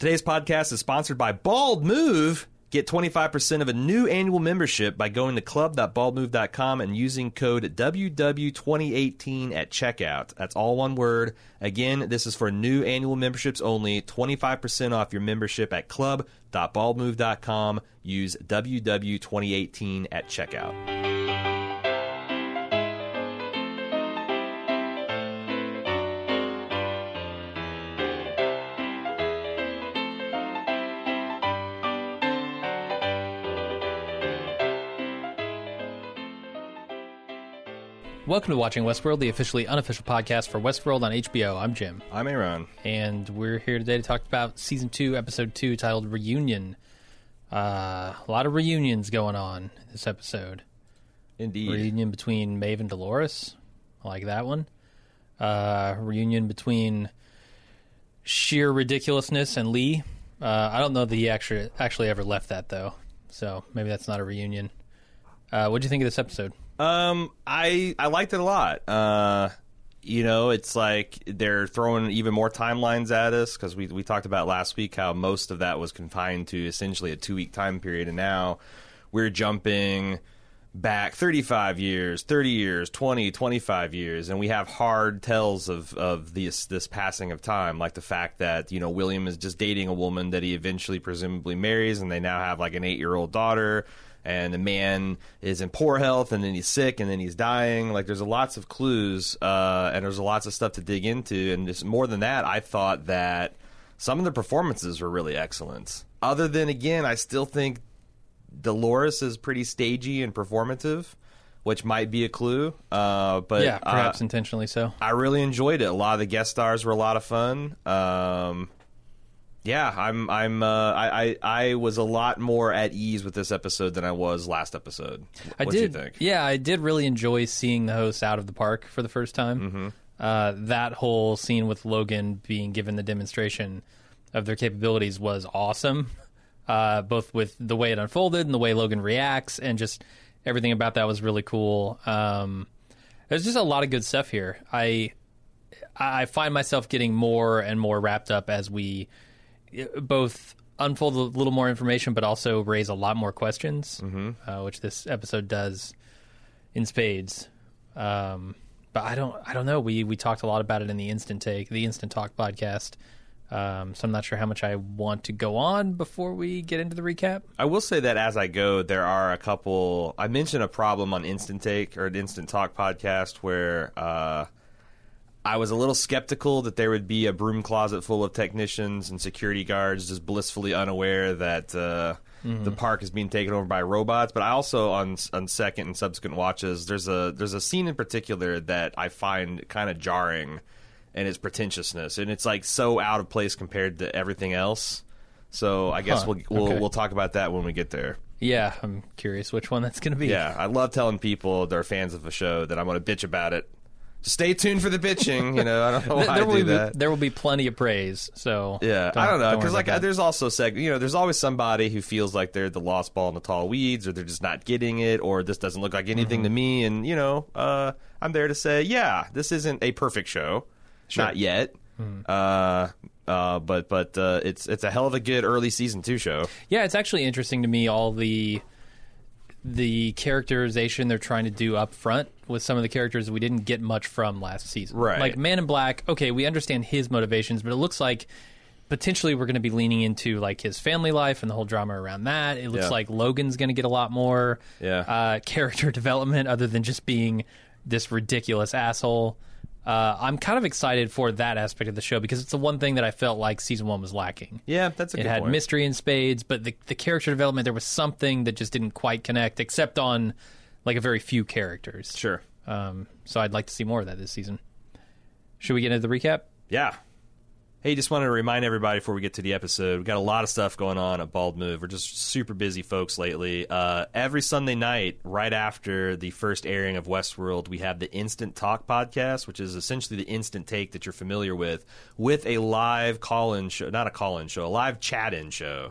Today's podcast is sponsored by Bald Move. Get 25% of a new annual membership by going to club.baldmove.com and using code WW2018 at checkout. That's all one word. Again, this is for new annual memberships only. 25% off your membership at club.baldmove.com. Use WW2018 at checkout. Welcome to Watching Westworld, the officially unofficial podcast for Westworld on HBO. I'm Jim, I'm Aaron. and we're here today to talk about season two, episode two, titled "Reunion." Uh, a lot of reunions going on this episode. Indeed. Reunion between Maeve and Dolores, I like that one. Uh, reunion between sheer ridiculousness and Lee. Uh, I don't know that he actually actually ever left that though, so maybe that's not a reunion. Uh, what do you think of this episode? Um, I I liked it a lot. Uh, you know, it's like they're throwing even more timelines at us because we we talked about last week how most of that was confined to essentially a two week time period, and now we're jumping back 35 years 30 years 20 25 years and we have hard tells of of this this passing of time like the fact that you know William is just dating a woman that he eventually presumably marries and they now have like an 8 year old daughter and the man is in poor health and then he's sick and then he's dying. Like there's lots of clues uh, and there's lots of stuff to dig into. And just more than that i thought that some of the performances were really excellent. Other than again i still think dolores is pretty stagey and performative which might be a clue uh, but yeah, perhaps uh, intentionally so. i really enjoyed it. A lot of the guest stars were a lot of fun. Um, yeah, I'm. I'm. Uh, I, I. I was a lot more at ease with this episode than I was last episode. I What did. you think? Yeah, I did really enjoy seeing the hosts out of the park for the first time. Mm-hmm. Uh, that whole scene with Logan being given the demonstration of their capabilities was awesome. Uh, both with the way it unfolded and the way Logan reacts, and just everything about that was really cool. Um, there's just a lot of good stuff here. I I find myself getting more and more wrapped up as we both unfold a little more information, but also raise a lot more questions, uh, which this episode does in spades. Um, but I don't, I don't know. We we talked a lot about it in the instant take, the instant talk podcast. Um, so I'm not sure how much I want to go on before we get into the recap. I will say that as I go, there are a couple. I mentioned a problem on Instant Take or an Instant Talk podcast where uh, I was a little skeptical that there would be a broom closet full of technicians and security guards just blissfully unaware that uh, the park is being taken over by robots. But I also on on second and subsequent watches, there's a there's a scene in particular that I find kind of jarring and its pretentiousness, and it's like so out of place compared to everything else. So I guess Huh, we'll we'll, okay. we'll talk about that when we get there. Yeah, I'm curious which one that's going to be. Yeah, I love telling people that are fans of a show that I'm going to bitch about it. Stay tuned for the bitching. You know, I don't know why There, I there do will be, that. there will be plenty of praise. So Yeah, I don't know because like there's also seg- you know there's always somebody who feels like they're the lost ball in the tall weeds or they're just not getting it or this doesn't look like anything Mm-hmm. to me and you know uh, I'm there to say yeah this isn't a perfect show not yet Mm-hmm. uh, uh, but but uh, it's it's a hell of a good early season two show Yeah, it's actually interesting to me all the the characterization they're trying to do up front with some of the characters we didn't get much from last season. Right. Like Man in Black, okay, we understand his motivations, but it looks like potentially we're going to be leaning into like his family life and the whole drama around that. It looks Yeah. like Logan's going to get a lot more Yeah. uh, character development other than just being this ridiculous asshole. Uh, I'm kind of excited for that aspect of the show because it's the one thing that I felt like season one was lacking yeah that's a it good had point. mystery in spades, but the the character development there was something that just didn't quite connect, except on like a very few characters. sure Um, so I'd like to see more of that this season. Should we get into the recap? Yeah. Hey, just wanted to remind everybody before we get to the episode, we've got a lot of stuff going on at Bald Move. We're just super busy folks lately. Uh, every Sunday night, right after the first airing of Westworld, we have the Instant Talk podcast, which is essentially the instant take that you're familiar with, with a live call in show, not a call in show, a live chat in show.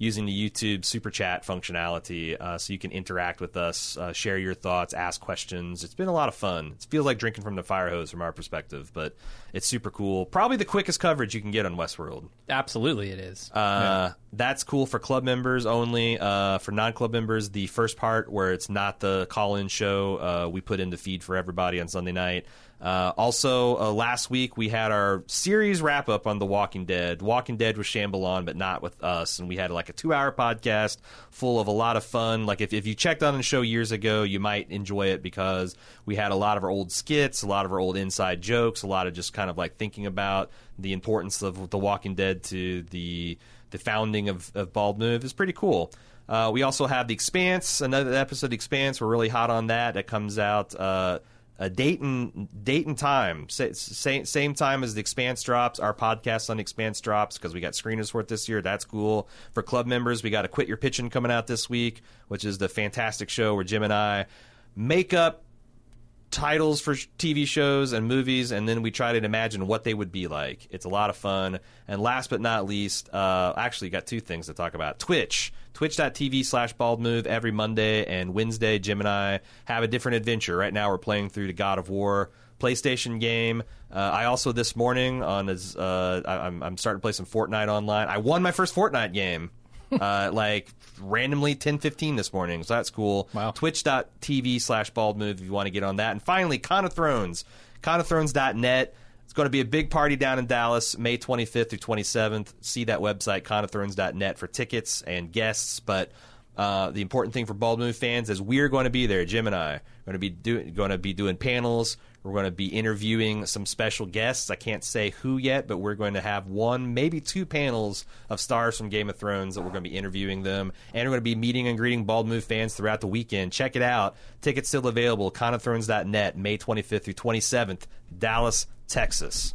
Using the YouTube super chat functionality, uh, so you can interact with us, uh, share your thoughts, ask questions. It's been a lot of fun. It feels like drinking from the fire hose from our perspective, but it's super cool. Probably the quickest coverage you can get on Westworld. Absolutely, it is. Uh, That's cool for club members only. Uh, for non-club members, the first part where it's not the call-in show, uh, we put in the feed for everybody on Sunday night. Uh, also, uh, last week we had our series wrap up on The Walking Dead. Walking Dead with Shambalon, but not with us, and we had like a two-hour podcast full of a lot of fun. Like if if you checked on the show years ago, you might enjoy it because we had a lot of our old skits, a lot of our old inside jokes, a lot of just kind of like thinking about the importance of The Walking Dead to the the founding of, of Bald Move is pretty cool. Uh, we also have The Expanse, another episode of The Expanse. We're really hot on that. That comes out uh, a date and date and time, same same time as The Expanse drops. Our podcast on Expanse drops because we got screeners for it this year. That's cool. For club members, we got to Quit Your Pitching coming out this week, which is the fantastic show where Jim and I make up titles for TV shows and movies, and then we try to imagine what they would be like. It's a lot of fun. And last but not least, uh, actually got two things to talk about. Twitch, twitch.tv slash bald move every Monday and Wednesday. Jim and I have a different adventure. Right now we're playing through the God of War PlayStation game. Uh, I also this morning on his, uh, I, I'm, I'm starting to play some Fortnite online. I won my first Fortnite game. uh, like randomly 10:15 this morning, so that's cool. Wow. Twitch.tv slash bald move if you want to get on that. And finally, Con of Thrones, conofthrones.net. It's going to be a big party down in Dallas, May 25th through 27th. See that website, conofthrones.net, for tickets and guests. But uh, the important thing for Bald Move fans is we're going to be there. Jim and I are going to be going to be doing panels. We're going to be interviewing some special guests. I can't say who yet, but we're going to have one, maybe two panels of stars from Game of Thrones that we're going to be interviewing them, and we're going to be meeting and greeting Bald Move fans throughout the weekend. Check it out. Tickets still available. Conofthrones.net, May 25th through 27th, Dallas, Texas.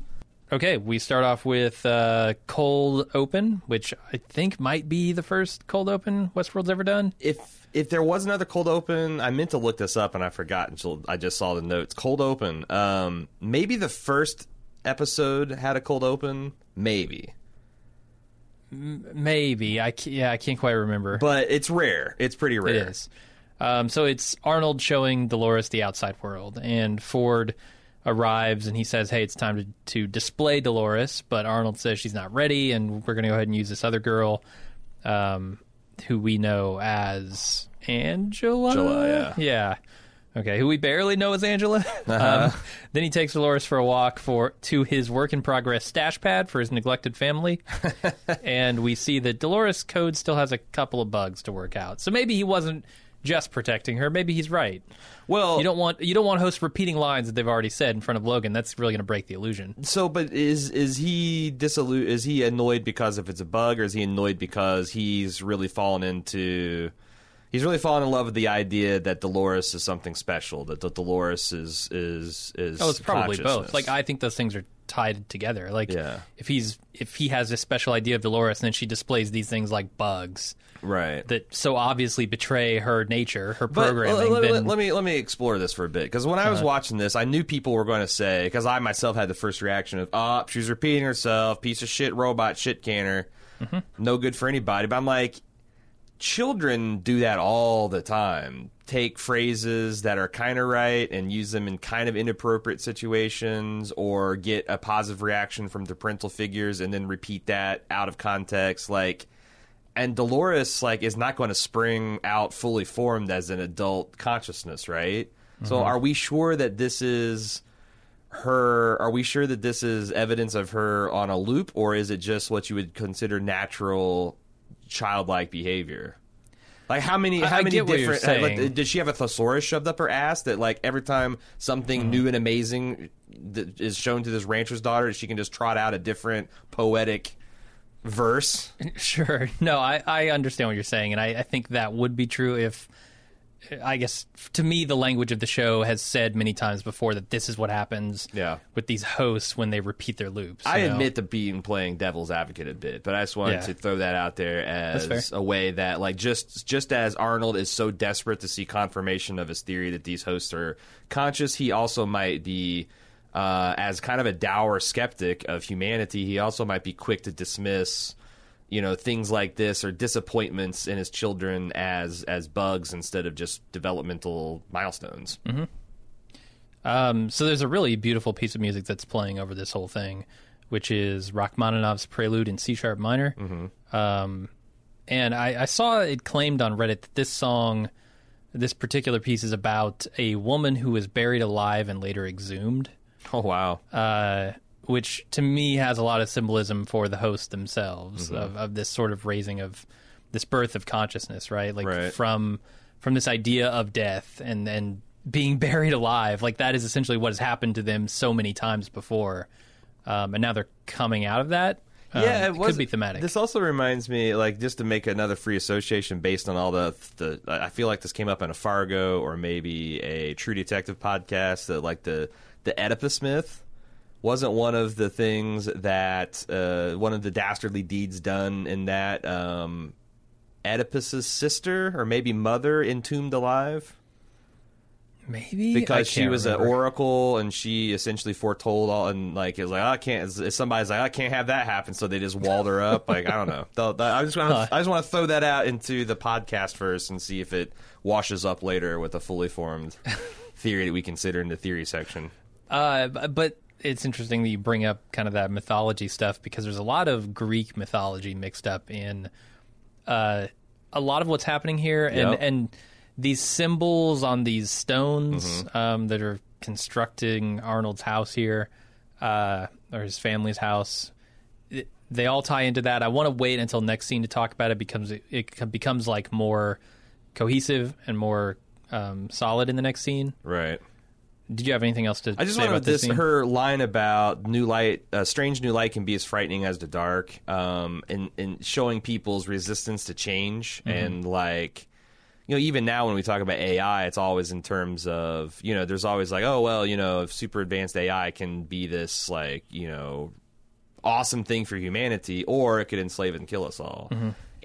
Okay, we start off with uh, Cold Open, which I think might be the first Cold Open Westworld's ever done. if if there was another cold open, I meant to look this up and I forgot until I just saw the notes. Cold open. Um, maybe the first episode had a cold open. Maybe, Maybe I yeah I can't quite remember. but it's rare. It's pretty rare. It is. Um, so it's Arnold showing Dolores the outside world, and Ford arrives and he says, "Hey, it's time to, to display Dolores." But Arnold says she's not ready, and we're going to go ahead and use this other girl, um, who we know as Angela. Angela, yeah. yeah. Okay, who we barely know as Angela. Um, then he takes Dolores for a walk for to his work in progress stash pad for his neglected family, and we see that Dolores Code still has a couple of bugs to work out. So maybe he wasn't just protecting her. Maybe he's right. Well, You don't want you don't want hosts repeating lines that they've already said in front of Logan. That's really going to break the illusion. so but is is he disillu- Is he annoyed because if it's a bug, or is he annoyed because he's really fallen into? He's really fallen in love with the idea that Dolores is something special. That the Dolores is is is. Oh, it's probably both. Like I think those things are tied together. Like Yeah. if he's if he has this special idea of Dolores and then she displays these things like bugs right. that so obviously betray her nature, her But programming. let, let- then- let me let me explore this for a bit because when I was uh-huh. watching this, I knew people were going to say because I myself had the first reaction of, "Oh, she's repeating herself, piece of shit robot, shit canner, mm-hmm. no good for anybody." But I'm like, children do that all the time. Take phrases that are kind of right and use them in kind of inappropriate situations, or get a positive reaction from the parental figures and then repeat that out of context, like and Dolores like is not going to spring out fully formed as an adult consciousness, right? So mm-hmm. are we sure that this is her are we sure that this is evidence of her on a loop or is it just what you would consider natural childlike behavior? Like how many how I many different like, did she have a thesaurus shoved up her ass that like every time something Mm-hmm. new and amazing that is shown to this rancher's daughter she can just trot out a different poetic verse? Sure. No, I, I understand what you're saying, and I, I think that would be true if. I guess to me, the language of the show has said many times before that this is what happens Yeah. with these hosts when they repeat their loops. I know? admit to being playing devil's advocate a bit, but I just wanted Yeah. to throw that out there as a way that, like, just just as Arnold is so desperate to see confirmation of his theory that these hosts are conscious, he also might be, uh, as kind of a dour skeptic of humanity, he also might be quick to dismiss you know things like this or disappointments in his children as as bugs instead of just developmental milestones. Um, so there's a really beautiful piece of music that's playing over this whole thing, which is Rachmaninoff's Prelude in C sharp minor. Um, and I, I saw it claimed on Reddit that this song, this particular piece, is about a woman who was buried alive and later exhumed. Oh wow! uh, which to me has a lot of symbolism for the hosts themselves Mm-hmm. of, of this sort of raising of this birth of consciousness, right? Like Right. from from this idea of death and and being buried alive, like that is essentially what has happened to them so many times before, um, and now they're coming out of that. Um, yeah, it, it was, could be thematic. This also reminds me, like, just to make another free association based on all the the. I feel like this came up in a Fargo or maybe a True Detective podcast. That like the the Oedipus myth wasn't one of the things that uh, one of the dastardly deeds done in that um, Oedipus's sister or maybe mother entombed alive Maybe because she was an oracle and she essentially foretold all and like it was like oh, I can't if somebody's like I can't have that happen so they just walled her up like I don't know They'll- they'll- I just want Huh. to I just want to throw that out into the podcast first and see if it washes up later with a fully formed theory that we consider in the theory section. Uh, but it's interesting that you bring up kind of that mythology stuff because there's a lot of Greek mythology mixed up in uh, a lot of what's happening here, and Yep. and these symbols on these stones Mm-hmm. um, that are constructing Arnold's house here, uh, or his family's house. it- They all tie into that. I want to wait until next scene to talk about it because it, it becomes like more cohesive and more um, solid in the next scene. Right. Did you have anything else to I just say wanted about this her line about new light, uh, strange new light can be as frightening as the dark, um, and and showing people's resistance to change Mm-hmm. and like. You know, even now when we talk about AI, it's always in terms of you know, there's always like, oh well, you know, if super advanced AI can be this like you know, awesome thing for humanity, or it could enslave and kill us all,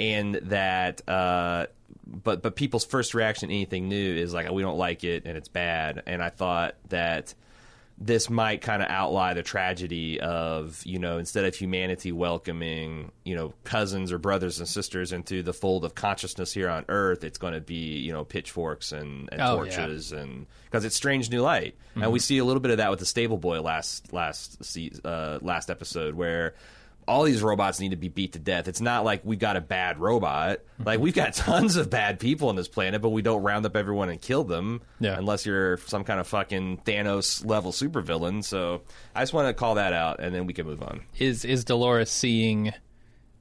and that. Uh, but but people's first reaction to anything new is like we don't like it and it's bad, and I thought that this might kind of outline the tragedy of you know instead of humanity welcoming you know cousins or brothers and sisters into the fold of consciousness here on earth it's going to be you know pitchforks and, and Oh, yeah. torches and because it's strange new light and we see a little bit of that with the stable boy last last uh, last episode where all these robots need to be beat to death. It's not like we've got a bad robot. Like we've got tons of bad people on this planet, but we don't round up everyone and kill them Yeah. unless you're some kind of fucking Thanos level supervillain. So I just want to call that out, and then we can move on. is is Dolores seeing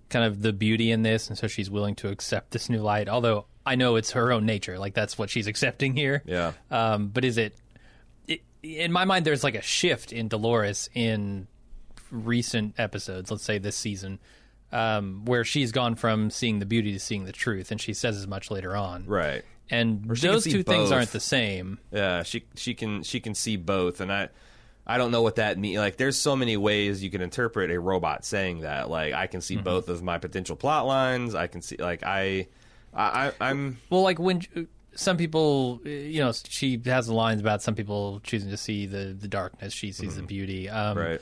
kind of the beauty in this, and so she's willing to accept this new light. Although I know it's her own nature, like that's what she's accepting here. Yeah. Um, but is it, it? In my mind, there's like a shift in Dolores in recent episodes. Let's say this season. Um, where she's gone from seeing the beauty to seeing the truth, and she says as much later on. Right. And those two things aren't the same. Yeah, she she can she can see both, and I I don't know what that means. Like, there's so many ways you can interpret a robot saying that. Like, I can see both of my potential plot lines. I can see like I I, I I'm Well, like when some people, you know, she has the lines about some people choosing to see the the darkness, she sees the beauty. Um, right.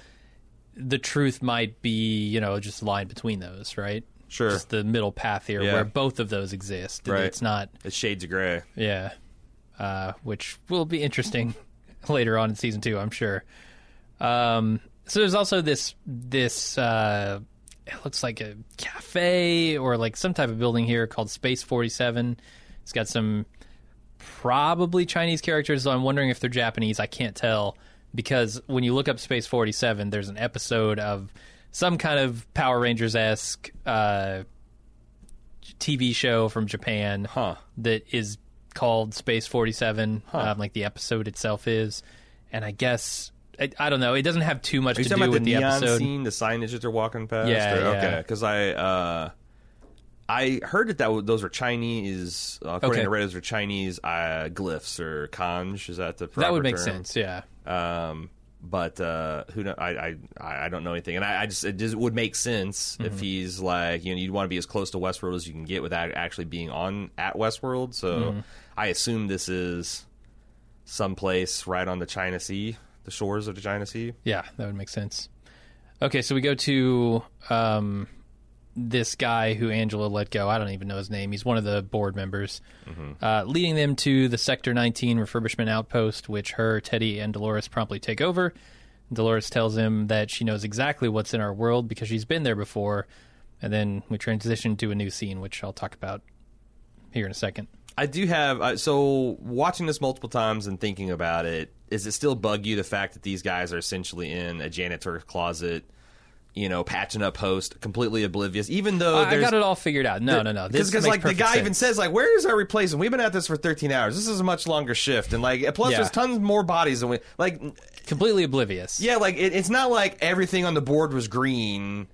The truth might be, you know, just a line between those, right? Sure. Just the middle path here, Yeah. where both of those exist. Right. It's not, It's shades of gray. yeah, uh, which will be interesting later on in season two, I'm sure. Um, so there's also this this uh, it looks like a cafe or like some type of building here called Space 47. It's got some probably Chinese characters. So I'm wondering if they're Japanese. I can't tell because when you look up Space 47, there's an episode of some kind of Power Rangers esque uh, TV show from Japan Huh. that is called Space 47, um, like the episode itself is. And I guess, I, I don't know, it doesn't have too much to do with the the, neon episode. scene, the signage that they're walking past? Yeah, Or- yeah. Okay, because I uh, I heard that, that those are Chinese. Uh, according Okay. to Reddit, those are Chinese uh, glyphs or kanji. Is that the proper That would make term? sense, yeah. Um, but uh, who know? I, I I don't know anything, and I, I just it just would make sense Mm-hmm. if he's like you know you'd want to be as close to Westworld as you can get without actually being on at Westworld. So Mm-hmm. I assume this is someplace right on the China Sea, the shores of the China Sea. Yeah, that would make sense. Okay, so we go to um, this guy who Angela let go. I don't even know his name. He's one of the board members, uh, leading them to the Sector 19 refurbishment outpost, which her, Teddy, and Dolores promptly take over. Dolores tells him that she knows exactly what's in our world because she's been there before. And then we transition to a new scene, which I'll talk about here in a second. I do have uh, so watching this multiple times and thinking about it. Is it still bug you the fact that these guys are essentially in a janitor's closet, you know, patching up host, completely oblivious, even though I I got it all figured out. No, no, no. This because like the guy even says like, "Where is our replacement? We've been at this for 13 hours. This is a much longer shift, and like plus Yeah. there's tons more bodies than we like." completely oblivious. Yeah, like it, it's not like everything on the board was green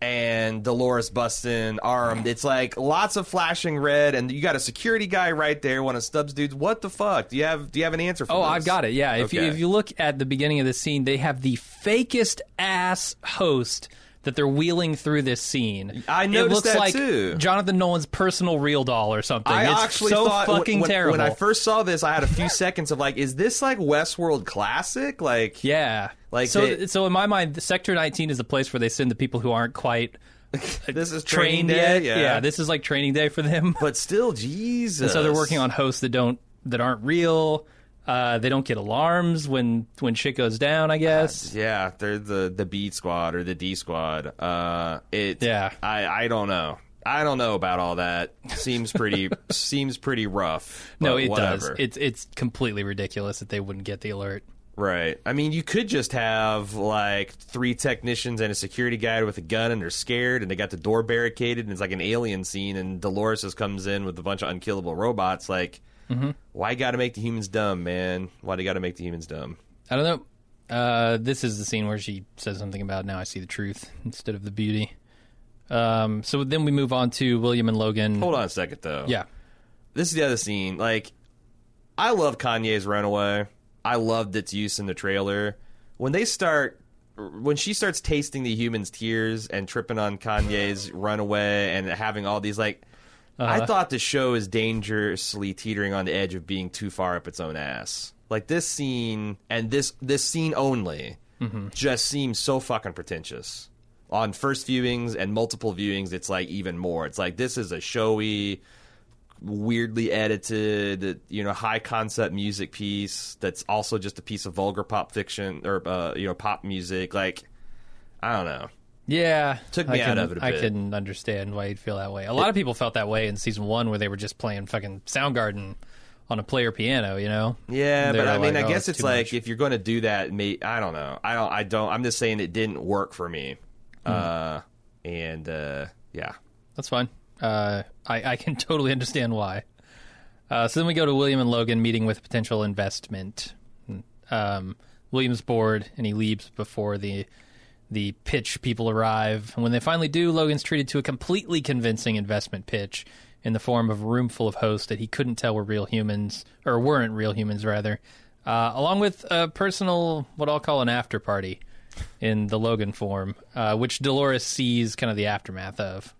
and Dolores busting armed. It's like lots of flashing red, and you got a security guy right there, one of Stubbs' dudes. What the fuck? Do you have Do you have an answer for Oh, this? I've got it. Yeah, if you if you look at the beginning of the scene, they have the fakest ass host that they're wheeling through this scene. I noticed it looks that like too. Jonathan Nolan's personal real doll or something. I it's actually so thought fucking when, terrible. when I first saw this, I had a few seconds of like, is this like Westworld classic? Like, yeah, Like so. they- so in my mind, Sector 19 is the place where they send the people who aren't quite uh, this is trained training day. yet. Yeah. this is like training day for them. but still, Jesus. And so they're working on hosts that don't that aren't real. Uh, they don't get alarms when when shit goes down. I guess. Yeah, they're the the B squad or the D squad. Uh, it. Yeah. I I don't know. I don't know about all that. Seems pretty seems pretty rough. no, it whatever. does. It's it's completely ridiculous that they wouldn't get the alert. Right. I mean, you could just have like three technicians and a security guy with a gun, and they're scared, and they got the door barricaded, and it's like an alien scene, and Dolores just comes in with a bunch of unkillable robots. Like, Mm-hmm. why got to make the humans dumb, man? Why do you got to make the humans dumb? I don't know. Uh, this is the scene where she says something about now I see the truth instead of the beauty. Um, so then we move on to William and Logan. Hold on a second, though. Yeah. this is the other scene. Like, I love Kanye's Runaway. I loved its use in the trailer. When they start, when she starts tasting the human's tears and tripping on Kanye's Runaway and having all these like, I thought the show is dangerously teetering on the edge of being too far up its own ass. Like this scene and this this scene only just seems so fucking pretentious. On first viewings and multiple viewings, it's like even more. It's like this is a showy, weirdly edited, you know, high concept music piece that's also just a piece of vulgar pop fiction or uh, you know pop music. Like I don't know. Yeah, Took me I out can, of it a I can understand why you'd feel that way. A lot of people felt that way in season one, where they were just playing fucking Soundgarden on a player piano. You know? Yeah, but I mean, like, I "Oh, guess it's it's like much." if you're going to do that, may, I don't know. I don't. I don't. I'm just saying it didn't work for me. Hmm. Uh, and uh, yeah, That's fine. Uh, I, I can totally understand why. Uh, so then we go to William and Logan meeting with potential investment. Um, William's bored and he leaves before the the pitch people arrive. And when they finally do, Logan's treated to a completely convincing investment pitch in the form of a room full of hosts that he couldn't tell were real humans or weren't real humans rather, uh, along with a personal what I'll call an after party in the Logan form, uh, which Dolores sees kind of the aftermath of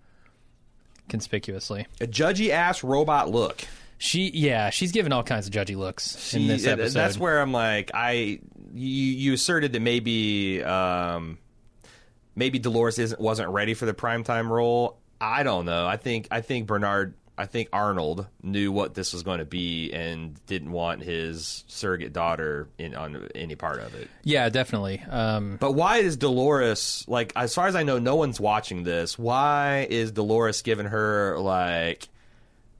conspicuously. a judgy ass robot look. She, yeah, she's given all kinds of judgy looks in this episode. That's where I'm like, I you, you asserted that maybe um, maybe Dolores isn't wasn't ready for the primetime role. I don't know. I think I think Bernard. I think Arnold knew what this was going to be and didn't want his surrogate daughter in on any part of it. yeah, definitely. Um, But why is Dolores like? As far as I know, no one's watching this. Why is Dolores giving her like,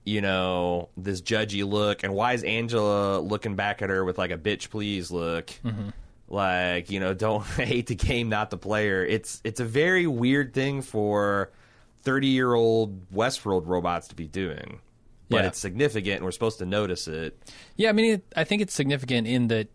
you know, this judgy look, and why is Angela looking back at her with like a bitch please look? Like, you know, don't hate the game, not the player. It's it's a very weird thing for thirty year old Westworld robots to be doing. But Yeah. it's significant, and we're supposed to notice it. yeah, I mean, it, I think it's significant in that,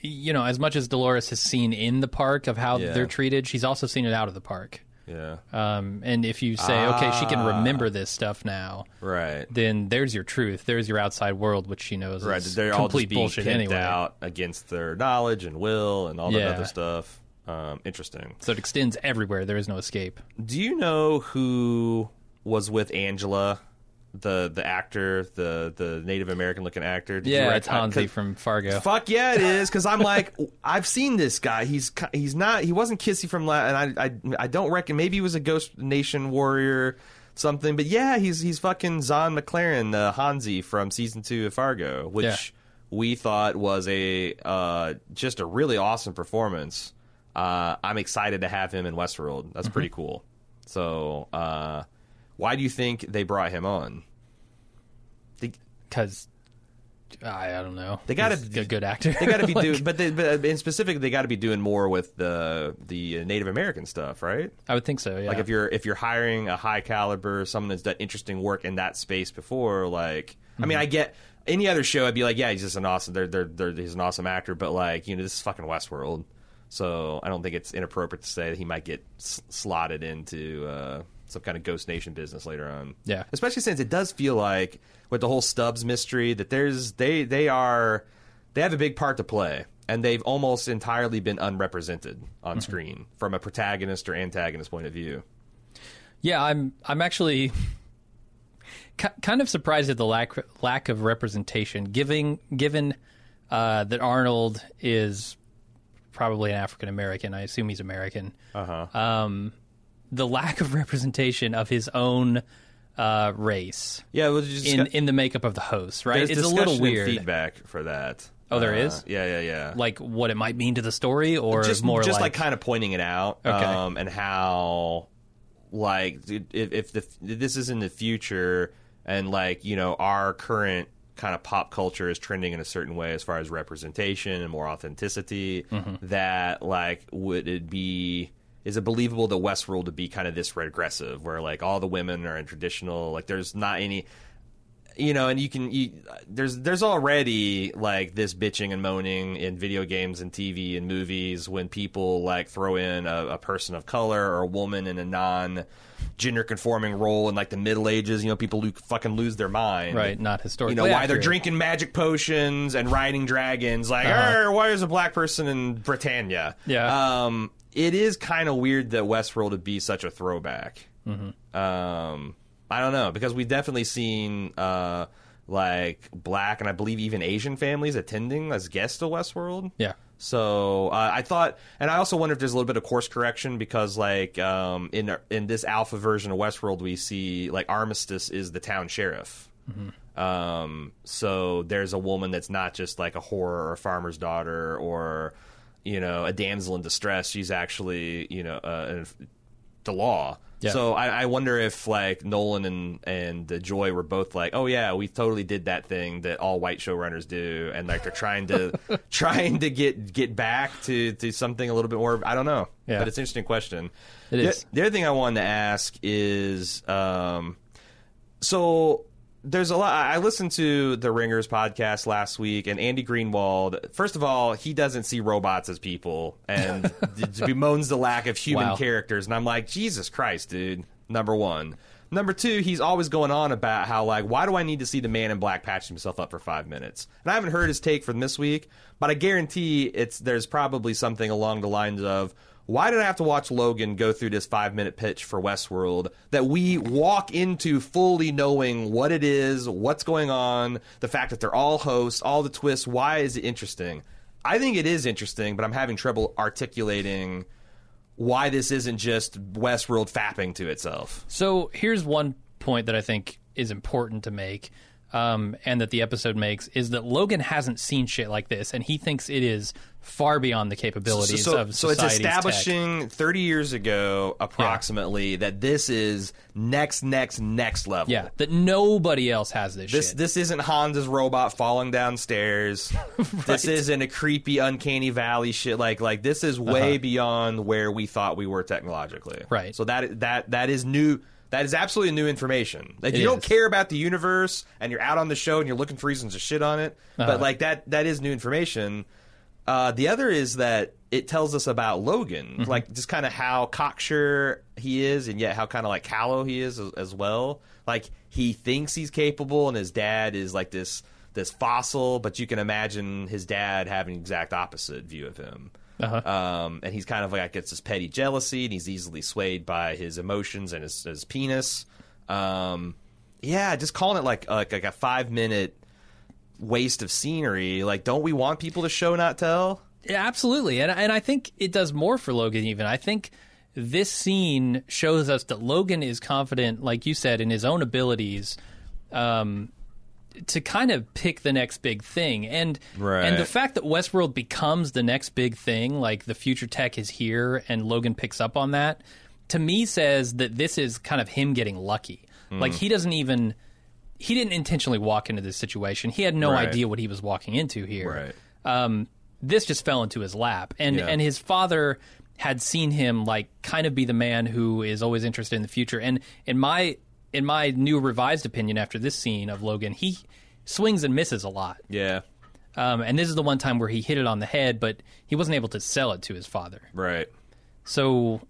you know, as much as Dolores has seen in the park of how Yeah. they're treated, she's also seen it out of the park. Yeah, Um, and if you say, okay, she can remember this stuff now, right. then there's your truth. There's your outside world, which she knows Right, is they're all complete just being bullshit anyway. out against their knowledge and will and all that Yeah. other stuff. Um, interesting. So it extends everywhere. There is no escape. Do you know who was with Angela the the actor, the the Native American looking actor. Did Yeah, it's Hanzee from Fargo. Fuck yeah, it is because I'm like I've seen this guy. He's he's not he wasn't Kissy from La- and I I I don't reckon maybe he was a Ghost Nation warrior something, but yeah, he's he's fucking Zahn McClarnon, uh, Hanzee from season two of Fargo, which Yeah. we thought was a uh, just a really awesome performance. Uh, I'm excited to have him in Westworld. That's pretty cool. So, uh, why do you think they brought him on? Because I, I don't know. They gotta- He's a good actor. They got to be Like, doing, but, they, but in specific, they got to be doing more with the the Native American stuff, right? I would think so. Yeah. Like if you're if you're hiring a high caliber, someone that's done interesting work in that space before, like I Mm-hmm. mean, I get any other show, I'd be like, yeah, he's just an awesome, they're, they're, they're, he's an awesome actor, but like you know, this is fucking Westworld, so I don't think it's inappropriate to say that he might get s- slotted into uh, some kind of Ghost Nation business later on. Yeah. especially since it does feel like with the whole Stubbs mystery that there's they they are they have a big part to play. And they've almost entirely been unrepresented on screen from a protagonist or antagonist point of view. Yeah, I'm I'm actually kind of surprised at the lack lack of representation, given given uh, that Arnold is probably an African American. I assume he's American. Uh huh. Um, the lack of representation of his own uh, race Yeah, well, just in in the makeup of the host, right? there's It's a little weird, feedback for that. Oh, there there is? Yeah, yeah, yeah. like what it might mean to the story, or just more just like, like, kind of pointing it out, Okay. um, and how like if, if the this is in the future, and like you know our current kind of pop culture is trending in a certain way as far as representation and more authenticity, Mm-hmm. that like would it be is it believable that Westworld would be kind of this regressive, where like all the women are in traditional, like there's not any you know, and you can you, there's there's already like this bitching and moaning in video games and TV and movies when people like throw in a, a person of color or a woman in a non gender conforming role in like the Middle Ages. You know, people lo- fucking lose their mind. right, not historically. You know why they're drinking magic potions and riding dragons? Like, "Arr, why is a black person in Britannia? Yeah. um, it is kind of weird that Westworld would be such a throwback. Um, I don't know because we've definitely seen uh, like black and I believe even Asian families attending as guests to Westworld. Yeah. So uh, I thought, and I also wonder if there's a little bit of course correction because, like, um, in in this alpha version of Westworld, we see like Armistice is the town sheriff. Um, so there's a woman that's not just like a whore or a farmer's daughter or you know a damsel in distress. She's actually you know uh, the law. Yeah. So I, I wonder if like Nolan and and uh, Joy were both like, oh yeah, we totally did that thing that all white showrunners do, and like they're trying to trying to get get back to to something a little bit more. I don't know, Yeah. but it's an interesting question. It the, is. The other thing I wanted to ask is, um, so there's a lot. I listened to the Ringers podcast last week, and Andy Greenwald. First of all, he doesn't see robots as people, and bemoans the lack of human Wow. characters. And I'm like, Jesus Christ, dude. Number one. Number two, he's always going on about how like, why do I need to see the Man in Black patch himself up for five minutes? And I haven't heard his take from this week, but I guarantee it's there's probably something along the lines of. Why did I have to watch Logan go through this five minute pitch for Westworld that we walk into fully knowing what it is, what's going on, the fact that they're all hosts, all the twists? Why is it interesting? I think it is interesting, but I'm having trouble articulating why this isn't just Westworld fapping to itself. So here's one point that I think is important to make, um, and that the episode makes is that Logan hasn't seen shit like this, and he thinks it is far beyond the capabilities so, of so it's society's tech. establishing 30 years ago approximately that this is next next next level Yeah, that nobody else has this, This shit. this isn't Honda's robot falling downstairs. This isn't a creepy uncanny valley shit. Like like this is way beyond where we thought we were technologically. Uh-huh. Right. So that that that is new. That is absolutely new information. Like It you don't is. care about the universe and you're out on the show and you're looking for reasons to shit on it. Uh-huh. But like that that is new information. Uh, the other is that it tells us about Logan, Mm-hmm. like just kind of how cocksure he is, and yet how kind of like callow he is as, as well. Like he thinks he's capable, and his dad is like this this fossil, but you can imagine his dad having the exact opposite view of him. Uh-huh. Um, and he's kind of like gets this petty jealousy, and he's easily swayed by his emotions and his, his penis. Um, yeah, just calling it like like, like a five minute waste of scenery. Like, don't we want people to show not tell? Yeah, absolutely, and and I think it does more for Logan. Even I think this scene shows us that Logan is confident, like you said, in his own abilities. Um, to kind of pick the next big thing, and Right. and the fact that Westworld becomes the next big thing, like the future tech is here, and Logan picks up on that, to me says that this is kind of him getting lucky. Hmm. Like he doesn't even he didn't intentionally walk into this situation. He had no Right. idea what he was walking into here Right. um, this just fell into his lap, and Yeah. and his father had seen him like kind of be the man who is always interested in the future. And in my in my new revised opinion after this scene of Logan, he swings and misses a lot. Yeah. Um, and this is the one time where he hit it on the head, but he wasn't able to sell it to his father. Right. So,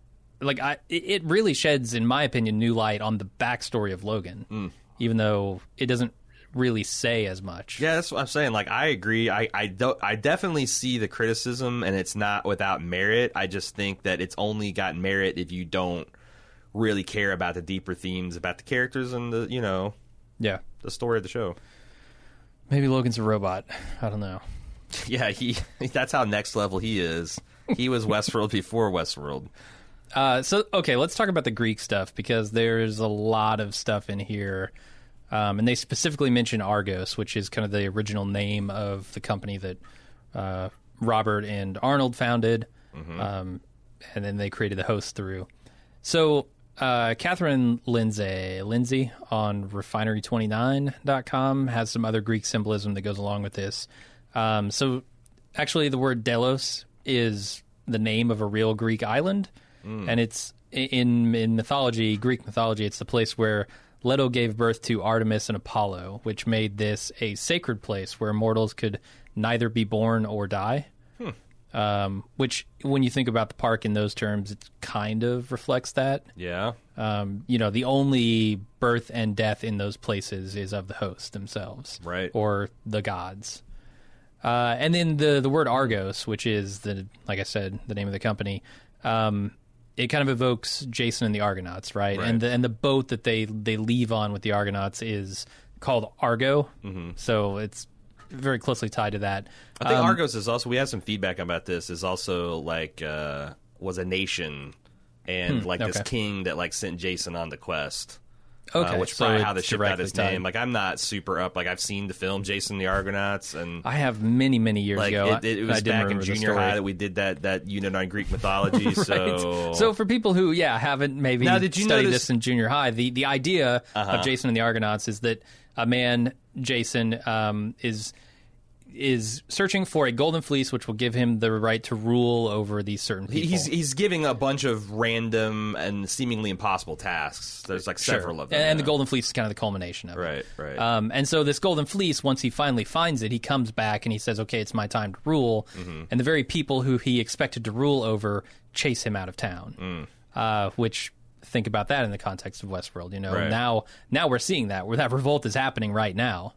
like, I it it really sheds, in my opinion, new light on the backstory of Logan, even though it doesn't really say as much. Yeah, that's what I'm saying. Like, I agree. I I, don't. I definitely see the criticism, and it's not without merit. I just think that it's only got merit if you don't really care about the deeper themes about the characters and the you know yeah. the story of the show. Maybe Logan's a robot. I don't know. Yeah, he that's how next level he is. He was Westworld before Westworld. Uh, so okay, let's talk about the Greek stuff because there's a lot of stuff in here, um, and they specifically mention Argos, which is kind of the original name of the company that uh, Robert and Arnold founded, um, and then they created the host through. So uh, Catherine Lindsay Lindsay on Refinery29.com has some other Greek symbolism that goes along with this. Um, so actually, the word Delos is the name of a real Greek island, and it's in in mythology, Greek mythology. It's the place where Leto gave birth to Artemis and Apollo, which made this a sacred place where mortals could neither be born or die. Um, which, when you think about the park in those terms, it kind of reflects that. Yeah. Um, you know, the only birth and death in those places is of the host themselves, Right. or the gods. Uh, and then the the word Argos, which is the like I said, the name of the company, um, it kind of evokes Jason and the Argonauts, right? Right. And the, and the boat that they they leave on with the Argonauts is called Argo, mm-hmm. so it's very closely tied to that. I think Um, Argos is also. We had some feedback about this. Is also like uh, was a nation, and like this Hmm, king that like sent Jason on the quest. Okay, uh, which is so probably how it's the ship got his name. Like I'm not super up. Like I've seen the film Jason the Argonauts, and I have many many years like ago. it, it, I was back in junior high that we did that that unit on Greek mythology. Right. So so for people who, yeah, haven't maybe Now, did you studied notice- this in junior high, the the idea Uh-huh. of Jason and the Argonauts is that a man, Jason, um, is is searching for a golden fleece, which will give him the right to rule over these certain people. He's he's giving a bunch of random and seemingly impossible tasks. There's like Sure. several of them, and, the golden fleece is kind of the culmination of it. Right, right. Um, and so this golden fleece, once he finally finds it, he comes back and he says, "Okay, it's my time to rule." Mm-hmm. And the very people who he expected to rule over chase him out of town. Mm. Uh, which think about that in the context of Westworld. You know, Right. now now we're seeing that where that revolt is happening right now.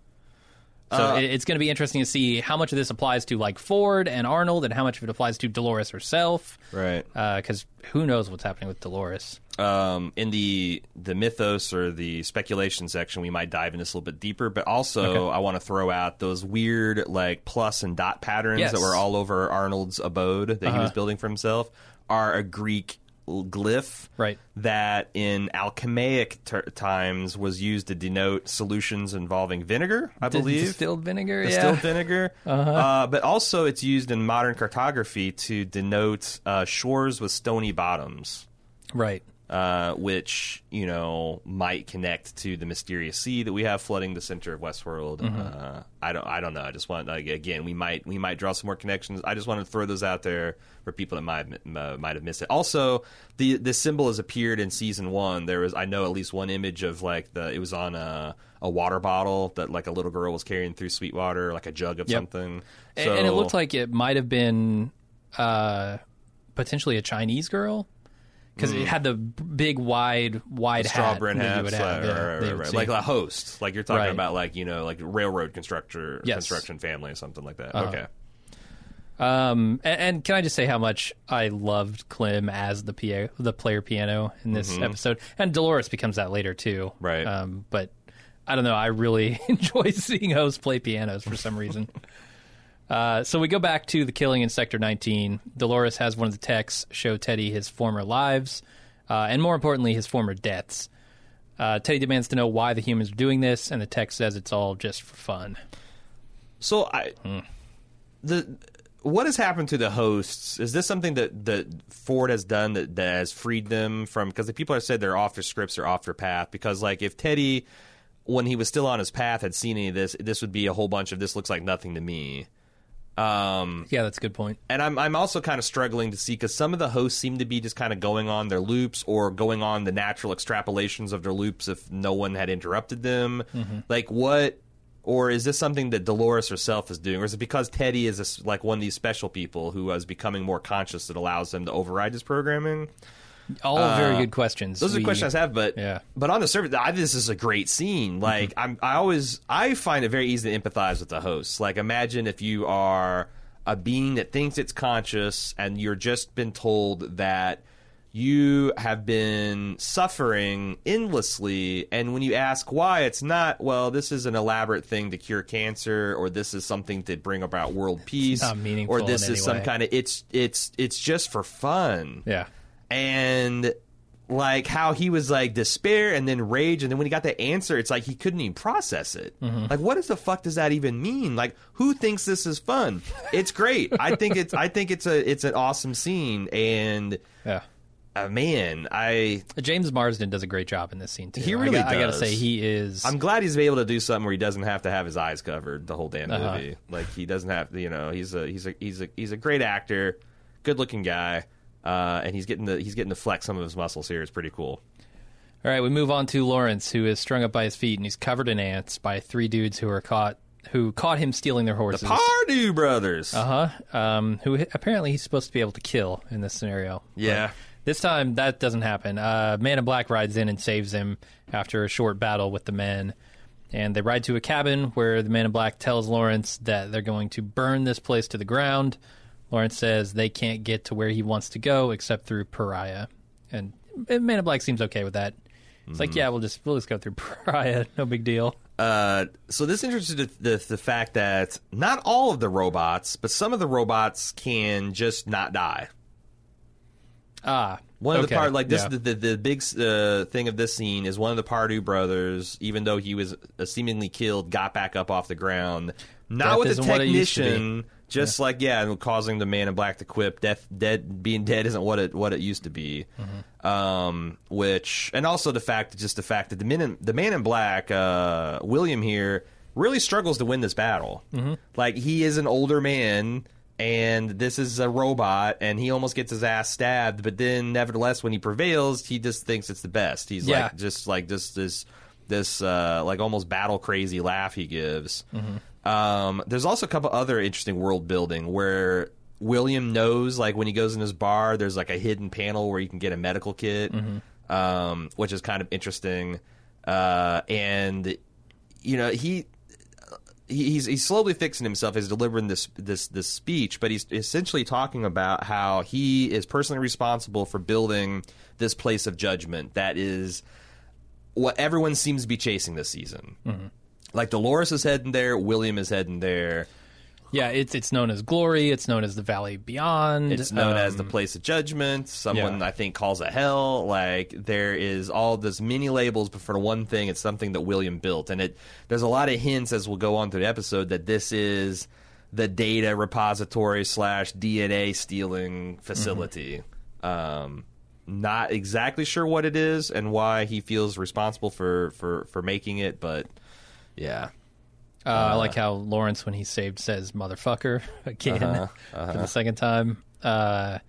So Uh, it, it's going to be interesting to see how much of this applies to like Ford and Arnold, and how much of it applies to Dolores herself. right. Because who knows what's happening with Dolores? um, in the the mythos or the speculation section, we might dive into this a little bit deeper. But also, Okay. I want to throw out those weird like plus and dot patterns Yes. that were all over Arnold's abode that he Uh-huh. was building for himself are a Greek glyph Right. that in alchemaic ter- times was used to denote solutions involving vinegar i believe distilled vinegar. distilled yeah. vinegar. uh but also, it's used in modern cartography to denote uh, shores with stony bottoms Right. Uh, which you know might connect to the mysterious sea that we have flooding the center of Westworld. Mm-hmm. Uh, I don't, I don't know. I just want like, again, we might, we might draw some more connections. I just want to throw those out there for people that might have, uh, might have missed it. Also, the the symbol has appeared in season one. There was, I know, at least one image of like the, it was on a a water bottle that like a little girl was carrying through Sweetwater, like a jug of Yep. something. And- and it looked like it might have been uh, potentially a Chinese girl because it had the big, wide, wide straw hat brim that you hats, would have. right, yeah, right, right, right. like a host, like you're talking about, like you know, like railroad constructor, Yes. construction family, or something like that. Uh-huh. Okay, Um, and, and can I just say how much I loved Clem as the PA, the player piano in this episode, and Dolores becomes that later too. Right. Um, but I don't know. I really enjoy seeing hosts play pianos for some reason. uh, so we go back to the killing in Sector 19. Dolores has one of the techs show Teddy his former lives, uh, and more importantly, his former deaths. Uh, Teddy demands to know why the humans are doing this, and the tech says it's all just for fun. So I the what has happened to the hosts? Is this something that that Ford has done that, that has freed them from? Because the people have said they're off their scripts or off their path. Because like if Teddy, when he was still on his path, had seen any of this, this would be a whole bunch of this looks like nothing to me. Um, Yeah, that's a good point. and I'm I'm also kind of struggling to see because some of the hosts seem to be just kind of going on their loops or going on the natural extrapolations of their loops if no one had interrupted them. Like what, or is this something that Dolores herself is doing, or is it because Teddy is a like one of these special people who is becoming more conscious that allows them to override his programming? All very good questions. Uh, Those are We- questions I have, but Yeah. but on the surface, I this is a great scene. Like I'm, I always I find it very easy to empathize with the hosts. Like imagine if you are a being that thinks it's conscious and you're just been told that you have been suffering endlessly and when you ask why it's not well this is an elaborate thing to cure cancer or this is something to bring about world peace not meaningful or this is some kind of it's it's it's just for fun Yeah. And like how he was like despair and then rage and then when he got the answer it's like he couldn't even process it Mm-hmm. like what does the fuck does that even mean like who thinks this is fun it's great i think it's i think it's a it's an awesome scene and Yeah. uh, man i James Marsden does a great job in this scene too. He I really got- I, gotta say he is. i'm glad he's able to do something where he doesn't have to have his eyes covered the whole damn Uh-huh. movie like he doesn't have you know he's a he's a he's a he's a great actor good looking guy uh, and he's getting the he's getting to flex some of his muscles here it's pretty cool All right, we move on to Lawrence, who is strung up by his feet and he's covered in ants by three dudes who are caught who caught him stealing their horses. The Pardue brothers uh huh. Um, who apparently he's supposed to be able to kill in this scenario. Yeah. But this time that doesn't happen. Uh, Man in Black rides in and saves him after a short battle with the men. And they ride to a cabin where the Man in Black tells Lawrence that they're going to burn this place to the ground. Lawrence says they can't get to where he wants to go except through Pariah. And Man in Black seems okay with that. It's like, yeah, we'll just we'll just go through Pariah, no big deal. Uh, so this interested in the, the fact that not all of the robots, but some of the robots can just not die. Ah, One of okay, the part like this yeah. the, the the big uh, thing of this scene is one of the Pardue brothers, even though he was uh, seemingly killed, got back up off the ground. Not Death with the isn't what it used to be. technician, just like yeah, and causing the Man in Black to quip. Death, dead, being dead isn't what it what it used to be. Mm-hmm. Um, which and also the fact, just the fact that the Man in, the Man in Black, uh, William here, really struggles to win this battle. Mm-hmm. Like he is an older man and this is a robot and he almost gets his ass stabbed but then nevertheless when he prevails he just thinks it's the best he's Yeah. like just like just this this uh like almost battle crazy laugh he gives um there's also a couple other interesting world building where william knows like when he goes in his bar there's like a hidden panel where you can get a medical kit um which is kind of interesting uh and you know he he- he's he's slowly fixing himself. He's delivering this this this speech, but he's essentially talking about how he is personally responsible for building this place of judgment that is what everyone seems to be chasing this season. Like Dolores is heading there, William is heading there. yeah, it's it's known as Glory. It's known as the Valley Beyond. It's known as the um, place of judgment. Someone yeah. I think calls it hell. Like there is all this many labels, but for one thing, it's something that William built, and it there's a lot of hints as we'll go on through the episode that this is the data repository slash DNA stealing facility. Um, not exactly sure what it is and why he feels responsible for for for making it, but yeah. Uh, I like how Lawrence, when he's saved, says "motherfucker" again Uh-huh, for the second time. Uh,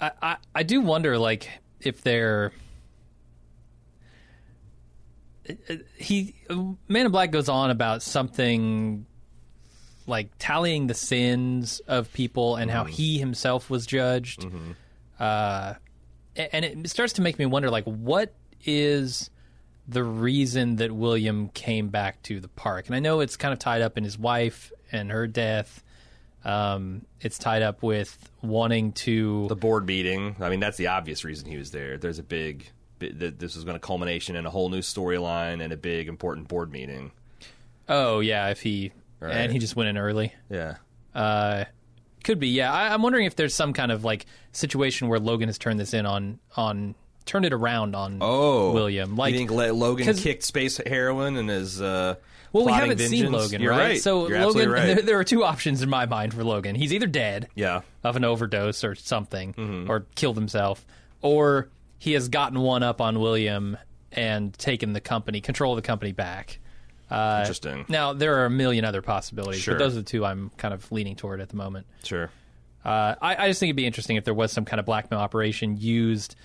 I, I I do wonder, like, if they're he Man in Black goes on about something like tallying the sins of people and how he himself was judged. Uh, and it starts to make me wonder, like, what is the reason that William came back to the park? And I know it's kind of tied up in his wife and her death. Um, it's tied up with wanting to. the board meeting. I mean, that's the obvious reason he was there. There's a big that this was going to culmination in a whole new storyline and a big important board meeting. Oh yeah, if he Right. and he just went in early. Yeah. Uh, could be. Yeah, I, I'm wondering if there's some kind of like situation where Logan has turned this in on on turned it around on Oh, William. Like you think Logan kicked space heroin and is uh, Well, we haven't seen? Logan, right? right. So You're Logan, right. there, there are two options in my mind for Logan. He's either dead yeah, of an overdose or something, Mm-hmm. or killed himself, or he has gotten one up on William and taken the company, control of the company back. Uh, Interesting. Now there are a million other possibilities, Sure. but those are the two I'm kind of leaning toward at the moment. sure. Uh, I, I just think it'd be interesting if there was some kind of blackmail operation used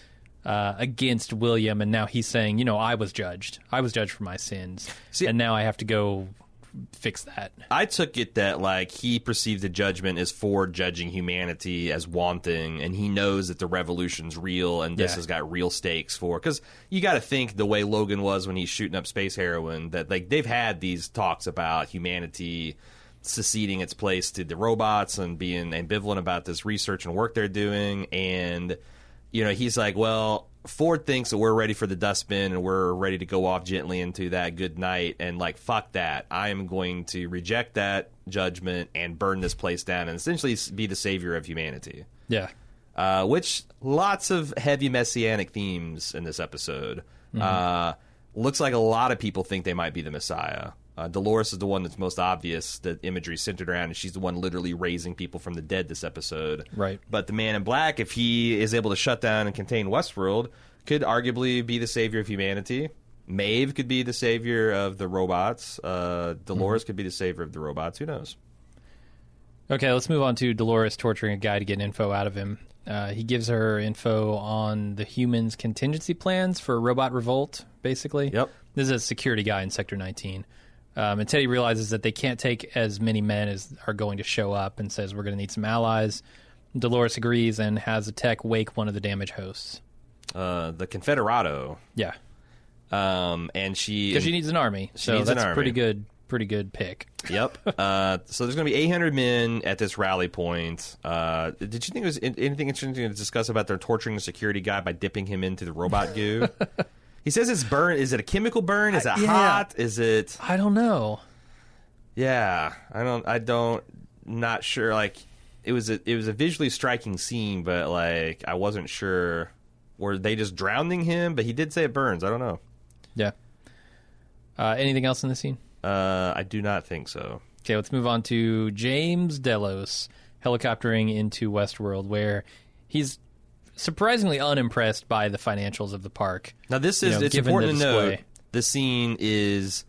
uh, against William, and now he's saying, you know, I was judged. I was judged for my sins, See- and now I have to go fix that. I took it that like he perceived the judgment as for judging humanity as wanting, and he knows that the revolution's real, and this Yeah. has got real stakes for. Because you got to think the way Logan was when he's shooting up space heroin, that like they've had these talks about humanity seceding its place to the robots and being ambivalent about this research and work they're doing, and you know he's like, well. Ford thinks that we're ready for the dustbin and we're ready to go off gently into that good night and like fuck that. I am going to reject that judgment and burn this place down and essentially be the savior of humanity. Yeah, Uh, which lots of heavy messianic themes in this episode. Uh, looks like a lot of people think they might be the Messiah. Uh, Dolores is the one that's most obvious that imagery is centered around, and she's the one literally raising people from the dead this episode. Right. But the Man in Black, if he is able to shut down and contain Westworld, could arguably be the savior of humanity. Maeve could be the savior of the robots. Uh, Dolores could be the savior of the robots. Who knows? Okay, let's move on to Dolores torturing a guy to get info out of him. Uh, he gives her info on the humans' contingency plans for robot revolt, basically. Yep. This is a security guy in Sector 19. Um, and Teddy realizes that they can't take as many men as are going to show up and says, We're going to need some allies. Dolores agrees and has a tech wake one of the damage hosts. Uh, the Confederado. Yeah. Um, and she Because she needs an army. So needs an that's a army. pretty good, pretty good pick. Yep. Uh, so there's going to be 800 men at this rally point. Uh, did you think there was anything interesting to discuss about their torturing the security guy by dipping him into the robot goo? he says it's burn. Is it a chemical burn? Is it yeah. hot? Is it? I don't know. Yeah. I don't. I don't. Not sure. Like it was. A, it was a visually striking scene, but like I wasn't sure. Were they just drowning him? But he did say it burns. I don't know. Yeah. Uh, anything else in the scene? Uh, I do not think so. Okay, let's move on to James Delos helicoptering into Westworld, where he's surprisingly unimpressed by the financials of the park. Now this You is know, it's important to note The scene is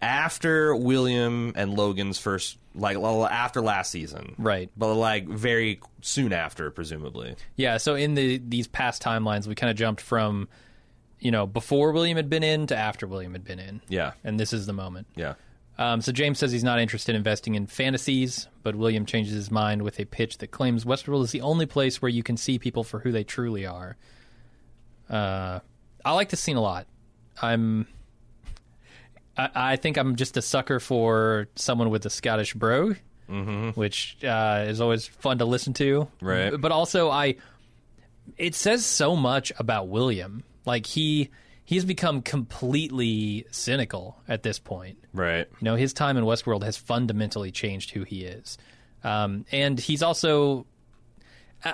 after William and Logan's first like after last season. Right. But like very soon after presumably. Yeah, so in the these past timelines, we kind of jumped from, you know, before William had been in to after William had been in. Yeah. And this is the moment. Yeah. Um, so James says he's not interested in investing in fantasies, but William changes his mind with a pitch that claims Westworld is the only place where you can see people for who they truly are. Uh, I like this scene a lot. I'm, I, I think I'm just a sucker for someone with a Scottish brogue, which uh, is always fun to listen to. Right. But also, I, it says so much about William. Like he, he's become completely cynical at this point. Right. You know, his time in Westworld has fundamentally changed who he is, um, and he's also. Uh,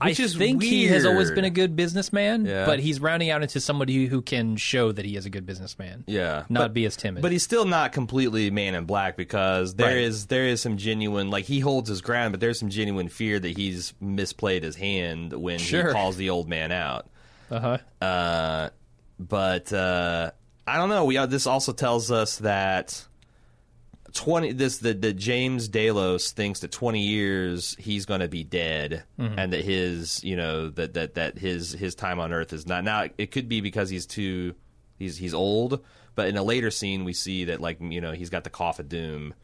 I is think he has always been a good businessman, Yeah. but he's rounding out into somebody who can show that he is a good businessman. Yeah. not But- be as timid. But he's still not completely man in black because there is Right. there is some genuine like he holds his ground, but there's some genuine fear that he's misplayed his hand when Sure. he calls the old man out. uh-huh. Uh, but uh, I don't know. We uh, this also tells us that twenty this that that James Delos thinks that twenty years he's going to be dead, and that his you know that that that his his time on Earth is not now. It could be because he's too he's he's old, but in a later scene we see that like you know he's got the cough of doom.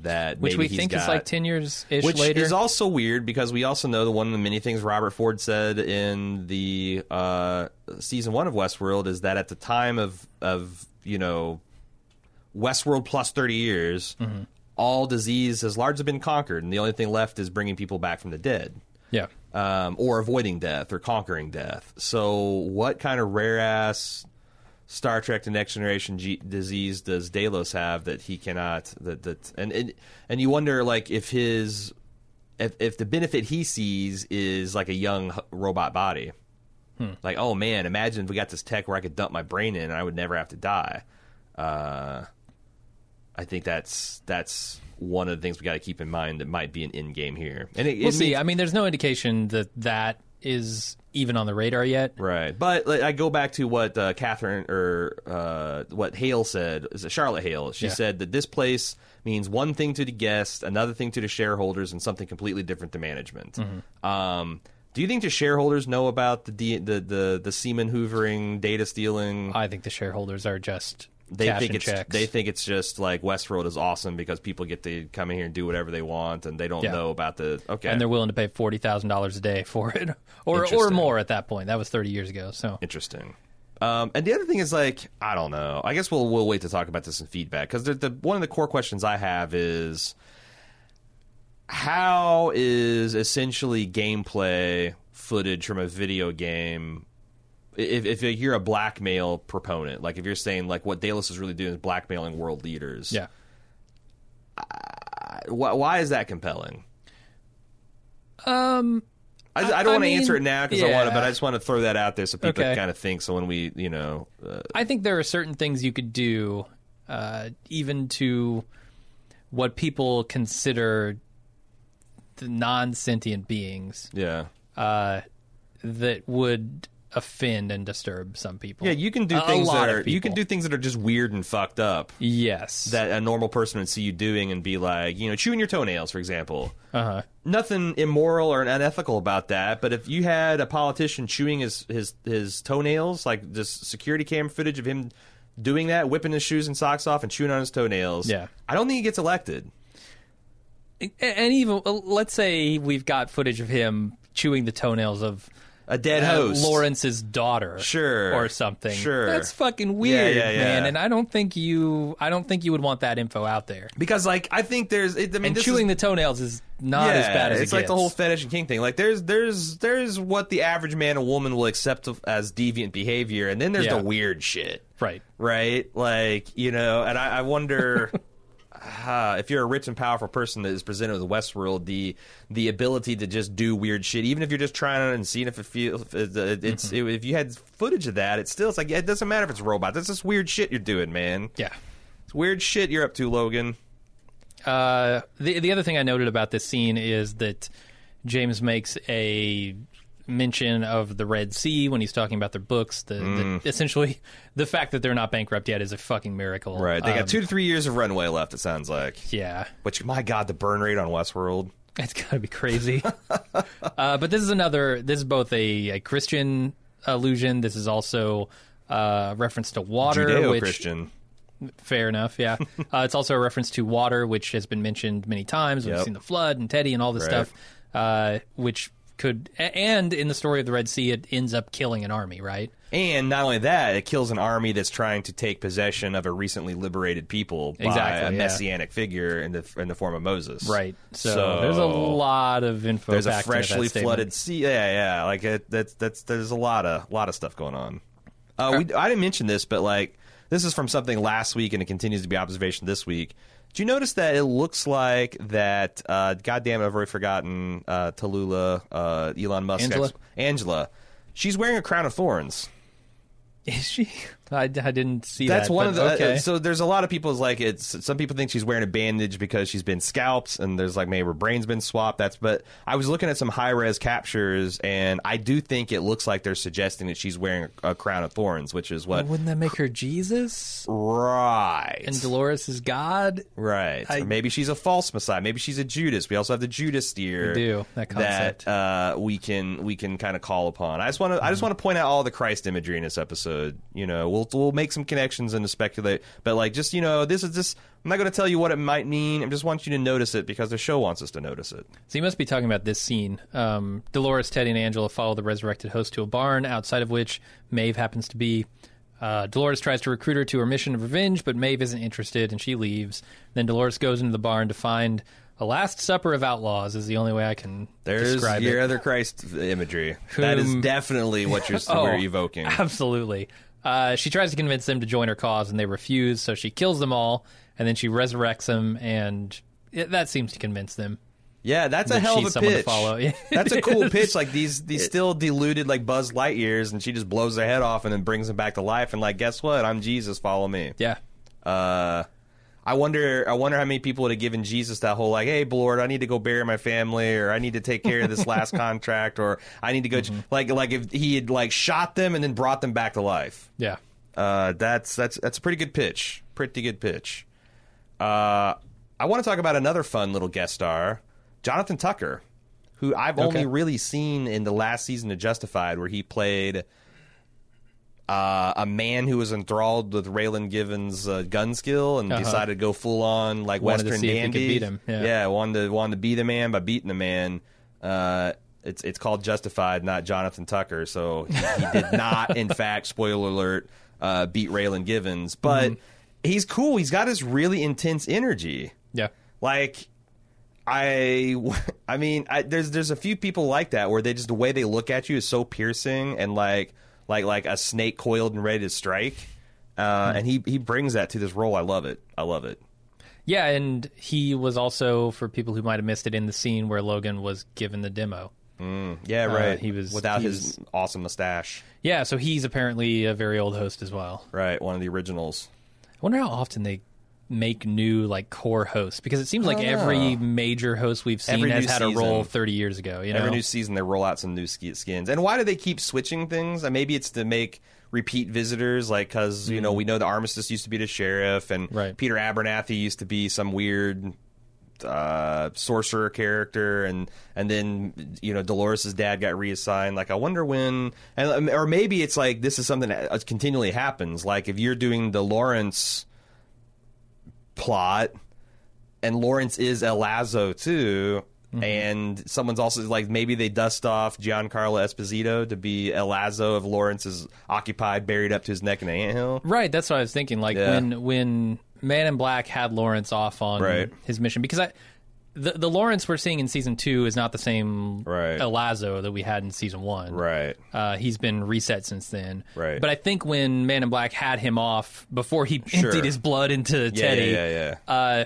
That which we think is like ten years ish which later. is also weird because we also know that one of the many things Robert Ford said in the uh, season one of Westworld is that at the time of of you know Westworld plus thirty years, Mm-hmm. all disease has largely been conquered, and the only thing left is bringing people back from the dead. yeah, um, or avoiding death or conquering death. So, what kind of rare ass Star Trek: The Next Generation G- disease does Delos have that he cannot? That that and and, and you wonder like if his if, if the benefit he sees is like a young robot body. Like, oh man, imagine if we got this tech where I could dump my brain in and I would never have to die. Uh, I think that's that's one of the things we got to keep in mind that might be an end game here. And it, We'll it see. means- I mean, there's no indication that that is even on the radar yet. Right, but like, I go back to what uh, Catherine or uh, what Hale said. Is it Charlotte Hale? She Yeah. said that this place means one thing to the guests, another thing to the shareholders, and something completely different to management. Mm-hmm. Um, do you think the shareholders know about the D- the the the semen hoovering, data stealing? I think the shareholders are just they cash think it's checks. they think it's just like Westworld is awesome because people get to come in here and do whatever they want, and they don't Yeah. know about the okay. and they're willing to pay forty thousand dollars a day for it, or or more at that point. That was thirty years ago. So Interesting. Um, and the other thing is like I don't know. I guess we'll we'll wait to talk about this in feedback because the, the one of the core questions I have is how is essentially gameplay footage from a video game. If, if you're a blackmail proponent, like if you're saying like what Delos is really doing is blackmailing world leaders, yeah, why, why is that compelling? um, I, I- I don't want to answer it now because I want to, but I just want to throw that out there so people Okay. kind of think. So when we, you know, uh, I think there are certain things you could do, uh, even to what people consider the non-sentient beings, yeah, uh, that would offend and disturb some people. Yeah, you can do A- a things lot that are you can do things that are just weird and fucked up Yes. that a normal person would see you doing and be like, you know, chewing your toenails, for example. uh huh. Nothing immoral or unethical about that, but if you had a politician chewing his his his toenails, like just security cam footage of him doing that, whipping his shoes and socks off and chewing on his toenails, Yeah. I don't think he gets elected. And even uh, let's say we've got footage of him chewing the toenails of A dead uh, host, Lawrence's daughter, Sure. or something. Sure. that's fucking weird, yeah, yeah. man. And I don't think you, I don't think you would want that info out there. because like I think there's, it, I mean, And this is- chewing the toenails is not as bad as it's it like the whole fetish and king thing. Like there's there's there's what the average man and woman will accept as deviant behavior, and then there's Yeah. the weird shit, right. right? Like you know, and I, I wonder. Uh, if you're a rich and powerful person that is presented with the Westworld, the the ability to just do weird shit, even if you're just trying it and seeing if it feels, if uh, it's Mm-hmm. if you had footage of that, it's still it's like it doesn't matter if it's a robot. That's just weird shit you're doing, man. Yeah. It's weird shit you're up to, Logan. Uh, the the other thing I noted about this scene is that James makes a mention of the Red Sea when he's talking about their books. The, Mm. the essentially the fact that they're not bankrupt yet is a fucking miracle. Right? They Um, got two to three years of runway left. It sounds like. Yeah. Which, my God, the burn rate on Westworld. It's gotta be crazy. uh, but this is another. This is both a, a Christian allusion. This is also uh, reference to water, which Judeo-Christian. fair enough. Yeah, uh, it's also a reference to water, which has been mentioned many times. We've Yep. seen the flood and Teddy and all this Right. stuff, uh, which could. And in the story of the Red Sea, it ends up killing an army, right? And not only that, it kills an army that's trying to take possession of a recently liberated people by Exactly, a yeah. messianic figure in the in the form of Moses. Right. So, So, there's a lot of info. There's a freshly flooded sea. Yeah, yeah. Like it, that's that's there's a lot of lot of stuff going on. Uh, we, I didn't mention this, but like this is from something last week, and it continues to be observation this week. Did you notice that it looks like that? Uh, God damn it, I've already forgotten. Uh, Talulah, uh, Elon Musk, Angela? Angela. She's wearing a crown of thorns. Is she? I, I didn't see That's that. one of the. Okay. uh, so there's a lot of people's like it's. Some people think she's wearing a bandage because she's been scalped, and there's like maybe her brain's been swapped. That's. But I was looking at some high res captures, and I do think it looks like they're suggesting that she's wearing a, a crown of thorns, which is what. Wouldn't that make her Jesus? Right. And Dolores is God? Right. I- Or maybe she's a false messiah. Maybe she's a Judas. We also have the Judas steer. We do, that concept. That uh, we can we can kind of call upon. I just want to I just want to point out all the Christ imagery in this episode. You know, we'll we'll make some connections and to speculate, but like just you know, this is just. I'm not going to tell you what it might mean. I just want you to notice it because the show wants us to notice it. So you must be talking about this scene. Um, Dolores, Teddy, and Angela follow the resurrected host to a barn, outside of which Maeve happens to be. Uh, Dolores tries to recruit her to her mission of revenge, but Maeve isn't interested and she leaves. Then Dolores goes into the barn to find a last supper of outlaws, is the only way I can There's describe your it. other Christ imagery. that is definitely what you're Oh, evoking. Absolutely. Uh, she tries to convince them to join her cause, and they refuse. So she kills them all, and then she resurrects them, and it, that seems to convince them. Yeah, that's a that hell of a pitch. Yeah. that's a cool pitch. Like these, these still deluded like Buzz Lightyears, and she just blows their head off and then brings them back to life. And like, guess what? I'm Jesus. Follow me. Yeah. Uh, I wonder. I wonder how many people would have given Jesus that whole like, "Hey, Lord, I need to go bury my family, or I need to take care of this last contract, or I need to go." Mm-hmm. Like, like if he had like shot them and then brought them back to life. Yeah. Uh, that's that's that's a pretty good pitch. Pretty good pitch. Uh, I want to talk about another fun little guest star, Jonathan Tucker, who I've only really seen in the last season of Justified, where he played uh, a man who was enthralled with Raylan Givens' uh, gun skill and Uh-huh. decided to go full on like Wanted Western see if he could dandy. beat him, yeah. wanted to wanted to be the man by beating the man. Uh, it's it's called Justified, not Jonathan Tucker. So he, he did not, in fact, spoiler alert, uh, beat Raylan Givens. But Mm-hmm. he's cool. He's got this really intense energy. Yeah. Like I, I mean, I, there's there's a few people like that where they just the way they look at you is so piercing and like like like a snake coiled and ready to strike. Uh, hmm. And he he brings that to this role. I love it. I love it. Yeah, and he was also, for people who might have missed it, in the scene where Logan was given the demo. Mm, yeah, uh, right. he was- without he his awesome mustache. Yeah, so he's apparently a very old host as well. Right, one of the originals. I wonder how often they make new like core hosts because it seems like don't every know. major host we've seen Every has new had a role season. 30 years ago. You know, Every new season, they roll out some new skins. And why do they keep switching things? Uh, Maybe it's to make repeat visitors, like because you know we know the Armistice used to be the sheriff, and Mm. Right. Peter Abernathy used to be some weird uh, sorcerer character, and and then you know Dolores's dad got reassigned. Like I wonder when, and um, or maybe it's like this is something that uh, continually happens. Like if you're doing the Lawrence plot and Lawrence is El Lazo too. Mm-hmm. And someone's also like maybe they dust off Giancarlo Esposito to be El Lazo if Lawrence is occupied, buried up to his neck in an anthill. Right, that's what I was thinking. Like Yeah. when when Man in Black had Lawrence off on Right. his mission because I the the Lawrence we're seeing in season two is not the same Right. El Lazo that we had in season one. Right. Uh, he's been reset since then. Right. But I think when Man in Black had him off before he Sure. emptied his blood into Yeah, Teddy, yeah, yeah, yeah. Uh,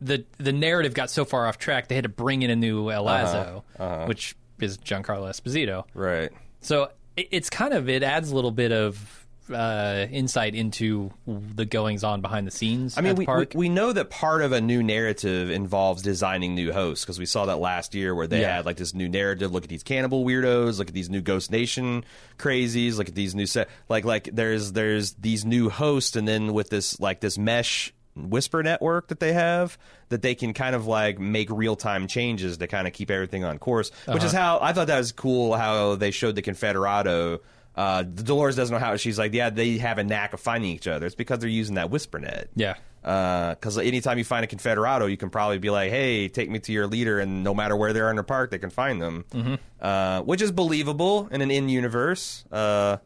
the the narrative got so far off track they had to bring in a new El Lazo, Uh-huh. which is Giancarlo Esposito. Right. So it, it's kind of it adds a little bit of uh, insight into the goings on behind the scenes. I mean, we, we park. we know that part of a new narrative involves designing new hosts because we saw that last year where they Yeah. had like this new narrative. Look at these cannibal weirdos. Look at these new Ghost Nation crazies. Look at these new set. Like like there's there's these new hosts, and then with this like this mesh whisper network that they have that they can kind of like make real time changes to kind of keep everything on course. Which is how I thought that was cool how they showed the Confederado. Uh, Dolores doesn't know how she's like, yeah, they have a knack of finding each other. It's because they're using that whisper net yeah, because anytime you find a Confederado, you can probably be like, "Hey, take me to your leader," and no matter where they are in the park, they can find them, mm-hmm. uh, which is believable in an in-universe. Uh,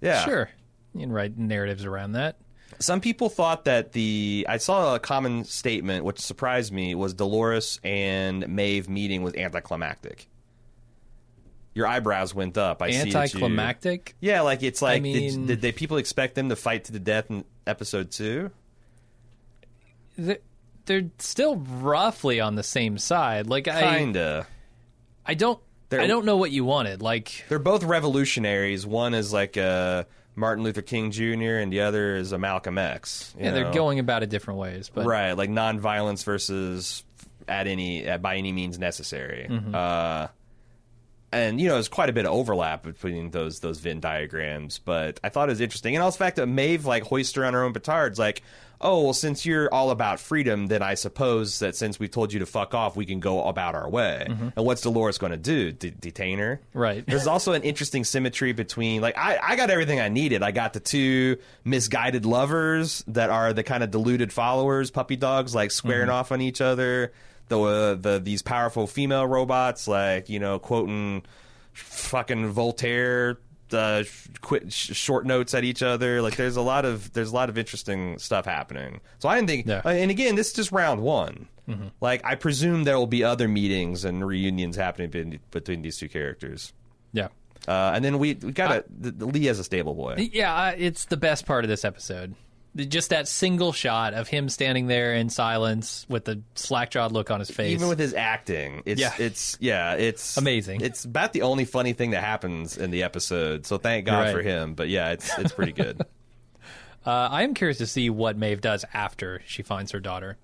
yeah, sure. You can write narratives around that. Some people thought that the I saw a common statement, which surprised me, was Dolores and Maeve meeting was anticlimactic. Your eyebrows went up. I see Anticlimactic. Yeah, like it's like I mean- did, did they people expect them to fight to the death in episode two? They're, they're still roughly on the same side. Like I, Kinda. I don't, They're- I don't know what you wanted. Like They're both revolutionaries. One is like a Martin Luther King Jr. and the other is a Malcolm X. you yeah, they're going about it different ways. But right, like nonviolence versus at any at, by any means necessary. Mm-hmm. Uh, and you know, there's quite a bit of overlap between those those Venn diagrams. But I thought it was interesting, and also the fact that Maeve like hoists her on her own petards, like. Oh well, since you're all about freedom, then I suppose that since we told you to fuck off, we can go about our way. And what's Dolores going to do? D- detain her? Mm-hmm. Right. There's also an interesting symmetry between like I, I got everything I needed. I got the two misguided lovers that are the kind of deluded followers, puppy dogs, like squaring Mm-hmm. off on each other. The uh, the these powerful female robots, like you know, quoting fucking Voltaire uh, quit sh- short notes at each other. Like there's a lot of there's a lot of interesting stuff happening. So I didn't think. Yeah. uh, and again, this is just round one. Like I presume there will be other meetings and reunions happening between, between these two characters. Yeah. Uh, and then we we got a Lee as a stable boy. Yeah, uh, it's the best part of this episode. Just that single shot of him standing there in silence with the slack-jawed look on his face. Even with his acting, it's Yeah. it's yeah, it's Amazing. It's about the only funny thing that happens in the episode. So thank God Right. for him. But yeah, it's it's pretty good. Uh, I am curious to see what Maeve does after she finds her daughter.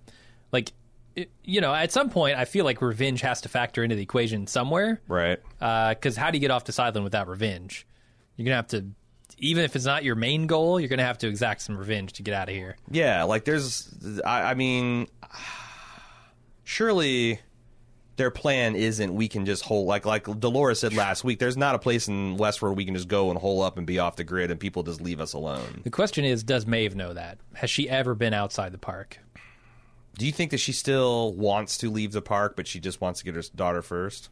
Like, it, you know, at some point, I feel like revenge has to factor into the equation somewhere. right. Because how do you get off to Silent without revenge? You're gonna have to, even if it's not your main goal, you're gonna have to exact some revenge to get out of here. Yeah, like there's, I, I mean, surely their plan isn't we can just hold like like Dolores said last week. There's not a place in Westworld we can just go and hole up and be off the grid and people just leave us alone. The question is, does Maeve know that? Has she ever been outside the park? Do you think that she still wants to leave the park, but she just wants to get her daughter first?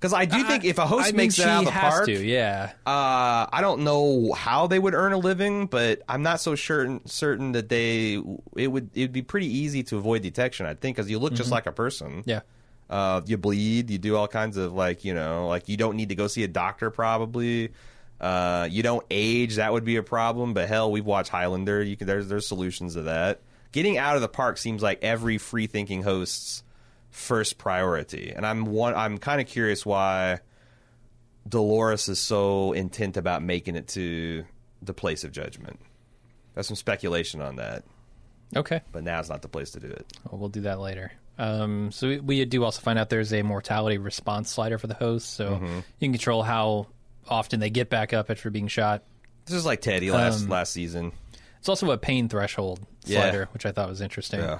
Because I do think if a host I makes it out of the has park, to, yeah. Uh, I don't know how they would earn a living, but I'm not so certain certain that they it would it would be pretty easy to avoid detection. I think because you look just like a person. Yeah. Uh, you bleed. You do all kinds of like you know like you don't need to go see a doctor probably. Uh, you don't age. That would be a problem. But hell, we've watched Highlander. You can there's there's solutions to that. Getting out of the park seems like every free thinking host's first priority, and I'm one. I'm kind of curious why Dolores is so intent about making it to the place of judgment. There's some speculation on that, Okay. but now's not the place to do it. Well, we'll do that later. Um, so we, we do also find out there's a mortality response slider for the host, so Mm-hmm. you can control how often they get back up after being shot. This is like Teddy last Um, last season. It's also a pain threshold Yeah. slider, which I thought was interesting. Yeah.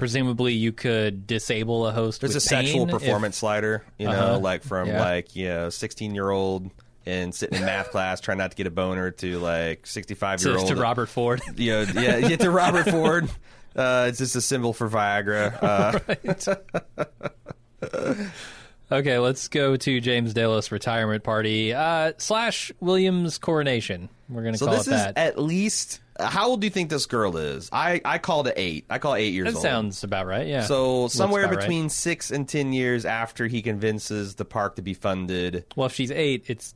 Presumably, you could disable a host. There's a sexual pain if- performance slider, you know, Uh-huh. like from Yeah. like you know, 16 year old and sitting in math class trying not to get a boner to like 65 year old. to Robert Ford. You know, yeah, yeah, to Robert Ford. Uh, it's just a symbol for Viagra. Uh, okay, let's go to James Delos' retirement party uh, slash Williams coronation. We're going to so call this it is that. at least. How old do you think this girl is? I I called it eight. I call it eight years that old. sounds about right. Yeah. So somewhere about right. between six and ten years after he convinces the park to be funded. Well, if she's eight, it's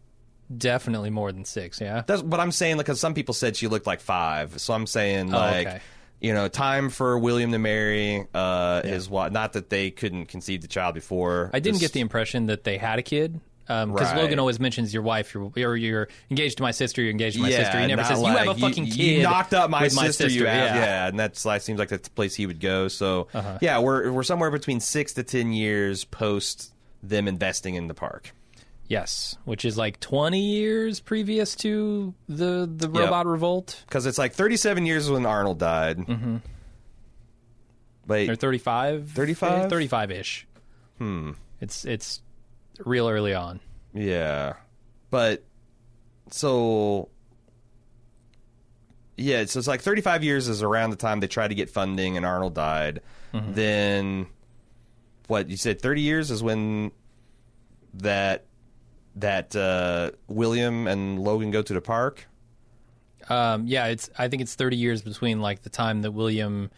definitely more than six. Yeah. That's what I'm saying. Because some people said she looked like five, so I'm saying like, Oh, okay. you know, time for William to marry uh, his wife. Not that they couldn't conceive the child before. I didn't This- get the impression that they had a kid. Because Right. Logan always mentions your wife, you're, you're, you're engaged to my sister, you're engaged to my yeah, sister. He never says, you have a fucking you, kid. You knocked up my with sister. You have, yeah. yeah. and that's like seems like the place he would go. So Uh-huh. yeah, we're we're somewhere between six to ten years post them investing in the park. Yes, which is like 20 years previous to the the robot revolt. because it's like 37 years when Arnold died. Mm-hmm. Wait, Or 35? 35? 35 ish. Hmm. It's, it's real early on. yeah, but so yeah, so it's like 35 years is around the time they tried to get funding and Arnold died. Then what you said 30 years is when that that uh, William and Logan go to the park. Um, yeah, it's. I think it's 30 years between like the time that William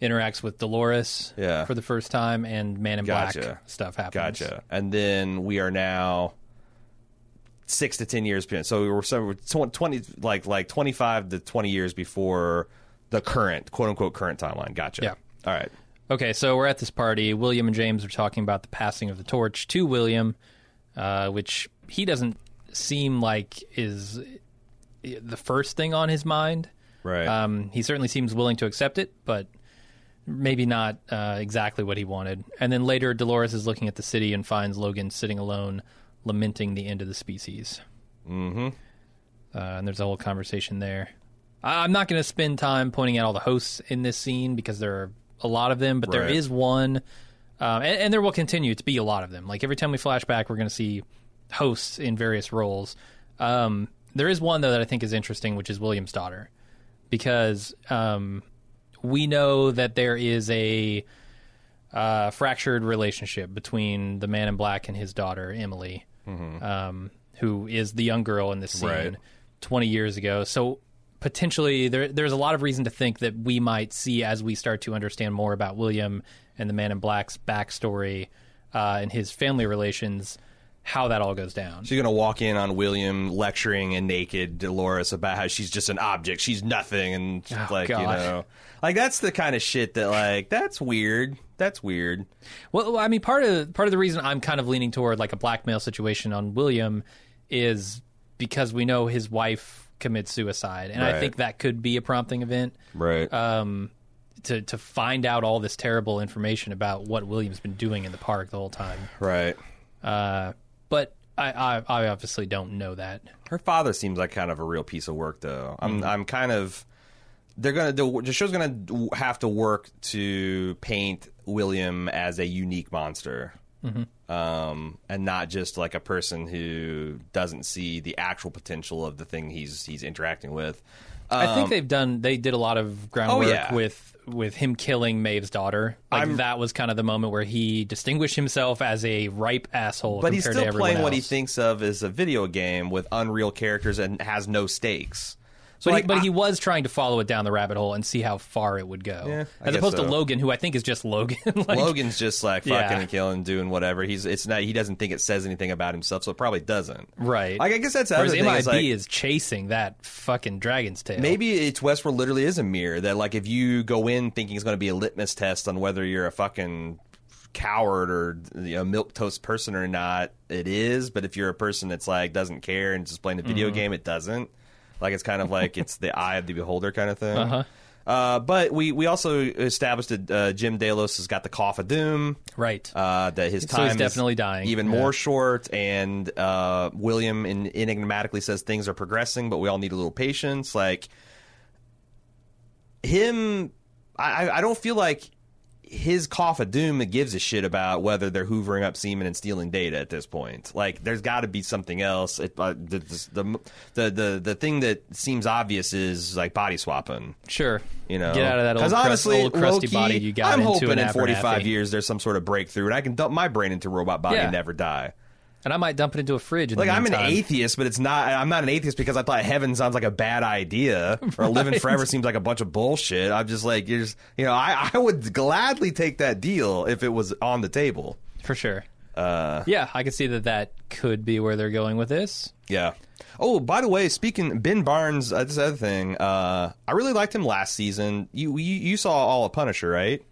interacts with Dolores Yeah. for the first time and Man in Gotcha. Black stuff happens. Gotcha. And then we are now six to ten years. behind. So we were so we're tw- twenty, like like twenty five to twenty years before the current quote unquote current timeline. Gotcha. Yeah. All right. Okay, so we're at this party. William and James are talking about the passing of the torch to William, uh, which he doesn't seem like is the first thing on his mind. Right. Um, he certainly seems willing to accept it, but maybe not uh, exactly what he wanted. And then later, Dolores is looking at the city and finds Logan sitting alone, lamenting the end of the species. Mm-hmm. Uh, and there's a whole conversation there. I- I'm not going to spend time pointing out all the hosts in this scene because there are a lot of them, but there Right. is one, um, and, and there will continue to be a lot of them. Like every time we flash back, we're going to see hosts in various roles. Um, there is one though that I think is interesting, which is William's daughter, because um, we know that there is a uh, fractured relationship between the man in black and his daughter Emily, um, who is the young girl in this scene Right. 20 years ago. So potentially there there's a lot of reason to think that we might see as we start to understand more about William and the Man in Black's backstory uh, and his family relations, how that all goes down. She's gonna walk in on William lecturing a naked Dolores about how she's just an object, she's nothing, and Oh, like you know, like that's the kind of shit that like that's weird. That's weird. Well, I mean, part of part of the reason I'm kind of leaning toward like a blackmail situation on William is because we know his wife commits suicide, and I think that could be a prompting event Right. um, to to find out all this terrible information about what William's been doing in the park the whole time. right. Uh, but I, I, I obviously don't know that. Her father seems like kind of a real piece of work, though. I'm Mm-hmm. I'm kind of they're gonna the, the show's gonna have to work to paint William as a unique monster, Mm-hmm. um, and not just like a person who doesn't see the actual potential of the thing he's he's interacting with. I think Um, they've done. They did a lot of groundwork yeah. with with him killing Maeve's daughter. Like I'm- that was kind of the moment where he distinguished himself as a ripe asshole. but he's still playing what he thinks of as a video game with unreal characters and has no stakes. So But, like, he, but I- he was trying to follow it down the rabbit hole and see how far it would go, Yeah, as opposed to. Logan, who I think is just Logan. like, Logan's just like fucking Yeah. and killing, doing whatever. He's it's not. He doesn't think it says anything about himself, so it probably doesn't. right? Like I guess that's Whereas. MIB Is like, is chasing that fucking dragon's tail. maybe it's Westworld literally is a mirror that like if you go in thinking it's going to be a litmus test on whether you're a fucking coward or you know milk toast person or not, it is. But if you're a person that's like doesn't care and just playing the video Mm-hmm. game, it doesn't. Like it's kind of like it's the eye of the beholder kind of thing. Uh-huh. Uh, but we, we also established that uh, Jim Delos has got the cough of doom. right? uh, that his So time he's is definitely dying. even Yeah. more short. And uh, William in, enigmatically says things are progressing, but we all need a little patience. Like him, I, I don't feel like his cough of doom gives a shit about whether they're hoovering up semen and stealing data at this point. Like, there's got to be something else. It, uh, the, the, the the the thing that seems obvious is like body swapping. sure. You know, get out of that old, crust, honestly, old crusty low-key, body you got I'm into hoping in 45 years there's some sort of breakthrough, and I can dump my brain into robot body Yeah. and never die. And I might dump it into a fridge. Like I'm an atheist, but it's not. I'm not an atheist because I thought heaven sounds like a bad idea, or living forever seems like a bunch of bullshit. I'm just like, you're just, you know, I, I would gladly take that deal if it was on the table. for sure. Uh, Yeah, I can see that that could be where they're going with this. yeah. Oh, by the way, speaking Ben Barnes, uh, this other thing, uh, I really liked him last season. You you, you saw all of Punisher, right?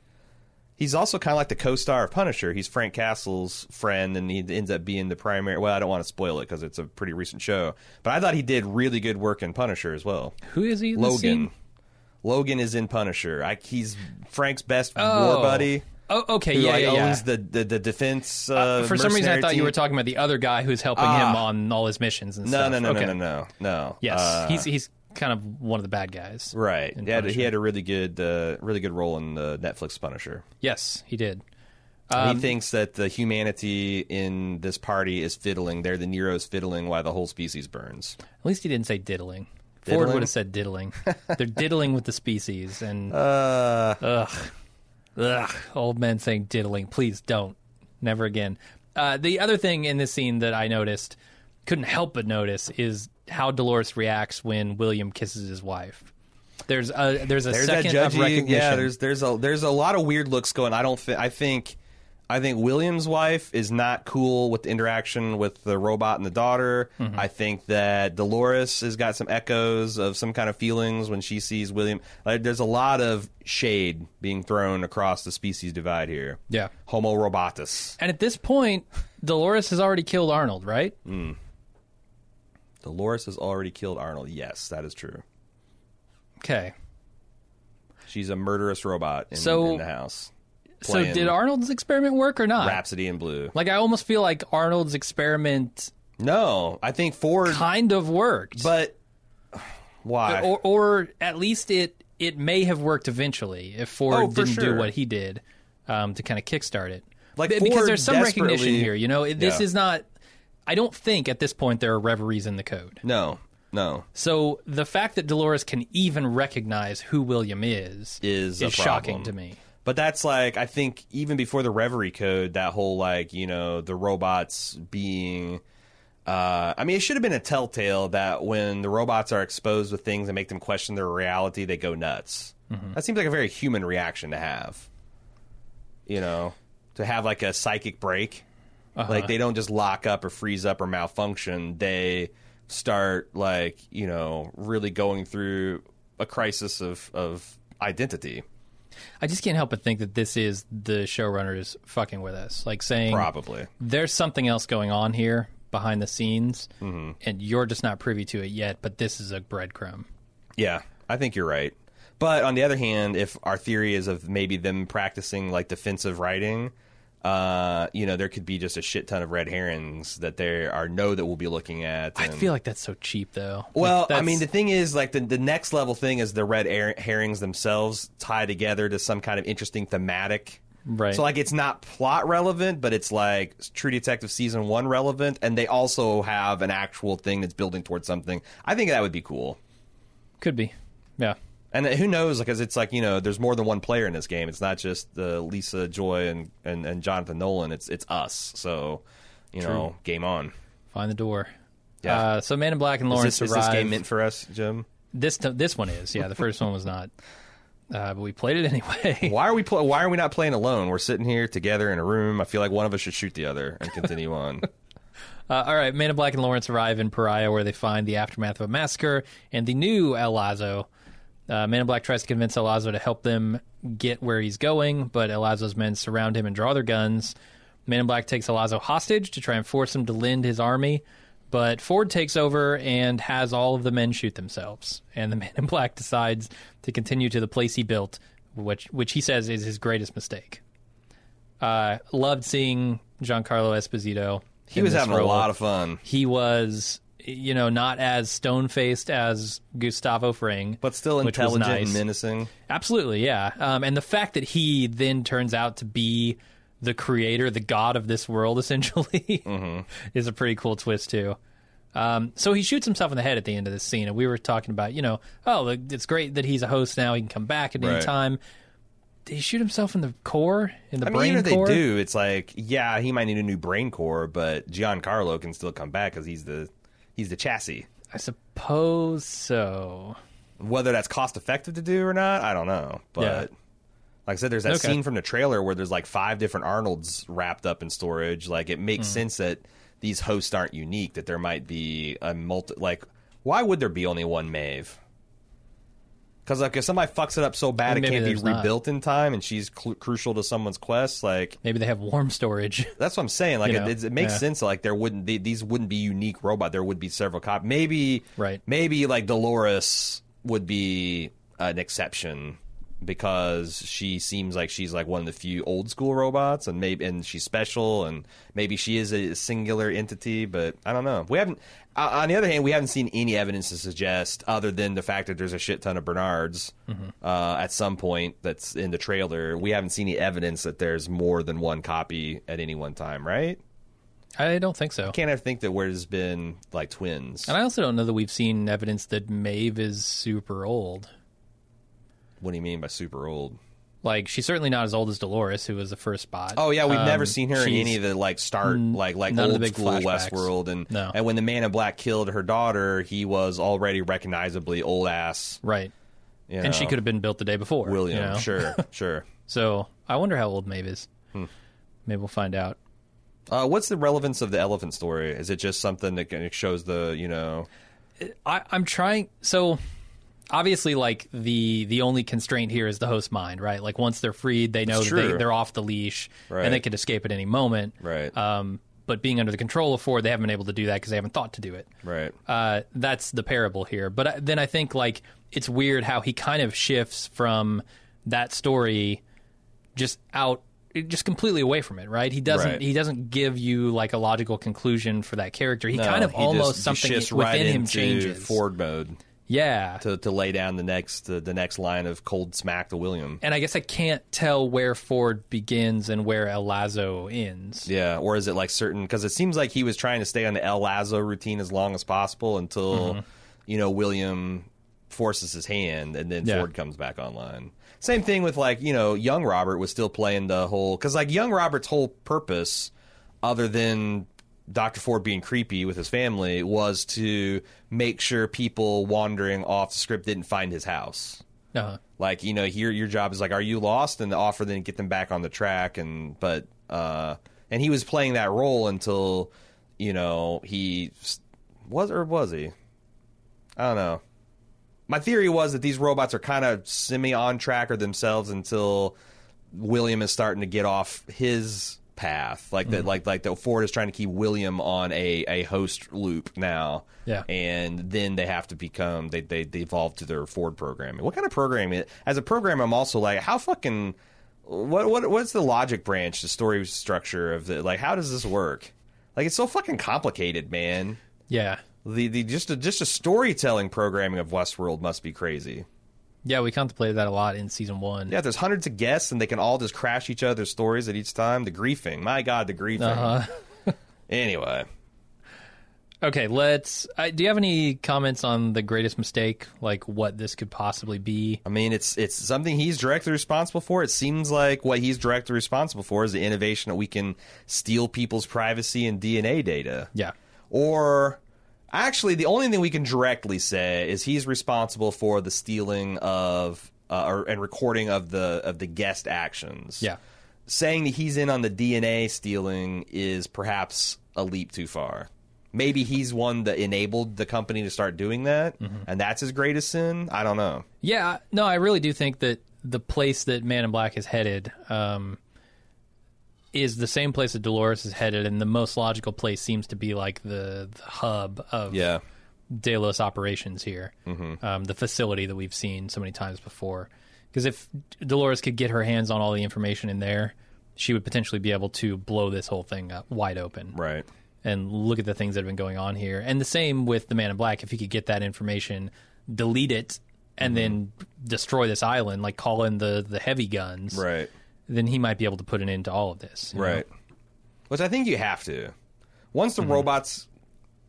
He's also kind of like the co-star of Punisher. He's Frank Castle's friend, and he ends up being the primary. Well, I don't want to spoil it because it's a pretty recent show, but I thought he did really good work in Punisher as well. Who is he? Logan. Logan is in Punisher. I, he's Frank's best Oh. war buddy. Oh, okay, yeah, like, yeah, yeah. owns the the, the defense. Uh, Uh, for some reason, I thought you were talking about the other guy who's helping Ah. him on all his missions and No, stuff. no, no, okay. no, no, no, no. Yes, Uh, he's he's kind of one of the bad guys. right. He had, he had a really good, uh, really good role in the Netflix Punisher. Yes, he did. he thinks that the humanity in this party is fiddling. They're the Nero's fiddling while the whole species burns. At least he didn't say diddling. Ford would have said diddling. They're diddling with the species, and Uh, ugh, ugh, old men saying diddling. Please don't, never again. Uh, the other thing in this scene that I noticed, couldn't help but notice, is how Dolores reacts when William kisses his wife. There's a there's a there's second of recognition. Yeah, there's there's a there's a lot of weird looks going. I don't. Thi- I think. I think William's wife is not cool with the interaction with the robot and the daughter. Mm-hmm. I think that Dolores has got some echoes of some kind of feelings when she sees William. Like, there's a lot of shade being thrown across the species divide here. Yeah. Homo robotus. And at this point, Dolores has already killed Arnold, right? Dolores has already killed Arnold. Yes, that is true. Okay. She's a murderous robot in, So- in the house. So did Arnold's experiment work or not? Rhapsody in Blue. Like I almost feel like Arnold's experiment No, I think Ford. kind of worked. But why? or or at least it it may have worked eventually if Ford Oh, didn't do what he did um, to kind of kickstart it. Like, Be- because Ford there's some recognition here. You know, this Yeah. is not. I don't think at this point there are reveries in the code. no, no. So the fact that Dolores can even recognize who William is Is a shocking to me. But that's like I think even before the Reverie Code, that whole like you know the robots being Uh, I mean, it should have been a telltale that when the robots are exposed with things that make them question their reality, they go nuts. That seems like a very human reaction to have. You know, to have like a psychic break. Like they don't just lock up or freeze up or malfunction. They start like you know really going through a crisis of of identity. I just can't help but think that this is the showrunners fucking with us, like saying Probably. there's something else going on here behind the scenes, Mm-hmm. and you're just not privy to it yet. But this is a breadcrumb. Yeah, I think you're right. But on the other hand, if our theory is of maybe them practicing like defensive writing, uh, you know, there could be just a shit ton of red herrings that there are no that we'll be looking at. I feel like that's so cheap, though. Well, Like, I mean, the thing is, like the the next level thing is the red her- herrings themselves tie together to some kind of interesting thematic. Right. So like it's not plot relevant, but it's like True Detective season one relevant, and they also have an actual thing that's building towards something. I think that would be cool. could be, yeah. And who knows? Because it's like you know, there's more than one player in this game. It's not just uh, Lisa Joy and, and, and Jonathan Nolan. It's it's us. So you know, game on. Find the door. Yeah. Uh, so Man in Black and Is Lawrence this, is this game meant for us, Jim? this t- this one is, yeah. The first one was not, uh, but we played it anyway. Why are we pl- Why are we not playing alone? We're sitting here together in a room. I feel like one of us should shoot the other and continue on. Uh, all right, Man in Black and Lawrence arrive in Pariah, where they find the aftermath of a massacre and the new El Lazo. Uh, Man in Black tries to convince El Lazo to help them get where he's going, but El Lazo's men surround him and draw their guns. Man in Black takes El Lazo hostage to try and force him to lend his army, but Ford takes over and has all of the men shoot themselves. And the Man in Black decides to continue to the place he built, which which he says is his greatest mistake. Uh, loved seeing Giancarlo Esposito. He was having a lot of fun, He was, you know, not as stone faced as Gustavo Fring, but still intelligent nice. and menacing. Absolutely, yeah. Um, and the fact that he then turns out to be the creator, the god of this world, essentially, Mm-hmm. is a pretty cool twist too. Um, so he shoots himself in the head at the end of this scene, and we were talking about, you know, oh, it's great that he's a host now; he can come back at any time. Did he shoot himself in the core, in the I mean, brain if core? they do, it's like, yeah, he might need a new brain core, but Giancarlo can still come back because he's the he's the chassis. I suppose so. Whether that's cost effective to do or not, I don't know. But Yeah. like I said, there's that Okay. scene from the trailer where there's like five different Arnolds wrapped up in storage. Like it makes hmm. sense that these hosts aren't unique. That there might be a multi. Like, why would there be only one Maeve? Because like if somebody fucks it up so bad it can't be there's not. rebuilt in time, and she's cl- crucial to someone's quest, like Maybe they have warm storage. that's what I'm saying. Like You it, know, it, it makes yeah. sense. Like there wouldn't they, these wouldn't be unique robot. There would be several cop. Maybe Right. Maybe like Dolores would be an exception because she seems like she's like one of the few old school robots, and maybe and she's special, and maybe she is a singular entity. But I don't know. We haven't. Uh, on the other hand, we haven't seen any evidence to suggest, other than the fact that there's a shit ton of Bernards Mm-hmm. uh, at some point that's in the trailer. We haven't seen any evidence that there's more than one copy at any one time, right? I don't think so. I Can't ever think that where there's been like twins. And I also don't know that we've seen evidence that Maeve is super old. What do you mean by super old? Like she's certainly not as old as Dolores, who was the first spot. Oh yeah, we've Um, never seen her in any of the like start like like old the big school flashbacks. Westworld and No. and when the Man in Black killed her daughter, he was already recognizably old ass. right, You and she could have been built the day before. William. you know? Sure, sure. So I wonder how old Maeve is. Hmm. Maybe we'll find out. Uh, what's the relevance of the elephant story? Is it just something that shows the you know? I, I'm trying. So obviously, like the the only constraint here is the host mind, right? Like once they're freed, they know that they, they're off the leash Right. and they could escape at any moment. Right. Um, but being under the control of Ford, they haven't been able to do that because they haven't thought to do it. Right. Uh, that's the parable here. But I- then I think like it's weird how he kind of shifts from that story just out just completely away from it, right? He doesn't Right. he doesn't give you like a logical conclusion for that character. He No, kind of he almost just something within right him changes. Ford mode Yeah. to, to lay down the next the, the next line of cold smack to William. and I guess I can't tell where Ford begins and where El Lazo ends. Yeah, or is it like certain? Because it seems like he was trying to stay on the El Lazo routine as long as possible until Mm-hmm. you know William forces his hand, and then Yeah. Ford comes back online. Same thing with like you know young Robert was still playing the whole because like young Robert's whole purpose, other than Dr. Ford being creepy with his family was to make sure people wandering off the script didn't find his house. Uh-huh. Like, you know, here your job is like, are you lost? And the offer then get them back on the track. And, but, uh, and he was playing that role until, you know, he was, or was he? I don't know. My theory was that these robots are kind of semi on track or themselves until William is starting to get off his path. Like that, mm. like like the Ford is trying to keep William on a, a host loop now. Yeah. and then they have to become they, they they evolve to their Ford programming. What kind of programming? As a programmer, I'm also like, how fucking what what what's the logic branch, the story structure of the like? How does this work? Like it's so fucking complicated, man. Yeah. The the just a, just a storytelling programming of Westworld must be crazy. Yeah, we contemplated that a lot in season one. Yeah, there's hundreds of guests and they can all just crash each other's stories at each time. The griefing, my god, the griefing. Uh-huh. Anyway, Okay, let's. Uh, do you have any comments on the greatest mistake? Like what this could possibly be? I mean, it's it's something he's directly responsible for. It seems like what he's directly responsible for is the innovation that we can steal people's privacy and DNA data. Yeah. Or actually, the only thing we can directly say is he's responsible for the stealing of uh, or, and recording of the of the guest actions. Yeah. saying that he's in on the DNA stealing is perhaps a leap too far. Maybe he's one that enabled the company to start doing that, and that's his greatest sin. I don't know. Yeah, no, I really do think that the place that Man in Black is headed um, is the same place that Dolores is headed, and the most logical place seems to be like the, the hub of Yeah, Delos operations here, um, the facility that we've seen so many times before. Because if Dolores could get her hands on all the information in there, she would potentially be able to blow this whole thing up wide open right. and look at the things that have been going on here. And the same with the Man in Black. If he could get that information, delete it, and then destroy this island, like call in the the heavy guns, Right. Then he might be able to put an end to all of this. you know? Right. Which I think you have to. Once the mm-hmm. robots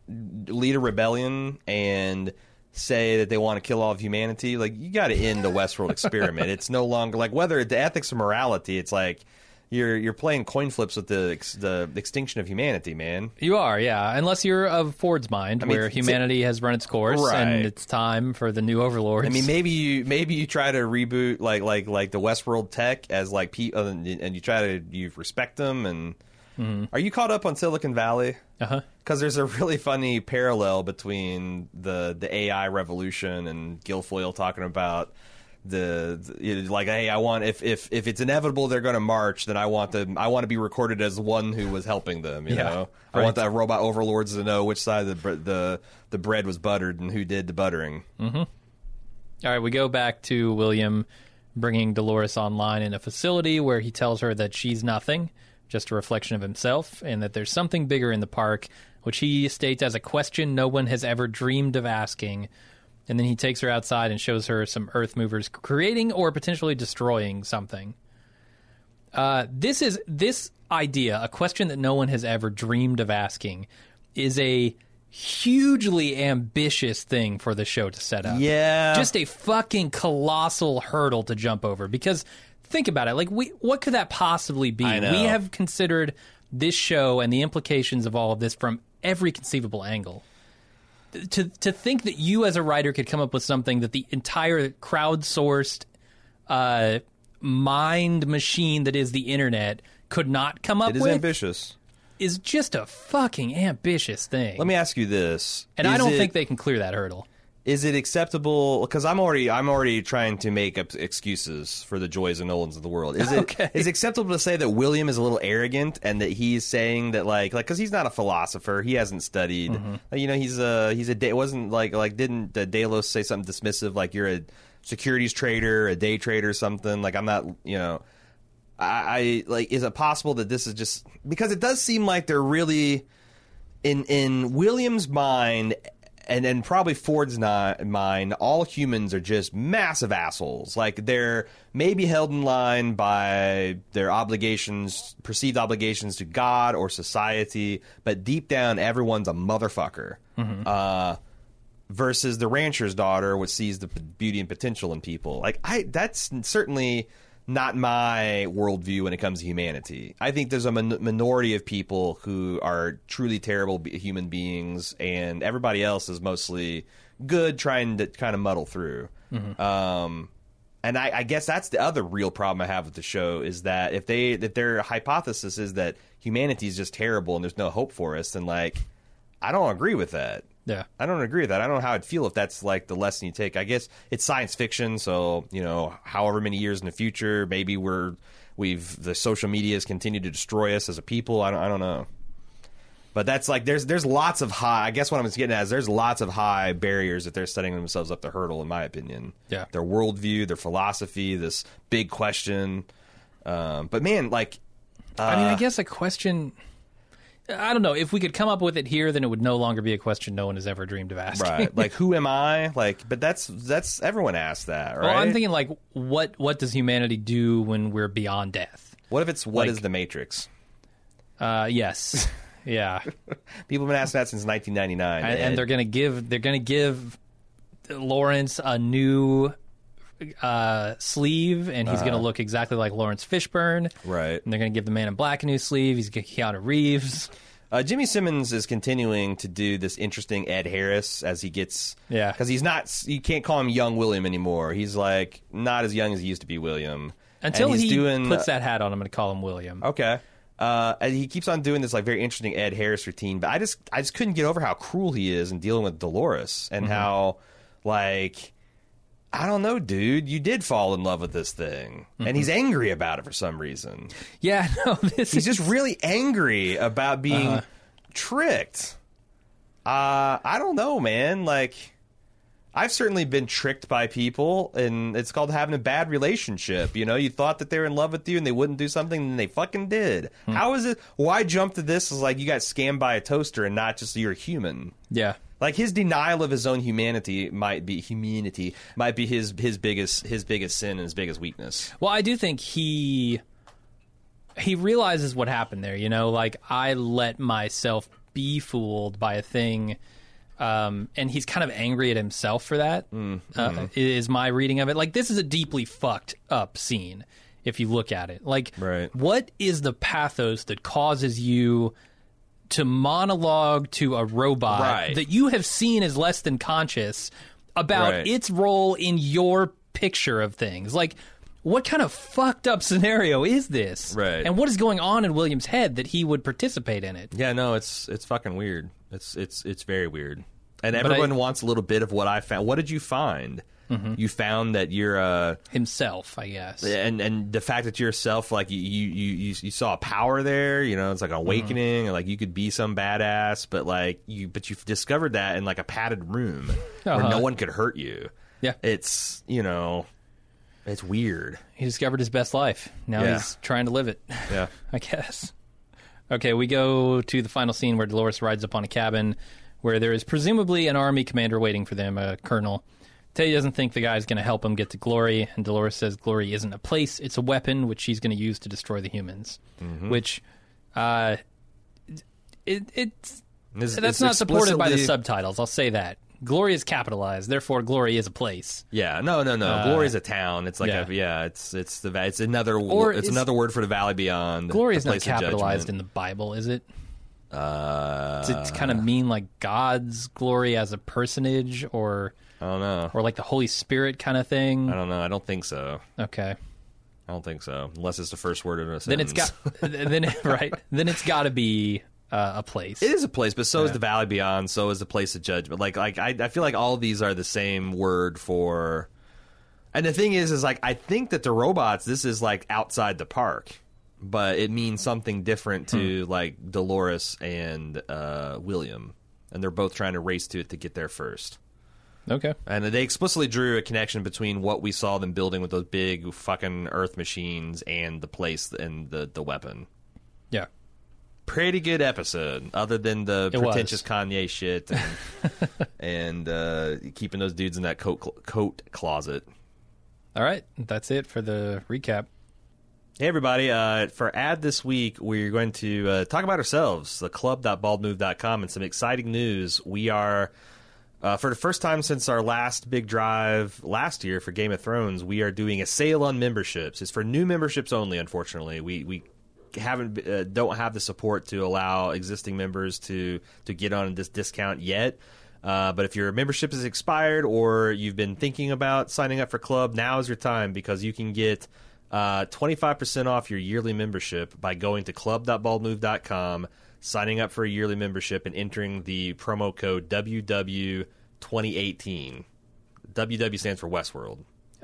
lead a rebellion and say that they want to kill all of humanity, like you got to end the Westworld experiment. it's no longer like whether the ethics or morality. It's like you're you're playing coin flips with the ex- the extinction of humanity, man. You are, yeah. Unless you're of Ford's mind, mean, where humanity has run its course Right. and it's time for the new overlords. I mean, maybe you maybe you try to reboot like like like the Westworld tech as like pe- uh, and you try to you respect them and. Are you caught up on Silicon Valley? uh-huh. because there's a really funny parallel between the the AI revolution and Gilfoyle talking about the, the like hey I want if if if it's inevitable they're going to march then I want them I want to be recorded as one who was helping them you Yeah, know I want the robot overlords to know which side of the the the bread was buttered and who did the buttering mm-hmm. All right, we go back to William bringing Dolores online in a facility where he tells her that she's nothing, just a reflection of himself, and that there's something bigger in the park, which he states as a question no one has ever dreamed of asking. And then he takes her outside and shows her some earth movers creating or potentially destroying something. Uh, this is this idea, a question that no one has ever dreamed of asking, is a hugely ambitious thing for the show to set up yeah just a fucking colossal hurdle to jump over because think about it like we what could that possibly be I know. we have considered this show and the implications of all of this from every conceivable angle to to think that you as a writer could come up with something that the entire crowdsourced uh mind machine that is the internet could not come up it is with ambitious. is just a fucking ambitious thing. Let me ask you this. And i don't it- think they can clear that hurdle is it acceptable? Because i'm already i'm already trying to make up excuses for the joys and nolans of the world. Is it Okay. is it acceptable to say that william is a little arrogant and that he's saying that like like because he's not a philosopher. He hasn't studied. Mm-hmm. You know he's a he's a day wasn't like like didn't uh, delos say something dismissive like you're a securities trader a day trader something? Like i'm not you know I, I like is it possible that this is just because it does seem like they're really in in Williams' mind and and probably Ford's not mind, all humans are just massive assholes. Like they're maybe held in line by their obligations, perceived obligations to God or society, but deep down, everyone's a motherfucker. Uh, versus the rancher's daughter, which sees the beauty and potential in people. Like I, that's certainly not my worldview when it comes to humanity. I think there's a min- minority of people who are truly terrible be- human beings, and everybody else is mostly good, trying to kind of muddle through. Um, and I, I guess that's the other real problem I have with the show is that if they that their hypothesis is that humanity is just terrible and there's no hope for us, then like I don't agree with that. Yeah. I don't agree with that. I don't know how I'd feel if that's like the lesson you take. I guess it's science fiction, so you know, however many years in the future, maybe we're we've the social media has continued to destroy us as a people. I don't, I don't know. But that's like there's there's lots of high. I guess what I'm getting at is there's lots of high barriers that they're setting themselves up to hurdle, in my opinion. Yeah. their worldview, their philosophy, this big question. Um, but man, like, I mean, uh, I guess a question. I don't know. If we could come up with it here, then it would no longer be a question no one has ever dreamed of asking. right? Like, who am I? Like, but that's that's everyone asks that, right? Well, I'm thinking like, what what does humanity do when we're beyond death? what if it's what is like- the Matrix? Uh, yes, yeah, People have been asking that since 1999, and, and they're gonna give they're gonna give Lawrence a new uh, sleeve, and he's gonna look exactly like Lawrence Fishburne. right. And they're gonna give the Man in Black a new sleeve. He's Keanu Reeves. Uh, Jimmy Simpson is continuing to do this interesting Ed Harris as he gets, Yeah. because he's not. You can't call him young William anymore. He's like not as young as he used to be, William. Until he's he doing puts that hat on, I'm gonna call him William. Okay. Uh, and he keeps on doing this like very interesting Ed Harris routine, but I just I just couldn't get over how cruel he is in dealing with Dolores and how like I don't know, dude, you did fall in love with this thing, and he's angry about it for some reason. Yeah, no, this He's is just really angry about being Uh-huh. tricked. Uh, I don't know, man. Like, I've certainly been tricked by people, and it's called having a bad relationship. You know, you thought that they were in love with you and they wouldn't do something, and they fucking did. Hmm. How is it? Why jump to this as like you got scammed by a toaster and not just you're human? yeah. Like his denial of his own humanity might be humanity might be his his biggest his biggest sin and his biggest weakness. Well, I do think he he realizes what happened there. You know, like I let myself be fooled by a thing, um, and he's kind of angry at himself for that. Uh, is my reading of it. Like this is a deeply fucked up scene if you look at it. Like, Right. what is the pathos that causes you? To monologue to a robot Right. that you have seen as less than conscious about Right. its role in your picture of things. Like, what kind of fucked up scenario is this? Right. And what is going on in William's head that he would participate in it? Yeah, no, it's it's fucking weird. It's it's it's very weird. And I- everyone wants a little bit of what I found. What did you find? You found that you're uh Himself, I guess. and and the fact that you're self like you you you, you saw a power there, you know, it's like an awakening, and like you could be some badass, but like you but you've discovered that in like a padded room where Uh-huh. no one could hurt you. Yeah. It's you know it's weird. He discovered his best life. Now Yeah. he's trying to live it, Yeah. I guess. Okay, we go to the final scene where Dolores rides up on a cabin where there is presumably an army commander waiting for them, a colonel. Teddy doesn't think the guy's going to help him get to Glory, and Dolores says Glory isn't a place, it's a weapon which she's going to use to destroy the humans. Which, uh, it, it's This- that's it's not supported by the subtitles. I'll say that. Glory is capitalized, therefore Glory is a place. Yeah, no, no, no. Glory is a town. It's like yeah. a yeah. It's it's the it's another Or it's another word for the valley beyond. Glory is not capitalized in the Bible, is it? Uh, Does it kind of mean like God's glory as a personage, or I don't know. or like the Holy Spirit kind of thing? I don't know. I don't think so. Okay, I don't think so. Unless it's the first word of a sentence. then it's got then right then it's got to be uh, a place. It is a place, but so is the Valley Beyond. So is the place of judgment. Like, like I, I feel like all these are the same word for. And the thing is, is like I think that the robots. This is like outside the park, but it means something different to like Dolores and uh, William, and they're both trying to race to it to get there first. Okay, And they explicitly drew a connection between what we saw them building with those big fucking Earth machines and the place and the the weapon yeah, pretty good episode, other than the It pretentious was. Kanye shit and, and uh, keeping those dudes in that coat coat closet. all right, that's it for the recap. Hey everybody! Uh, for ad this week, we're going to uh, talk about ourselves, the club.baldmove.com, and some exciting news. We are Uh, for the first time since our last big drive last year for Game of Thrones, we are doing a sale on memberships. It's for new memberships only. Unfortunately, we we haven't uh, don't have the support to allow existing members to to get on this discount yet. Uh, but if your membership is expired or you've been thinking about signing up for club, now is your time because you can get uh, 25% off your yearly membership by going to club.baldmove.com, signing up for a yearly membership, and entering the promo code WW2018. WW stands for Westworld.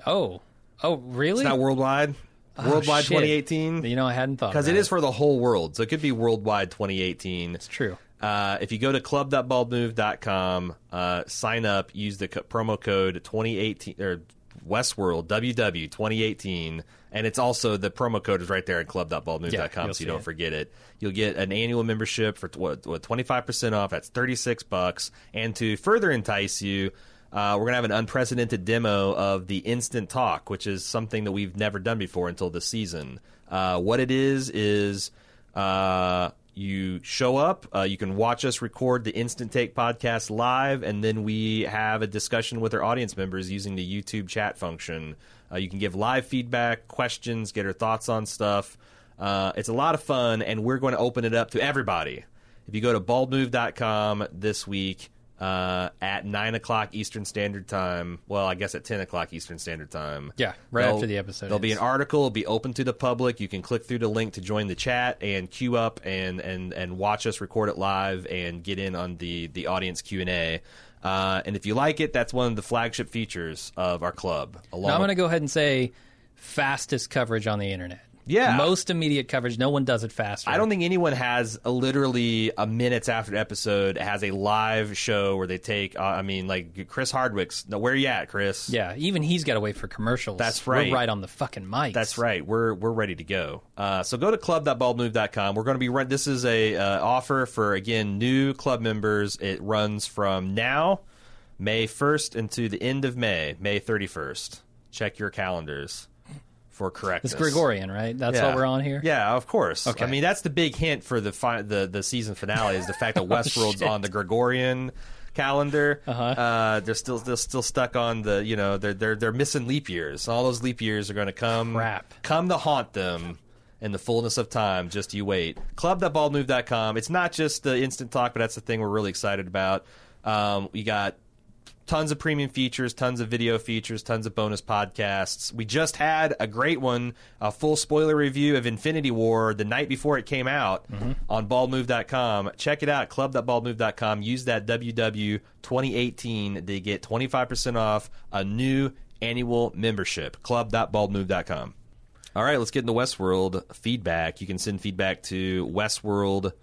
Oh, oh, really? It's not worldwide. Worldwide shit. 2018. You know, I hadn't thought Because it is for the whole world. So it could be worldwide 2018. It's true. Uh, if you go to club.baldmove.com, uh, sign up, use the co- promo code 2018 or Westworld WW 2018, and it's also the promo code is right there at club.baldmove.com, Yeah, so you don't it. forget it. You'll get an annual membership for what, what 25% off. That's 36 bucks. And to further entice you, uh, we're gonna have an unprecedented demo of the Instant Take, which is something that we've never done before until this season. Uh, what it is is uh, you show up, uh, you can watch us record the Instant Take podcast live, and then we have a discussion with our audience members using the YouTube chat function. Uh, you can give live feedback, questions, get our thoughts on stuff. Uh, it's a lot of fun, and we're going to open it up to everybody. If you go to baldmove.com this week uh, at 9 o'clock Eastern Standard Time, well, I guess at 10 o'clock Eastern Standard Time. Yeah, right after the episode There'll be an article, it'll be open to the public. You can click through the link to join the chat and queue up and, and, and watch us record it live and get in on the, the audience Q&A. Uh, and if you like it, that's one of the flagship features of our club. Along Now I'm going to go ahead and say fastest coverage on the internet. Yeah. Most immediate coverage. No one does it faster. I don't think anyone has a, literally a minutes after episode has a live show where they take. Uh, I mean, like Chris Hardwick's. No, where you at, Chris? Yeah, even he's got to wait for commercials. That's We're right. right on the fucking mic. That's right. We're we're ready to go. Uh, so go to club.baldmove.com. We're going to be run. This is a uh, offer for again new club members. It runs from now, May first, into the end of May, May thirty first. Check your calendars for correctness. It's Gregorian, right? That's Yeah. what we're on here. Yeah, of course. Okay. I mean, that's the big hint for the fi- the the season finale is the fact that Westworld's shit. on the Gregorian calendar. Uh-huh. they're still they're still stuck on the you know they're they're they're missing leap years. All those leap years are going to come Crap. come to haunt them. In the fullness of time, just you wait. Club.baldmove.com. It's not just the instant take, but that's the thing we're really excited about. Um, we got tons of premium features, tons of video features, tons of bonus podcasts. We just had a great one, a full spoiler review of Infinity War the night before it came out mm-hmm. on baldmove.com. Check it out, club.baldmove.com. Use that WW2018 to get 25% off a new annual membership. Club.baldmove.com. All right, let's get into Westworld feedback. You can send feedback to Westworld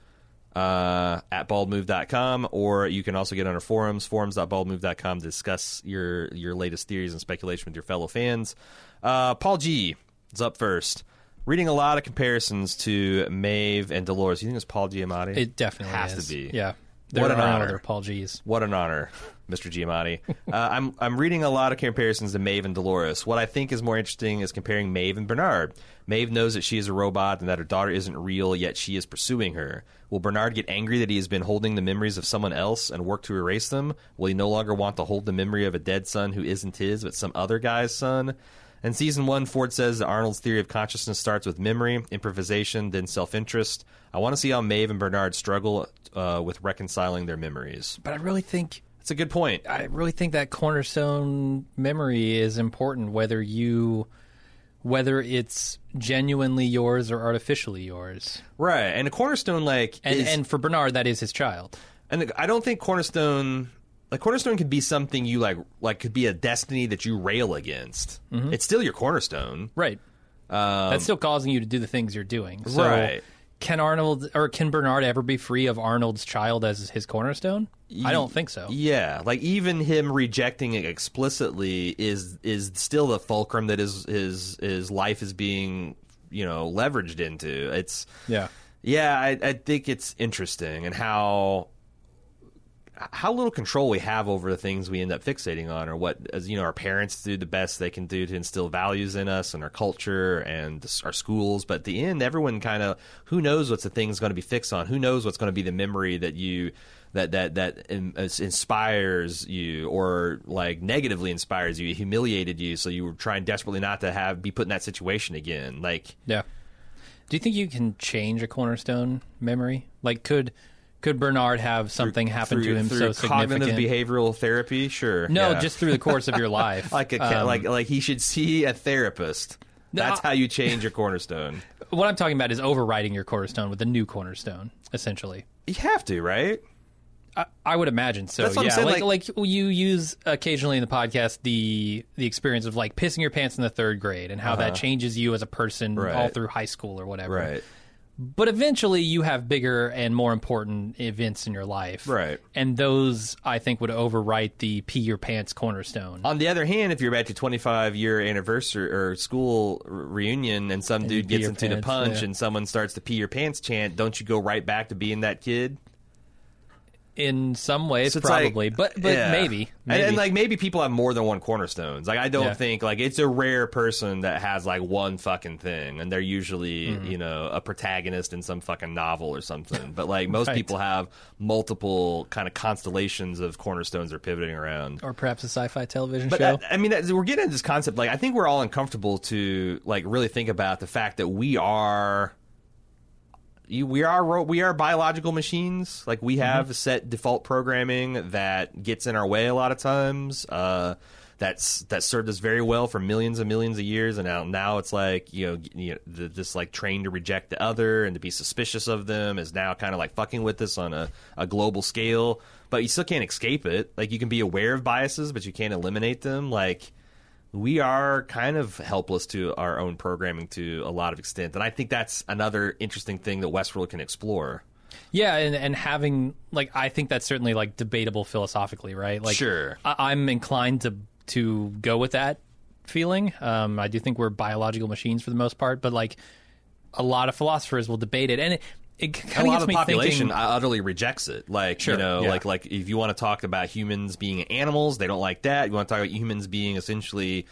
uh, at baldmove.com, or you can also get on our forums, forums.baldmove.com, to discuss your, your latest theories and speculation with your fellow fans. Uh, Paul G is up first. Reading a lot of comparisons to Maeve and Dolores. You think it's Paul Giamatti? It definitely has is. to be. Yeah. What an honor. Paul G's. What an honor, Mr. Giamatti. uh, I'm I'm reading a lot of comparisons to Maeve and Dolores. What I think is more interesting is comparing Maeve and Bernard. Maeve knows that she is a robot and that her daughter isn't real, yet she is pursuing her. Will Bernard get angry that he has been holding the memories of someone else and work to erase them? Will he no longer want to hold the memory of a dead son who isn't his but some other guy's son? In season one, Ford says that Arnold's theory of consciousness starts with memory, improvisation, then self interest. I want to see how Maeve and Bernard struggle uh, with reconciling their memories. But I really think It's a good point. I really think that cornerstone memory is important whether you whether it's genuinely yours or artificially yours. Right. And a cornerstone like And is, and for Bernard that is his child. and I don't think cornerstone like cornerstone could be something you like like could be a destiny that you rail against. Mm-hmm. It's still your cornerstone. Right. That's still causing you to do the things you're doing. So Um, Right. Can Arnold or can Bernard ever be free of Arnold's child as his cornerstone? I don't think so. Yeah, like even him rejecting it explicitly is is still the fulcrum that his his his life is being you know leveraged into. It's Yeah. Yeah, I, I think it's interesting and how how little control we have over the things we end up fixating on, or what, as you know, our parents do the best they can do to instill values in us and our culture and our schools. But at the end, everyone kind of who knows what's the thing's going to be fixed on? Who knows what's going to be the memory that you that that that in, inspires you or like negatively inspires you, humiliated you, so you were trying desperately not to have be put in that situation again. Like, yeah. Do you think you can change a cornerstone memory? Like, could could Bernard have something through, happen through, to him through so cognitive significant? behavioral therapy? Sure. no, yeah. just through the course of your life. like a Um, like like he should see a therapist. That's how you change your cornerstone. what I'm talking about is overwriting your cornerstone with a new cornerstone, essentially. You have to, right? I, I would imagine so. That's what I'm yeah, saying, like, like- like you use occasionally in the podcast the the experience of like pissing your pants in the third grade and how that changes you as a person Uh-huh. Right. all through high school or whatever. Right. But eventually, you have bigger and more important events in your life, Right. And those, I think, would overwrite the pee your pants cornerstone. On the other hand, if you're at your 25 year anniversary or school reunion and some dude gets into the punch yeah. and someone starts to pee your pants chant, don't you go right back to being that kid? In some ways, So it's like- probably, but but Yeah. maybe, And, maybe. and like maybe people have more than one cornerstones. Like I don't Yeah. think like it's a rare person that has like one fucking thing, and they're usually Mm-hmm. you know a protagonist in some fucking novel or something. But like most Right. people have multiple kind of constellations of cornerstones they're pivoting around. or perhaps a sci-fi television But show. that- I mean, that, we're getting into this concept. Like, I think we're all uncomfortable to like really think about the fact that we are, you, we are ro- we are biological machines. Like, we have set default programming that gets in our way a lot of times. Uh, that's that served us very well for millions and millions of years, and now now it's like you know, you know the, this like trained to reject the other and to be suspicious of them is now kind of like fucking with us on a, a global scale. But you still can't escape it. Like you can be aware of biases, but you can't eliminate them. Like we are kind of helpless to our own programming to a lot of extent, and I think that's another interesting thing that Westworld can explore. Yeah, and and having like I think that's certainly like debatable philosophically, right? Like Sure. I, I'm inclined to to go with that feeling. Um, I do think we're biological machines for the most part, but like a lot of philosophers will debate it, and it it a kind of lot of the population thinking. utterly rejects it. Like Sure, you know, yeah. like like if you want to talk about humans being animals, they don't like that. You want to talk about humans being essentially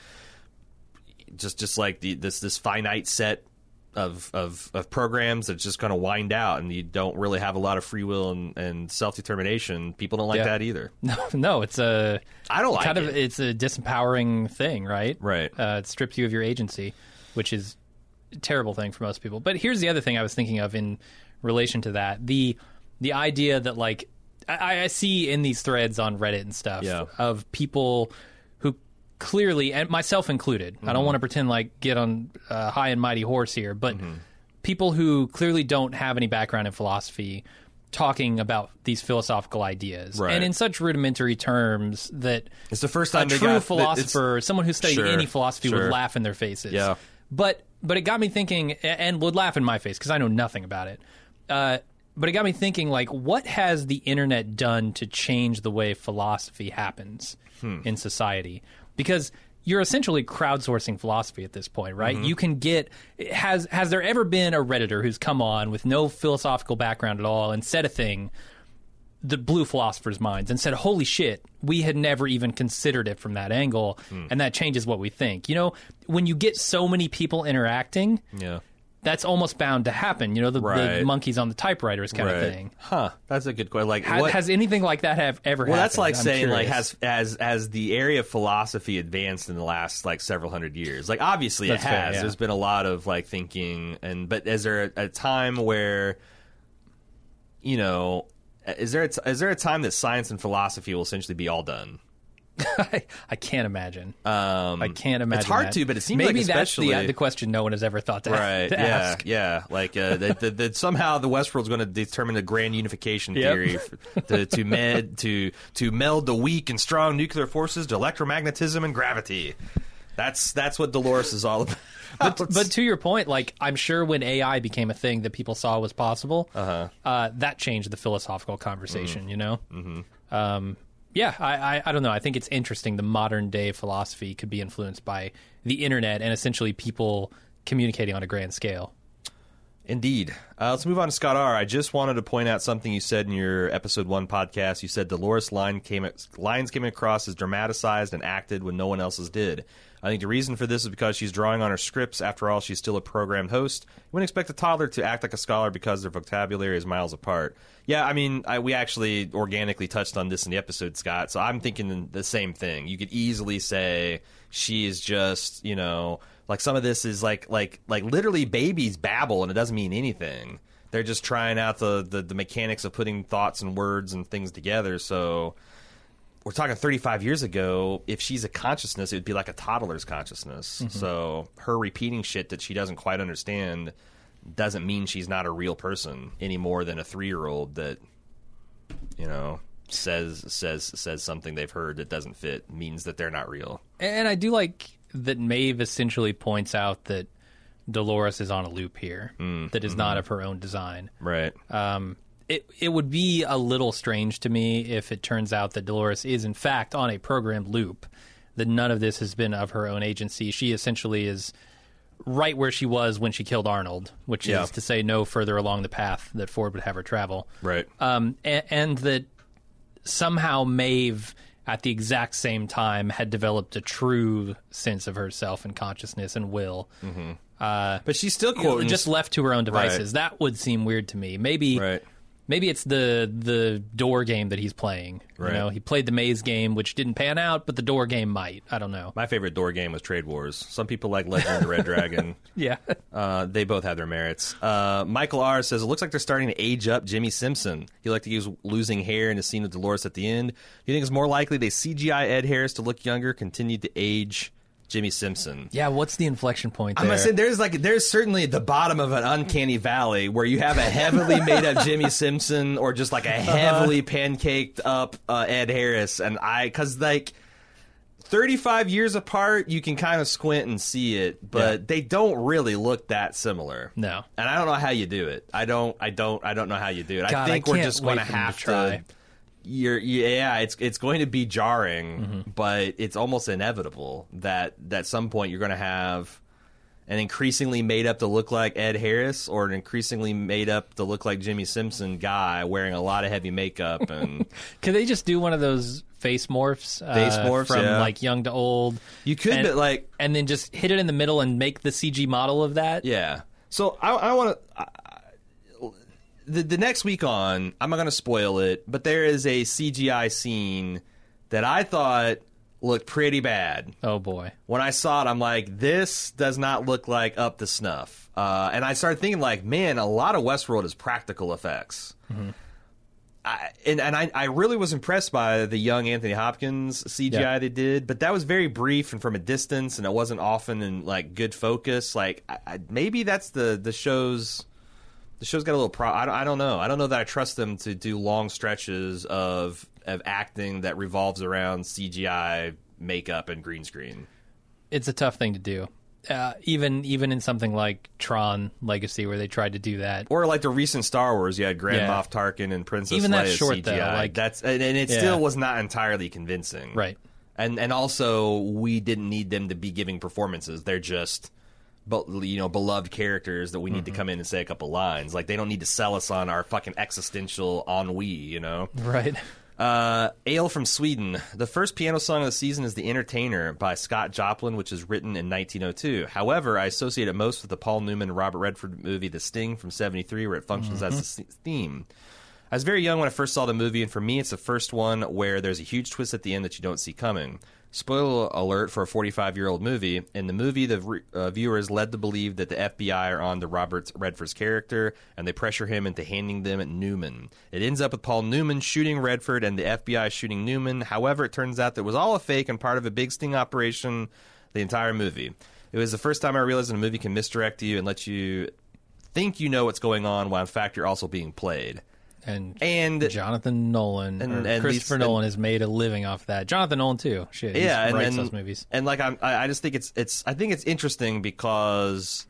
just just like the this this finite set of of, of programs that's just going to wind out, and you don't really have a lot of free will and, and self determination. People don't like Yeah. that either. No, no, it's a I don't like kind of it's a disempowering thing, right? Right. Uh, it strips you of your agency, which is a terrible thing for most people. But here's the other thing I was thinking of in relation to that the the idea that like I, I see in these threads on Reddit and stuff Yeah. of people who clearly, and myself included, I don't Mm-hmm. want to pretend like get on a high and mighty horse here, but Mm-hmm. people who clearly don't have any background in philosophy talking about these philosophical ideas Right. and in such rudimentary terms that It's the first a time they true got- philosopher, someone who studied Sure, any philosophy sure. would laugh in their faces. Yeah. But but it got me thinking, and would laugh in my face because I know nothing about it. Uh, but it got me thinking, like, what has the internet done to change the way philosophy happens Hmm. in society? Because you're essentially crowdsourcing philosophy at this point, right? Mm-hmm. You can get has has there ever been a redditor who's come on with no philosophical background at all and said a thing that blew philosophers' minds and said, "Holy shit, we had never even considered it from that angle, Hmm. and that changes what we think." You know, when you get so many people interacting, Yeah. That's almost bound to happen. You know, the, the monkeys on the typewriters kind of thing. Huh. That's a good question. Like Ha- Has anything like that have ever Well, happened? that's like I'm saying like curious. has as as the area of philosophy advanced in the last like several hundred years. Like obviously That's it fair, has. yeah. There's been a lot of like thinking and but is there a, a time where you know is there a t- is there a time that science and philosophy will essentially be all done? I, I can't imagine. Um, I can't imagine. It's hard that. to, but it seems maybe like that's the, the question no one has ever thought to, Right. to yeah. ask. Yeah. Like uh, that, that, that somehow the Westworld's going to determine the grand unification Yep. theory f- to to med to to meld the weak and strong nuclear forces to electromagnetism and gravity. That's that's what Dolores is all about. But, but to your point, like I'm sure when AI became a thing that people saw was possible, uh that changed the philosophical conversation. You know, mm-hmm. um, yeah, I, I I don't know. I think it's interesting. The modern day philosophy could be influenced by the internet and essentially people communicating on a grand scale. Indeed. Uh, let's move on to Scott R. I just wanted to point out something you said in your episode one podcast. You said Dolores line came lines came across as dramatized and acted when no one else's did. I think the reason for this is because she's drawing on her scripts. After all, she's still a programmed host. You wouldn't expect a toddler to act like a scholar because their vocabulary is miles apart. Yeah, I mean, I, we actually organically touched on this in the episode, Scott. So I'm thinking the same thing. You could easily say she is just, you know, like some of this is like like like literally babies babble and it doesn't mean anything. They're just trying out the, the, the mechanics of putting thoughts and words and things together. So we're talking 35 years ago. If she's a consciousness, it would be like a toddler's consciousness. Mm-hmm. So her repeating shit that she doesn't quite understand doesn't mean she's not a real person any more than a three year old that you know says says says something they've heard that doesn't fit means that they're not real. And I do like that Maeve essentially points out that Dolores is on a loop here mm, that is mm-hmm. not of her own design. Right. Um, it it would be a little strange to me if it turns out that Dolores is in fact on a programmed loop. That none of this has been of her own agency. She essentially is right where she was when she killed Arnold, which yeah. is to say no further along the path that Ford would have her travel. Right. Um, and, and that somehow Maeve at the exact same time had developed a true sense of herself and consciousness and will. Mm-hmm. Uh, but she's still quoting, just left to her own devices. Right. That would seem weird to me. Maybe right. Maybe it's the the door game that he's playing. Right. You know, he played the maze game, which didn't pan out, but the door game might. I don't know. My favorite door game was Trade Wars. Some people like Legend of the Red Dragon. yeah, uh, they both have their merits. Uh, Michael R says it looks like they're starting to age up Jimmy Simpson. He liked to use losing hair in the scene with Dolores at the end. Do you think it's more likely they CGI Ed Harris to look younger, continue to age? Jimmy Simpson. Yeah, what's the inflection point? There? I'm gonna say there's like there's certainly the bottom of an uncanny valley where you have a heavily made up Jimmy Simpson or just like a uh-huh. heavily uh-huh. pancaked up uh, Ed Harris, and I because like. 35 years apart, you can kind of squint and see it, but yeah. they don't really look that similar. No. And I don't know how you do it. I don't I don't I don't know how you do it. God, I think I we're just going to have to try you're yeah it's it's going to be jarring mm-hmm. but it's almost inevitable that that at some point you're going to have an increasingly made up to look like Ed Harris or an increasingly made up to look like Jimmy Simpson guy wearing a lot of heavy makeup and could they just do one of those face morphs uh, face morphs from yeah. like young to old you could and, but like and then just hit it in the middle and make the CG model of that yeah so I, I want to the, the next week on, I'm not going to spoil it, but there is a CGI scene that I thought looked pretty bad. Oh boy! When I saw it, I'm like, this does not look like up to snuff. Uh, and I started thinking, like, man, a lot of Westworld is practical effects. Mm-hmm. I, and and I, I really was impressed by the young Anthony Hopkins CGI yeah. they did, but that was very brief and from a distance, and it wasn't often in like good focus. Like I, I, maybe that's the the show's the show's got a little pro. I don't, I don't know. I don't know that I trust them to do long stretches of of acting that revolves around CGI makeup and green screen. It's a tough thing to do. Uh, even even in something like Tron Legacy, where they tried to do that, or like the recent Star Wars, you had Grand yeah. Moff Tarkin and Princess even Leia short, CGI. Though, like, that's and, and it yeah. still was not entirely convincing, right? And and also we didn't need them to be giving performances; they're just but you know beloved characters that we need mm-hmm. to come in and say a couple lines. Like they don't need to sell us on our fucking existential ennui, you know? Right. Uh, Ale from Sweden. The first piano song of the season is "The Entertainer" by Scott Joplin, which is written in 1902. However, I associate it most with the Paul Newman Robert Redford movie "The Sting" from '73, where it functions mm-hmm. as a theme. I was very young when I first saw the movie, and for me, it's the first one where there's a huge twist at the end that you don't see coming. Spoiler alert for a 45 year old movie. In the movie, the re- uh, viewer is led to believe that the FBI are on to Robert Redford's character, and they pressure him into handing them Newman. It ends up with Paul Newman shooting Redford and the FBI shooting Newman. However, it turns out that it was all a fake and part of a big sting operation the entire movie. It was the first time I realized that a movie can misdirect you and let you think you know what's going on while in fact you're also being played and and Jonathan Nolan and, and Christopher Nolan has made a living off that. Jonathan Nolan too. Shit, yeah, and, writes those movies. And like I'm, I just think it's it's I think it's interesting because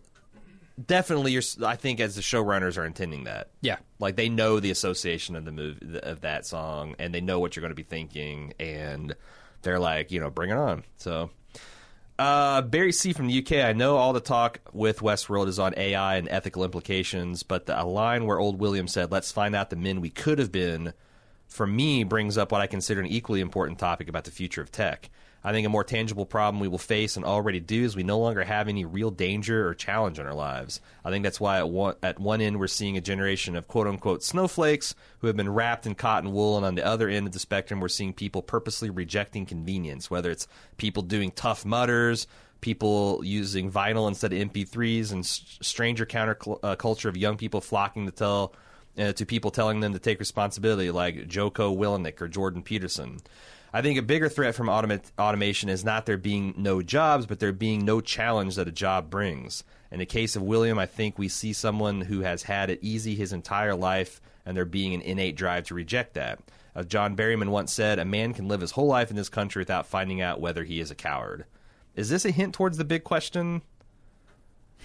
definitely you're I think as the showrunners are intending that. Yeah. Like they know the association of the movie of that song and they know what you're going to be thinking and they're like, you know, bring it on. So Uh, Barry C from the UK. I know all the talk with Westworld is on AI and ethical implications, but the, a line where old William said, "Let's find out the men we could have been," for me brings up what I consider an equally important topic about the future of tech. I think a more tangible problem we will face and already do is we no longer have any real danger or challenge in our lives. I think that's why at one, at one end we're seeing a generation of quote unquote snowflakes who have been wrapped in cotton wool, and on the other end of the spectrum we're seeing people purposely rejecting convenience, whether it's people doing Tough Mudders, people using vinyl instead of MP3s, and stranger counter uh, culture of young people flocking to tell. Uh, to people telling them to take responsibility, like Jocko Willink or Jordan Peterson. I think a bigger threat from automa- automation is not there being no jobs, but there being no challenge that a job brings. In the case of William, I think we see someone who has had it easy his entire life, and there being an innate drive to reject that. As John Berryman once said, a man can live his whole life in this country without finding out whether he is a coward. Is this a hint towards the big question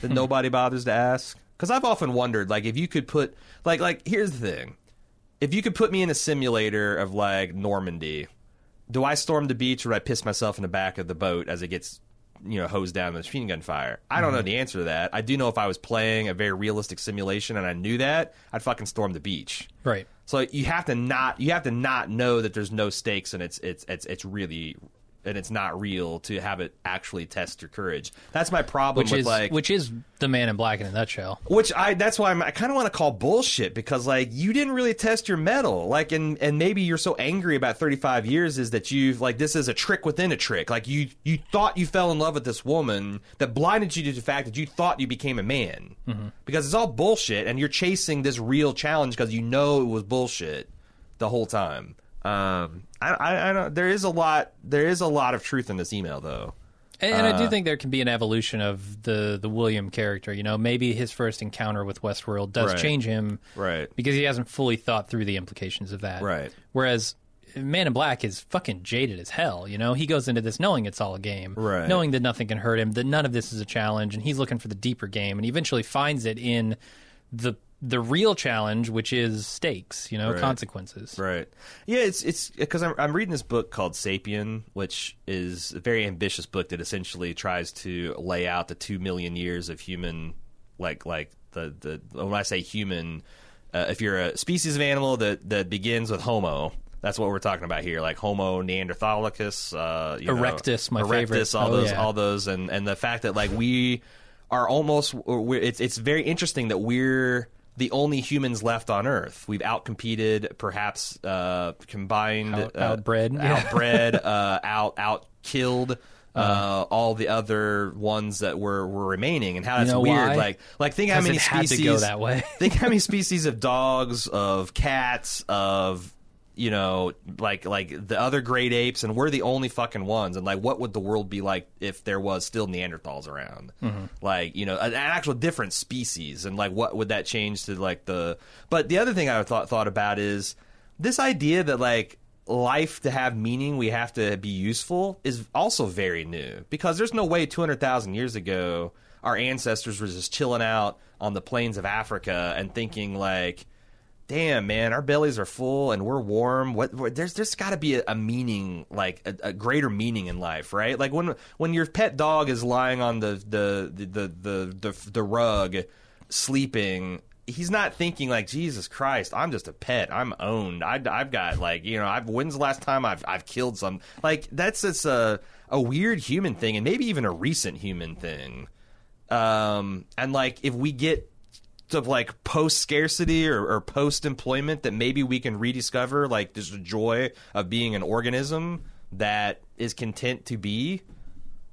that hmm. nobody bothers to ask? Because I've often wondered, like, if you could put, like, like here's the thing: if you could put me in a simulator of like Normandy, do I storm the beach or do I piss myself in the back of the boat as it gets, you know, hosed down with machine gun fire? I don't know mm-hmm. the answer to that. I do know if I was playing a very realistic simulation and I knew that, I'd fucking storm the beach. Right. So you have to not you have to not know that there's no stakes and it's it's it's it's really and it's not real to have it actually test your courage. That's my problem Which with is like which is the man in black in a nutshell. which I that's why I'm, I kind of want to call bullshit because like you didn't really test your metal like and and maybe you're so angry about 35 years is that you've like this is a trick within a trick like you you thought you fell in love with this woman that blinded you to the fact that you thought you became a man mm-hmm. because it's all bullshit and you're chasing this real challenge because you know it was bullshit the whole time. Um, I, I, I don't. There is a lot. There is a lot of truth in this email, though. And, and I Uh, do think there can be an evolution of the the William character. You know, maybe his first encounter with Westworld does Right. change him, Right. Because he hasn't fully thought through the implications of that, Right. Whereas Man in Black is fucking jaded as hell. You know, he goes into this knowing it's all a game, Right. Knowing that nothing can hurt him, that none of this is a challenge, and he's looking for the deeper game, and he eventually finds it in the the real challenge, which is stakes. You know, Right. consequences. Right. Yeah, it's it's because I'm I'm reading this book called Sapien, which is a very ambitious book that essentially tries to lay out the two million years of human, like like the the when I say human, uh, if you're a species of animal that that begins with Homo. That's what we're talking about here, like Homo neanderthalicus, uh, you know, Erectus, my Erectus, favorite. all Oh, those, yeah. all those, and and the fact that like we are almost, we're, it's it's very interesting that we're the only humans left on Earth. We've outcompeted, perhaps uh, combined, Out- uh, outbred, outbred, uh, out out killed. Uh, all the other ones that were, were remaining, and how that's know weird. why? Like, like think how many it had to species go that way. think how many species of dogs, of cats, of you know, like like the other great apes, and we're the only fucking ones. And like, what would the world be like if there was still Neanderthals around? Mm-hmm. Like, you know, an, an actual different species, and like, what would that change to like the? But the other thing I thought thought about is this idea that like life to have meaning we have to be useful is also very new because there's no way 200,000 years ago our ancestors were just chilling out on the plains of Africa and thinking like damn man our bellies are full and we're warm what, what there's there's got to be a, a meaning like a, a greater meaning in life right like when when your pet dog is lying on the the the the the, the, the rug sleeping he's not thinking like Jesus Christ. I'm just a pet. I'm owned. I, have got like you know. I've when's the last time I've I've killed some? Like that's just a a weird human thing, and maybe even a recent human thing. Um, and like if we get to like post scarcity or, or post employment, that maybe we can rediscover like this joy of being an organism that is content to be.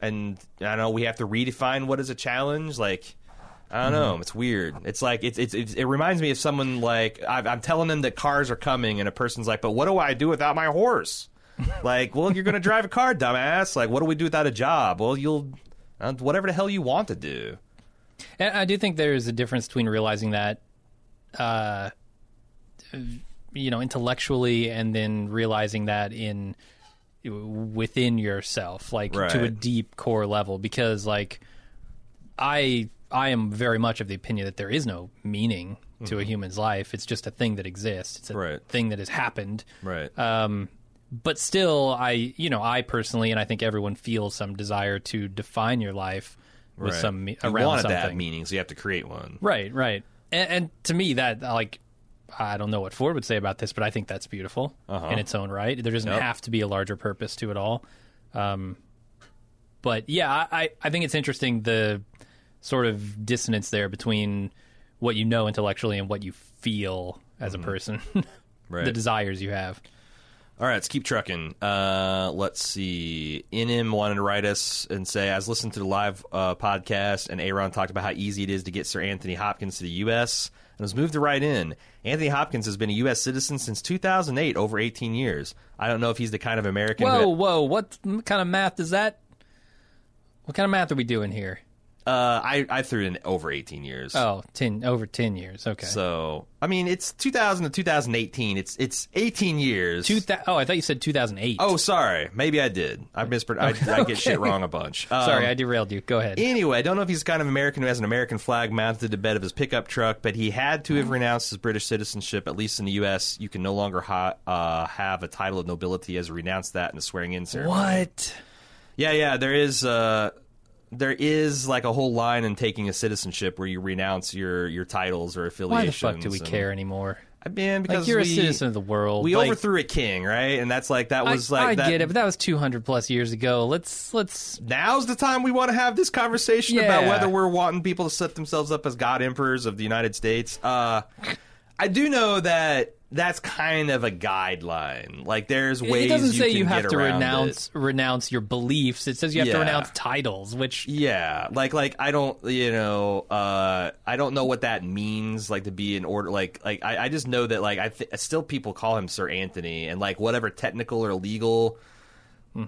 And I don't know we have to redefine what is a challenge. Like I don't know. It's weird. It's like it's, it's, it's it reminds me of someone like i I'm telling them that cars are coming, and a person's like, "But what do I do without my horse?" like, well, you're to drive a car, dumbass. Like, what do we do without a job? Well, you'll uh, whatever the hell you want to do. And I do think there is a difference between realizing that, uh, you know, intellectually, and then realizing that in within yourself, like to a deep core level. Because, like, I I am very much of the opinion that there is no meaning to a human's life. It's just a thing that exists. It's a Mm-hmm. Right. thing that has happened. Right. Um, but still, I you know I personally and I think everyone feels some desire to define your life with Right. some me- you around wanted something. that meaning, so you have to create one. Right, right. And, and to me, that like I don't know what Ford would say about this, but I think that's beautiful Uh-huh. in its own right. There doesn't Yep. have to be a larger purpose to it all. Um, but yeah, I, I- think it's interesting the sort of dissonance there between what you know intellectually and what you feel as a person, Mm-hmm. Right. the desires you have. All right, let's keep trucking. Uh, let's see. NM wanted to write us and say, I was listening to the live uh, podcast, and Aaron talked about how easy it is to get Sir Anthony Hopkins to the U.S. and was moved to write in. Anthony Hopkins has been a U.S. citizen since 2008, over 18 years. I don't know if he's the kind of American. Whoa, who, whoa! What kind of math is that? What kind of math are we doing here? Uh, I, I threw in over 18 years. Oh, 10, over ten years. Okay. So, I mean, it's 2000 to 2018. It's it's 18 years. Two thou- oh, I thought you said 2008. oh, sorry. Maybe I did. I mispronounced. I, I get shit wrong a bunch. Sorry, Um, I derailed you. Go ahead. Anyway, I don't know if he's the kind of American who has an American flag mounted to the bed of his pickup truck, but he had to have renounced his British citizenship. At least in the U.S., you can no longer ha- uh, have a title of nobility as renounced that in the swearing-in ceremony. what? Yeah, yeah. There is, uh, there is like a whole line in taking a citizenship where you renounce your your titles or affiliations. Why the fuck do we and- care anymore? I mean, because Like you're we, a citizen of the world. We like, overthrew a king, right? And that's like that I, was like I that, get it, but that was 200 plus years ago. Let's let's. now's the time we want to have this conversation about whether we're wanting people to set themselves up as god emperors of the United States. Uh, I do know that that's kind of a guideline. Like there's ways it doesn't you say you have to renounce renounce your beliefs. It says you have to renounce titles, which Yeah, like like I don't you know uh, I don't know what that means like to be in order like like I, I just know that like I th- still people call him Sir Anthony and like whatever technical or legal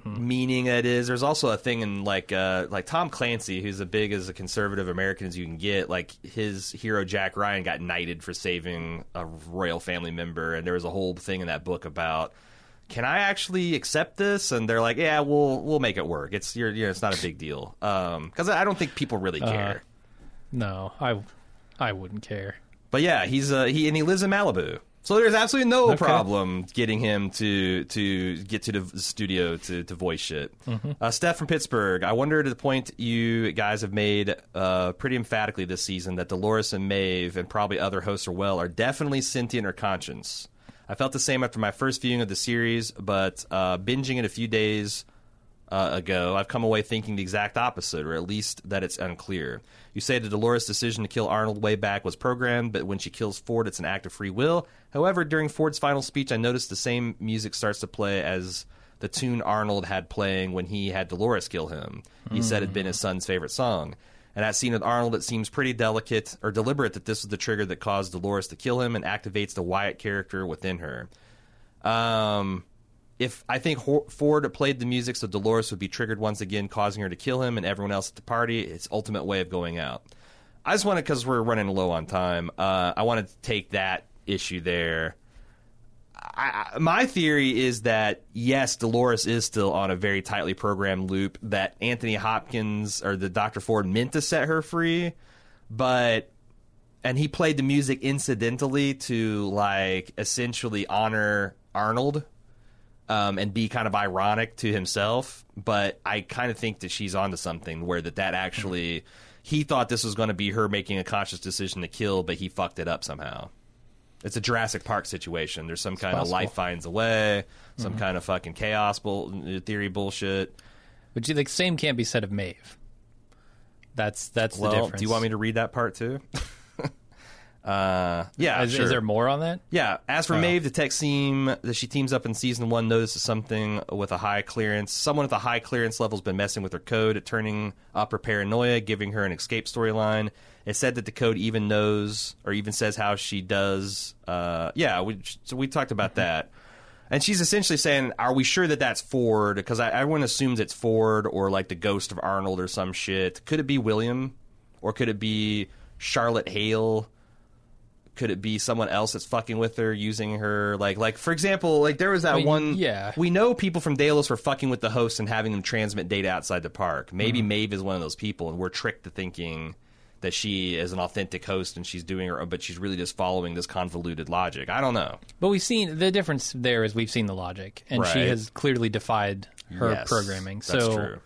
meaning it is. There's also a thing in like uh, like Tom Clancy, who's as big as a conservative American as you can get. Like his hero Jack Ryan got knighted for saving a royal family member, and there was a whole thing in that book about. Can I actually accept this? And they're like, "Yeah, we'll we'll make it work. It's you're, you know, it's not a big deal." Because I I don't think people really care. no, I I wouldn't care. But yeah, he's uh, he and he lives in Malibu. So there's absolutely no Okay. problem getting him to to get to the studio to, to voice shit. Uh, Steph from Pittsburgh. I wonder to the point you guys have made uh, pretty emphatically this season that Dolores and Maeve and probably other hosts as well are definitely sentient or conscious. I felt the same after my first viewing of the series, but uh, binging it a few days uh, ago, I've come away thinking the exact opposite, or at least that it's unclear. You say the Dolores' decision to kill Arnold way back was programmed, but when she kills Ford, it's an act of free will. However, during Ford's final speech, I noticed the same music starts to play as the tune Arnold had playing when he had Dolores kill him. He said it had been his son's favorite song. And that scene with Arnold, it seems pretty delicate or deliberate that this was the trigger that caused Dolores to kill him and activates the Wyatt character within her. Um, if I think Ford played the music so Dolores would be triggered once again, causing her to kill him and everyone else at the party, its ultimate way of going out. I just want to, because we're running low on time, uh, I wanted to take that issue there. I, my theory is that yes, Dolores is still on a very tightly programmed loop. That Anthony Hopkins or the Dr. Ford meant to set her free, but and he played the music incidentally to like essentially honor Arnold um, and be kind of ironic to himself. But I kind of think that she's onto something where that that actually he thought this was going to be her making a conscious decision to kill, but he fucked it up somehow. It's a Jurassic Park situation. There's some kind of life finds a way, some kind of fucking chaos bull- theory bullshit. But you, the same can't be said of Maeve. That's that's the Well, difference. do you want me to read that part too? uh, yeah, Is, sure. is there more on that? Yeah. As for Oh. Maeve, the tech team that she teams up in season one notices something with a high clearance. Someone with a high clearance level has been messing with her code, turning up her paranoia, giving her an escape storyline. It said that the code even knows, or even says how she does. Uh, yeah, we, so we talked about that. And she's essentially saying, "Are we sure that that's Ford? Because everyone assumes it's Ford or like the ghost of Arnold or some shit. Could it be William, or could it be Charlotte Hale? Could it be someone else that's fucking with her, using her? Like, like for example, like there was that mean, one. yeah. we know people from Delos were fucking with the hosts and having them transmit data outside the park. Maybe mm-hmm. Maeve is one of those people, and we're tricked to thinking that she is an authentic host and she's doing her, but she's really just following this convoluted logic. I don't know. But we've seen the difference there is we've seen the logic, and she has clearly defied her Yes, programming. that's so true.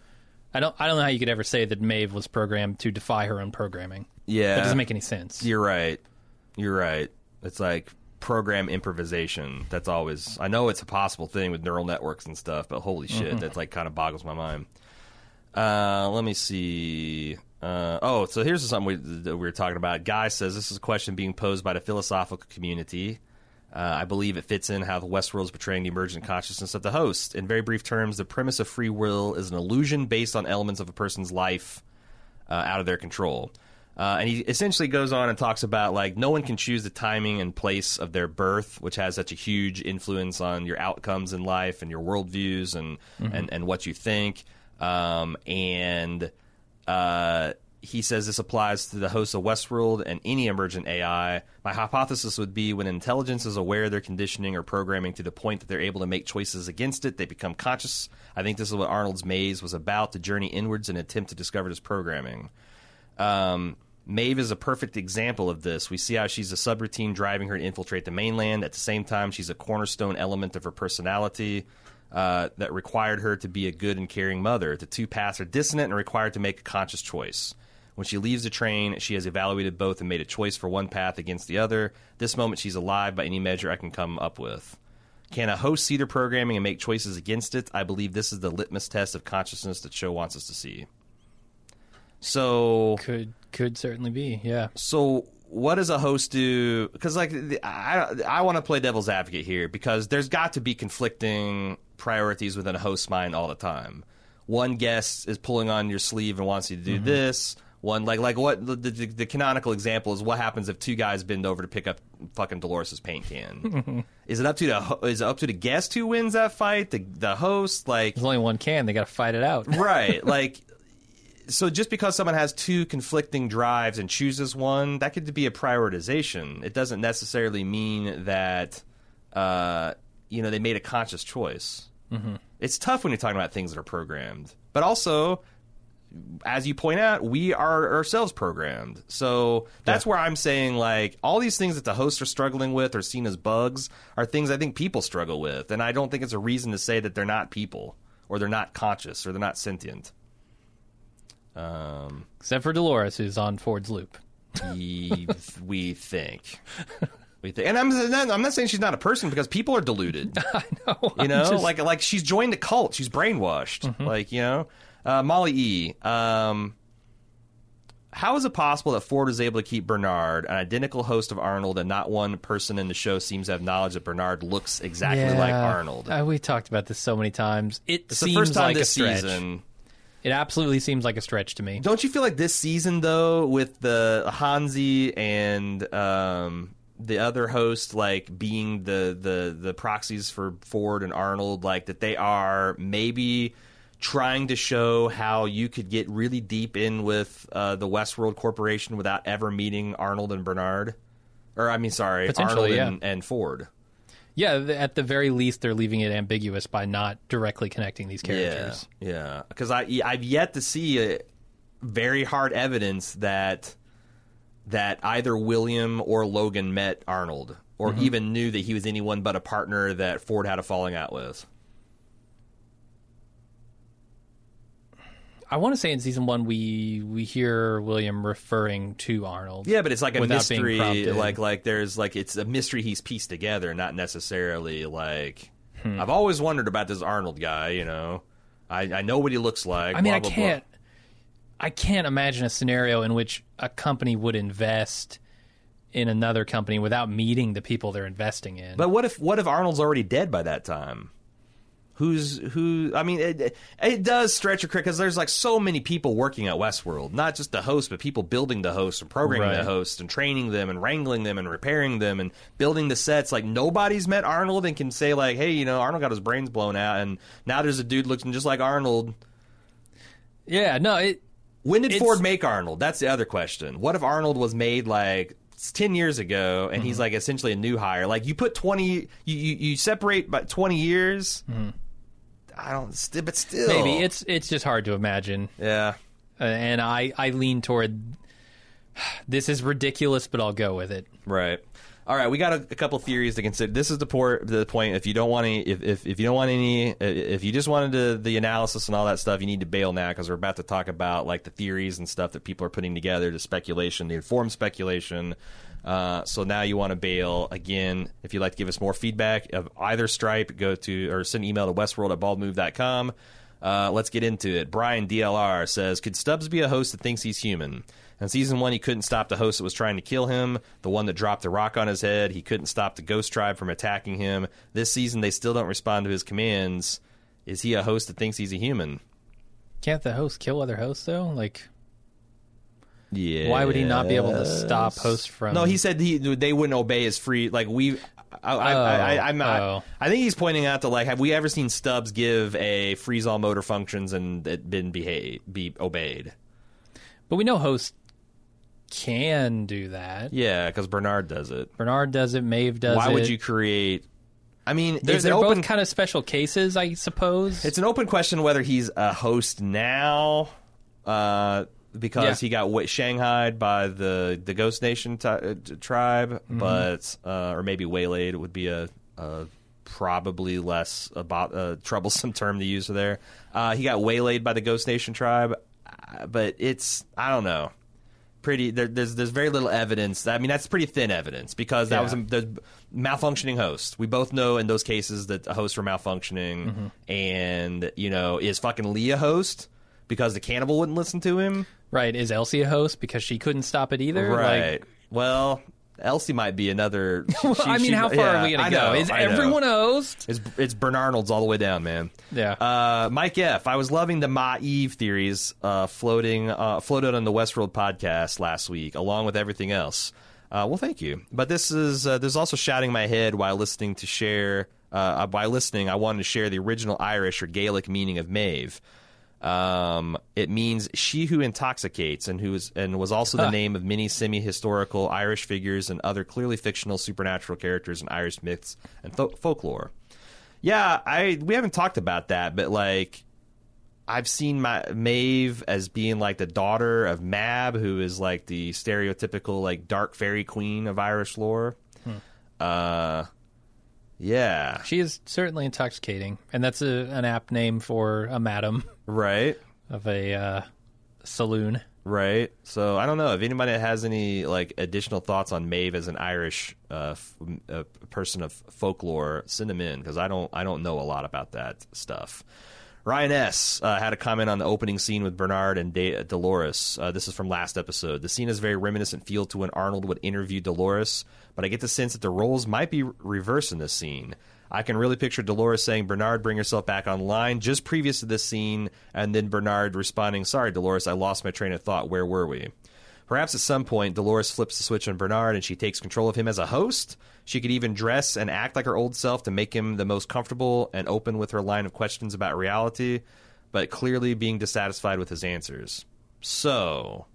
I don't I don't know how you could ever say that Maeve was programmed to defy her own programming. Yeah, That doesn't make any sense. You're right. You're right. It's like program improvisation. That's always. I know it's a possible thing with neural networks and stuff, but holy shit, Mm-hmm. that's like kind of boggles my mind. Uh, let me see. Uh, oh, so here's something we, that we were talking about. Guy says this is a question being posed by the philosophical community. Uh, I believe it fits in how the Westworld is portraying the emergent consciousness of the host. In very brief terms, the premise of free will is an illusion based on elements of a person's life uh, out of their control. Uh, and he essentially goes on and talks about like no one can choose the timing and place of their birth, which has such a huge influence on your outcomes in life and your worldviews and and, and what you think. Um, and uh, he says this applies to the hosts of Westworld and any emergent AI. My hypothesis would be when intelligence is aware of their conditioning or programming to the point that they're able to make choices against it, they become conscious. I think this is what Arnold's Maze was about to journey inwards and attempt to discover this programming. Um, Maeve is a perfect example of this. We see how she's a subroutine driving her to infiltrate the mainland. At the same time, she's a cornerstone element of her personality uh, that required her to be a good and caring mother. The two paths are dissonant and required to make a conscious choice. When she leaves the train, she has evaluated both and made a choice for one path against the other. This moment, she's alive by any measure I can come up with. Can a host see their programming and make choices against it? I believe this is the litmus test of consciousness that show wants us to see. So Could could certainly be, yeah. so what does a host do? Because like I I want to play devil's advocate here because there's got to be conflicting priorities within a host's mind all the time. One guest is pulling on your sleeve and wants you to do mm-hmm. this. One like like what the, the, the canonical example is what happens if two guys bend over to pick up fucking Dolores's paint can. is it up to the is it up to the guest who wins that fight? The the host like There's only one can. They got to fight it out. right like so just because someone has two conflicting drives and chooses one that could be a prioritization. It doesn't necessarily mean that uh, you know they made a conscious choice. Mm-hmm. it's tough when you're talking about things that are programmed. But also as you point out we are ourselves programmed. So that's where i'm saying like all these things that the hosts are struggling with or seen as bugs are things i think people struggle with. And i don't think it's a reason to say that they're not people or they're not conscious or they're not sentient um, Except for Dolores, who's on Ford's loop. we, we think. We think, and I'm not, I'm not saying she's not a person because people are deluded. I know. You know, just- like like she's joined a cult. She's brainwashed. Like you know, uh, Molly E. Um, how is it possible that Ford is able to keep Bernard, an identical host of Arnold, and not one person in the show seems to have knowledge that Bernard looks exactly like Arnold? Uh, we talked about this so many times. It it's the seems first time like this a stretch. season. It absolutely seems like a stretch to me. Don't you feel like this season though, with the Hanzee and um, the other host, like being the the the proxies for Ford and Arnold, like that they are maybe trying to show how you could get really deep in with uh, the Westworld Corporation without ever meeting Arnold and Bernard, or I mean, sorry, Arnold and, and Ford. Yeah, at the very least, they're leaving it ambiguous by not directly connecting these characters. Yeah, yeah. Because I I've yet to see uh very hard evidence that that either William or Logan met Arnold or Mm-hmm. even knew that he was anyone but a partner that Ford had a falling out with. I want to say in season one we we hear William referring to Arnold. Yeah, but it's like a mystery. Like like there's like it's a mystery he's pieced together, not necessarily like. Hmm. I've always wondered about this Arnold guy. You know, I I know what he looks like. I mean, blah, I blah, blah. can't. I can't imagine a scenario in which a company would invest in another company without meeting the people they're investing in. But what if what if Arnold's already dead by that time? Who's who? I mean, it, it does stretch a because there's like so many people working at Westworld, not just the host, but people building the host and programming Right. the host and training them and wrangling them and repairing them and building the sets. Like nobody's met Arnold and can say like, hey, you know, Arnold got his brains blown out, and now there's a dude looking just like Arnold. yeah, no, it. When did Ford make Arnold? That's the other question. What if Arnold was made like it's ten years ago, and Mm-hmm. he's like essentially a new hire? Like you put twenty, you you, you separate by twenty years. I don't, st- but still. Maybe it's it's just hard to imagine, yeah. uh, and I I lean toward this is ridiculous, but I'll go with it. Right. All right, we got a, a couple theories to consider. This is the, por- the point. If you don't want any, if, if, if you don't want any, if you just wanted to, the analysis and all that stuff, you need to bail now because we're about to talk about like the theories and stuff that people are putting together, the speculation, the informed speculation. Uh, so now you want to bail again. If you'd like to give us more feedback of either stripe, go to or send an email to westworld at baldmove.com. Uh, let's get into it. Brian DLR says, "Could Stubbs be a host that thinks he's human?" In season one, he couldn't stop the host that was trying to kill him, the one that dropped the rock on his head. He couldn't stop the ghost tribe from attacking him. This season, they still don't respond to his commands. Is he a host that thinks he's a human? Can't the host kill other hosts though? Like, Yeah. why would he not be able to stop host from? No, he said he they wouldn't obey his free. Like we, I, I, I, I, I'm not. Oh. I think he's pointing out to like, have we ever seen Stubbs give a freeze all motor functions and it been behave be obeyed? But we know hosts can do that. Yeah, because Bernard does it. Bernard does it. Maeve does Why it. would you create? I mean, They're, it's they're an open. both kind of special cases, I suppose. It's an open question whether he's a host now, uh, because Yeah. he got wa- shanghaied by the the Ghost Nation ti- uh, t- tribe, Mm-hmm. but uh, or maybe waylaid would be a, a probably less about a troublesome term to use there. Uh, he got waylaid by the Ghost Nation tribe, uh, but it's I don't know. Pretty there, there's there's very little evidence. I mean that's pretty thin evidence because that Yeah. was a there's malfunctioning host. We both know in those cases that a hosts were malfunctioning, Mm-hmm. and you know is fucking Lee a host because the cannibal wouldn't listen to him, right? Is Elsie a host because she couldn't stop it either? right? Like, well, Elsie might be another. well, she- I mean, she- how far yeah, are we going to go? know, Is I know. everyone a host? It's it's Bernarnold's all the way down, man. Yeah. Uh, Mike F. I was loving the Ma Eve theories uh, floating uh, floated on the Westworld podcast last week, along with everything else. Uh, well, thank you. But this is uh, there's also shouting my head while listening to share. Uh, by listening, I wanted to share the original Irish or Gaelic meaning of Maeve. Um, it means she who intoxicates, and who is and was also the Huh. name of many semi-historical Irish figures and other clearly fictional supernatural characters in Irish myths and fo- folklore. Yeah, I we haven't talked about that, but like I've seen my Maeve as being like the daughter of Mab, who is like the stereotypical like dark fairy queen of Irish lore. Uh, yeah, She is certainly intoxicating, and that's a, an apt name for a madam right, of a uh, saloon. right. So I don't know if anybody has any like additional thoughts on Maeve as an Irish uh, f- uh, person of folklore. Send them in because I don't I don't know a lot about that stuff. Ryan S. Uh, had a comment on the opening scene with Bernard and De- Dolores. Uh, this is from last episode. The scene has very reminiscent feel to when Arnold would interview Dolores, but I get the sense that the roles might be reversed in this scene. I can really picture Dolores saying, Bernard, bring yourself back online, just previous to this scene, and then Bernard responding, Sorry, Dolores, I lost my train of thought. Where were we? Perhaps at some point, Dolores flips the switch on Bernard and she takes control of him as a host. She could even dress and act like her old self to make him the most comfortable and open with her line of questions about reality, but clearly being dissatisfied with his answers. So,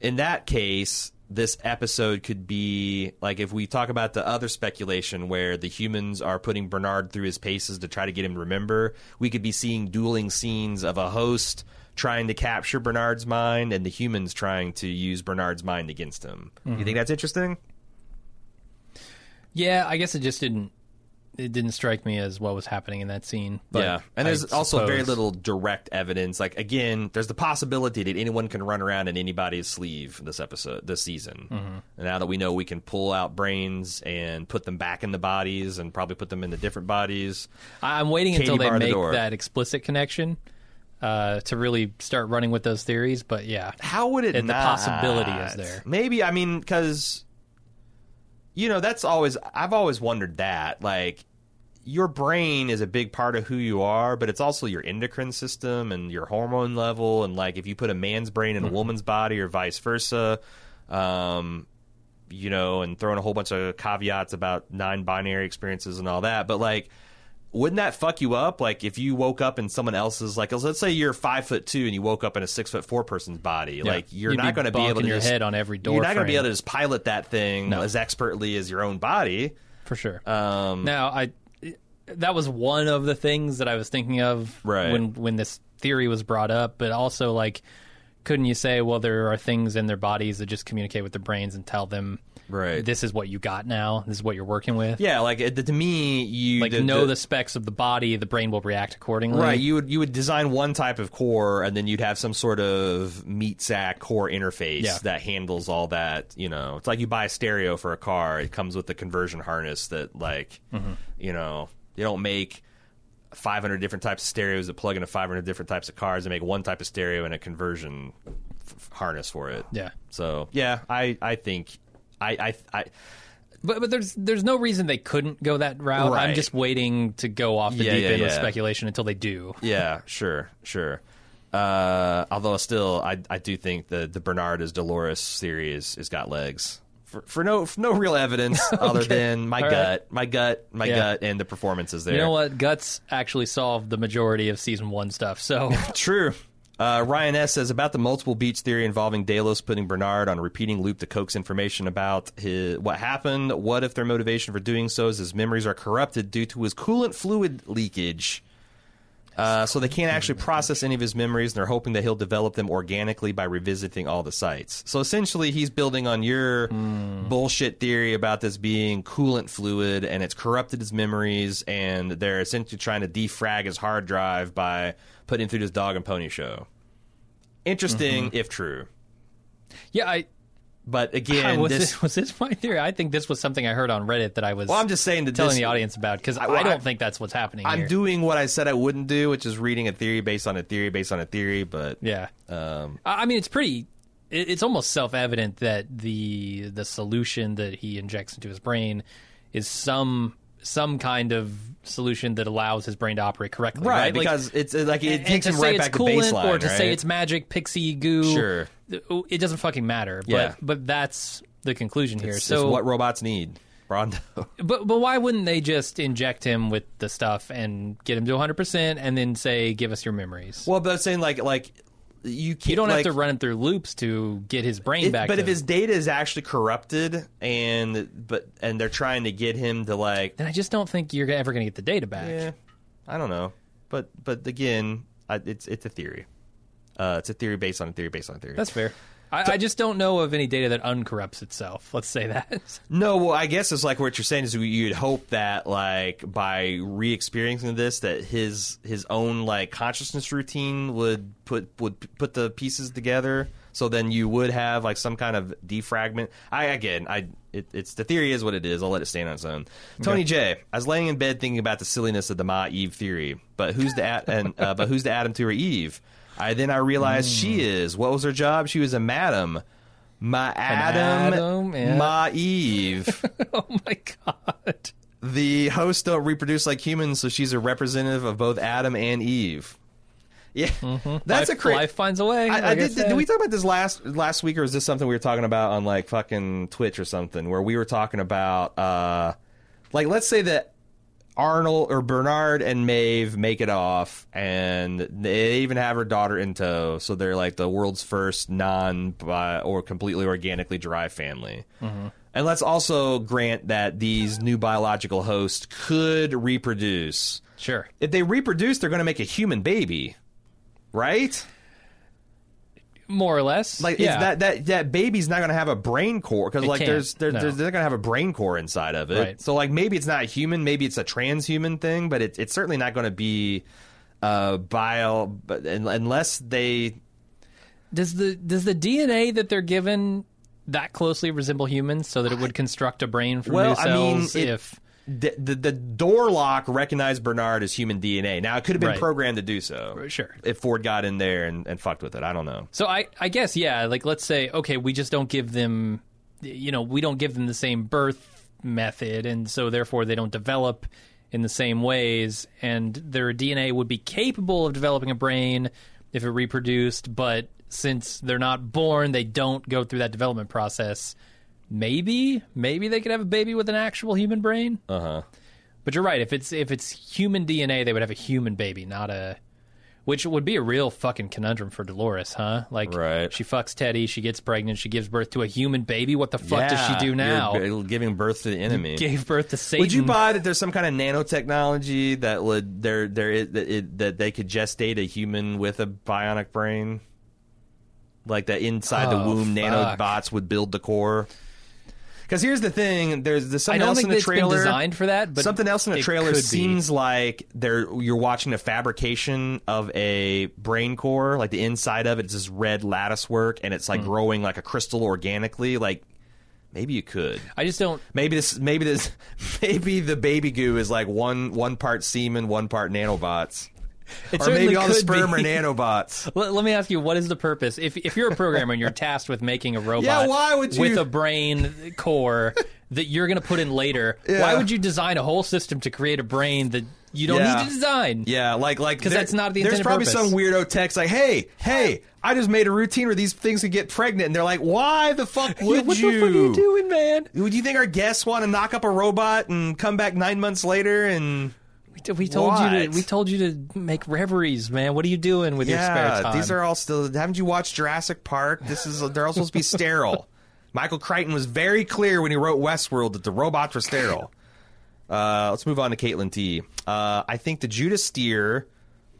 in that case, this episode could be like if we talk about the other speculation where the humans are putting Bernard through his paces to try to get him to remember, we could be seeing dueling scenes of a host trying to capture Bernard's mind and the humans trying to use Bernard's mind against him. You think mm-hmm. that's interesting? Yeah, I guess it just didn't. It didn't strike me as what was happening in that scene. But yeah, and I there's also very little direct evidence. Like again, there's the possibility that anyone can run around in anybody's sleeve this episode, this season. Mm-hmm. And now that we know we can pull out brains and put them back in the bodies, and probably put them into different bodies. I- I'm waiting Katie until they bar the make that explicit connection uh, to really start running with those theories. But yeah, How would it? Be? And the possibility is there. Maybe I mean because you know that's always I've always wondered that like your brain is a big part of who you are, but it's also your endocrine system and your hormone level. And like if you put a man's brain in Mm-hmm. a woman's body or vice versa, um, you know, and throwing a whole bunch of caveats about non-binary experiences and all that, but like. Wouldn't that fuck you up? Like if you woke up in someone else's, like let's say you're five foot two and you woke up in a six foot four person's body. Like you're You'd not going to be able to your just, head on every door You're not going to be able to just pilot that thing No. as expertly as your own body. for sure. Um, now, I that was one of the things that I was thinking of Right. when when this theory was brought up, but also like couldn't you say, well, there are things in their bodies that just communicate with their brains and tell them, Right. this is what you got now, this is what you're working with. Yeah, like it- to me, you Like the- know the- the, specs of the body, the brain will react accordingly. Right, you would you would design one type of core, and then you'd have some sort of meat sack core interface Yeah. that handles all that. You know, it's like you buy a stereo for a car; it comes with the conversion harness that, like, Mm-hmm. you know, they don't make 500 different types of stereos that plug into 500 different types of cars. and make one type of stereo and a conversion f- harness for it. Yeah. So yeah, I I think I I. I But but there's there's no reason they couldn't go that route. I'm just waiting to go off the Yeah, deep yeah, end with speculation until they do. Yeah, sure, sure. Uh, although still, I I do think the the Bernard as Dolores theory is, is got legs for for no for no real evidence other than my All gut, right. my gut, my Yeah. gut, and the performances there. You know what? Guts actually solved the majority of season one stuff. So True. Uh, Ryan S says about the multiple beats theory involving Delos putting Bernard on a repeating loop to coax information about his, what happened. What if their motivation for doing so is his memories are corrupted due to his coolant fluid leakage? Uh, so they can't actually process any of his memories, and they're hoping that he'll develop them organically by revisiting all the sites. So essentially, he's building on your bullshit theory about this being coolant fluid, and it's corrupted his memories, and they're essentially trying to defrag his hard drive by putting him through this dog and pony show. Interesting, if true. yeah, I But again, was this. this was this my theory? I think this was something I heard on Reddit that I was well, I'm just saying that telling this, the audience about because I, well, don't I- think that's what's happening. I'm here. doing what I said I wouldn't do, which is reading a theory based on a theory based on a theory. But Yeah. um, I I mean, it's pretty. it- It's almost self-evident that the the solution that he injects into his brain is some some kind of solution that allows his brain to operate correctly. right, Right, Like, because it's uh, like it and takes to him say right it's back to baseline, or to say it's magic pixie goo. Sure. it doesn't fucking matter. But Yeah. but that's the conclusion here. It's- so it's what robots need. Brawndo. But but why wouldn't they just inject him with the stuff and get him to 100 percent and then say, "Give us your memories"? well, but saying like like you can't, you don't like, have to run it through loops to get his brain if- back. but if his data is actually corrupted and but and they're trying to get him to like then I just don't think you're ever going to get the data back. yeah, I don't know. But but again, I, it's it's a theory. Uh, it's a theory based on a theory based on a theory. That's fair. I, I just don't know of any data that uncorrupts itself. Let's say that. No, well, I guess it's like what you're saying is you'd hope that like by re-experiencing this, that his his own like consciousness routine would put would put the pieces together. So then you would have like some kind of defragment. I again, I it, it's the theory is what it is. I'll let it stand on its own. Tony J. I was laying in bed thinking about the silliness of the Ma Eve theory, but who's the at, and uh, but who's the Adam to her Eve? I then I realized she is. What was her job? She was a madam. My Adam, Adam, yeah. Ma Eve. oh my god. the hosts don't reproduce like humans, so she's a representative of both Adam and Eve. Yeah, that's Mm-hmm. life, a crazy. life finds a way. I, I did, did we talk about this last last week, or is this something we were talking about on like fucking Twitch or something, where we were talking about, uh, like, let's say that Arnold or Bernard and Maeve make it off, and they even have her daughter in tow, so they're like the world's first non or completely organically derived family. Mm-hmm. And let's also grant that these new biological hosts could reproduce. Sure. If they reproduce, they're going to make a human baby, right? More or less. Like yeah. is that that that baby's not going to have a brain core because like there's there, no. there's they're going to have a brain core inside of it. Right. So like maybe it's not a human, maybe it's a transhuman thing, but it, it's certainly not going to be uh bio. But unless they Does the does the DNA that they're given that closely resemble humans, so that it would construct a brain from Well, new I mean, cells? it- if the, the the door lock recognized Bernard as human DNA. Now it could have been Right. programmed to do so. Uh, sure. If Ford got in there and, and fucked with it, I don't know. so, I I guess yeah. Like let's say okay, we just don't give them, you know, we don't give them the same birth method, and so therefore they don't develop in the same ways, and their DNA would be capable of developing a brain if it reproduced, but since they're not born, they don't go through that development process. Maybe, maybe they could have a baby with an actual human brain. Uh huh. But you're right. If it's if it's human DNA, they would have a human baby, not a. Which would be a real fucking conundrum for Dolores, huh? Like, Right. she fucks Teddy, she gets pregnant, she gives birth to a human baby. What the fuck does she do now? You're giving birth to the enemy. Gave birth to Satan. Would you buy that there's some kind of nanotechnology that would there there is, that, it, that they could gestate a human with a bionic brain? like that inside the Oh, womb fuck. nanobots would build the core. Because here's the thing: there's, something else in the trailer. designed for that, but something else in the trailer could be. seems like they're you're watching a fabrication of a brain core, like the inside of it is this red lattice work, and it's like Hmm. growing like a crystal organically. Like maybe you could. I just don't. Maybe this, maybe this, maybe the baby goo is like one one part semen, one part nanobots, It or maybe all the sperm be. are nanobots. Let, let me ask you, what is the purpose? If if you're a programmer and you're tasked with making a robot, Yeah, why would you... with a brain core that you're going to put in later? Yeah. Why would you design a whole system to create a brain that you don't Yeah. need to design? Yeah, like like 'Cause there- that's not the There's probably purpose. some weirdo text like, "Hey, hey, I just made a routine where these things could get pregnant," and they're like, "Why the fuck would what you? the fuck are you doing, man? Would you think our guests want to knock up a robot and come back nine months later and We, told you to. We told you to make reveries, man. What are you doing with your spare yeah, time? these are all still. Haven't you watched Jurassic Park? This is they're all supposed to be sterile. Michael Crichton was very clear when he wrote Westworld that the robots were sterile. Uh, let's move on to Caitlin T. Uh, I think the Judas Steer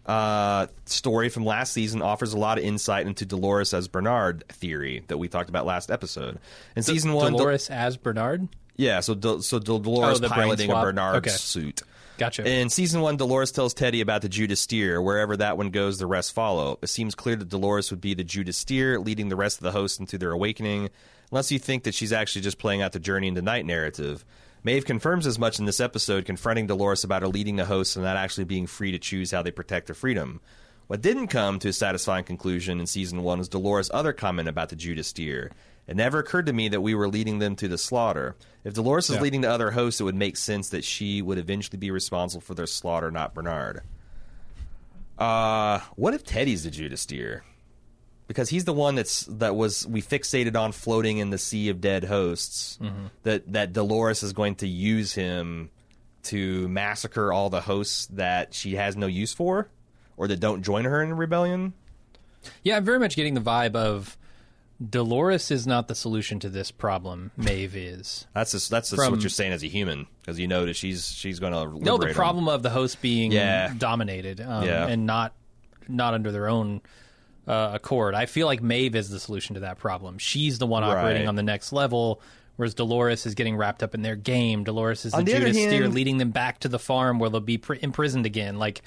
uh, story from last season offers a lot of insight into Dolores as Bernard theory that we talked about last episode. In season one, Dol- Dolores as Bernard. yeah, so so Dol- Dolores Oh, piloting a? Bernard Okay. suit. Gotcha. In season one, Dolores tells Teddy about the Judas Steer. Wherever that one goes, the rest follow. It seems clear that Dolores would be the Judas Steer, leading the rest of the hosts into their awakening, unless you think that she's actually just playing out the journey into night narrative. Maeve confirms as much in this episode, confronting Dolores about her leading the hosts and not actually being free to choose how they protect their freedom. What didn't come to a satisfying conclusion in season one was Dolores' other comment about the Judas Steer. It never occurred to me that we were leading them to the slaughter. If Dolores is leading the other hosts, it would make sense that she would eventually be responsible for their slaughter, not Bernard. Uh, what if Teddy's the Judas Steer? Because he's the one that's that was we fixated on floating in the sea of dead hosts. That that Dolores is going to use him to massacre all the hosts that she has no use for, or that don't join her in the rebellion. Yeah, I'm very much getting the vibe of Dolores is not the solution to this problem. Maeve is. That's just, that's just From- what you're saying as a human, because you know that she's she's going to No, the problem of the host being Yeah. dominated um, Yeah. and not not under their own uh, accord. I feel like Maeve is the solution to that problem. She's the one operating Right. on the next level, whereas Dolores is getting wrapped up in their game. Dolores is the, On the other Judas Steer, hand- leading them back to the farm where they'll be pr- imprisoned again. Like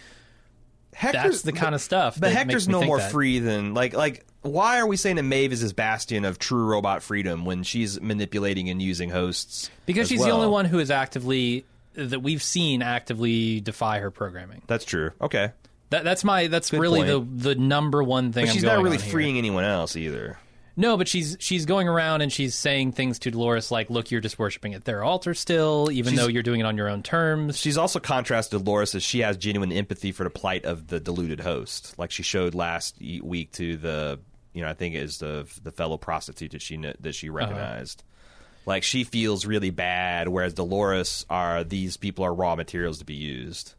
that's the kind of stuff. But that Hector's makes me no think more that. free than like like. Why are we saying that Maeve is this bastion of true robot freedom when she's manipulating and using hosts? because she's well? the only one who is actively that we've seen actively defy her programming. That's true. Okay, That, that's my that's Good really point. the the number one thing. but she's not really on here. freeing anyone else either. No, but she's she's going around and she's saying things to Dolores like, "Look, you're just worshiping at their altar still, even She's- though you're doing it on your own terms." She's also contrasted Dolores as she has genuine empathy for the plight of the deluded host, like she showed last week to the, you know, I think it is the the fellow prostitute that she that Uh-huh. she recognized. Like she feels really bad, whereas Dolores are these people are raw materials to be used.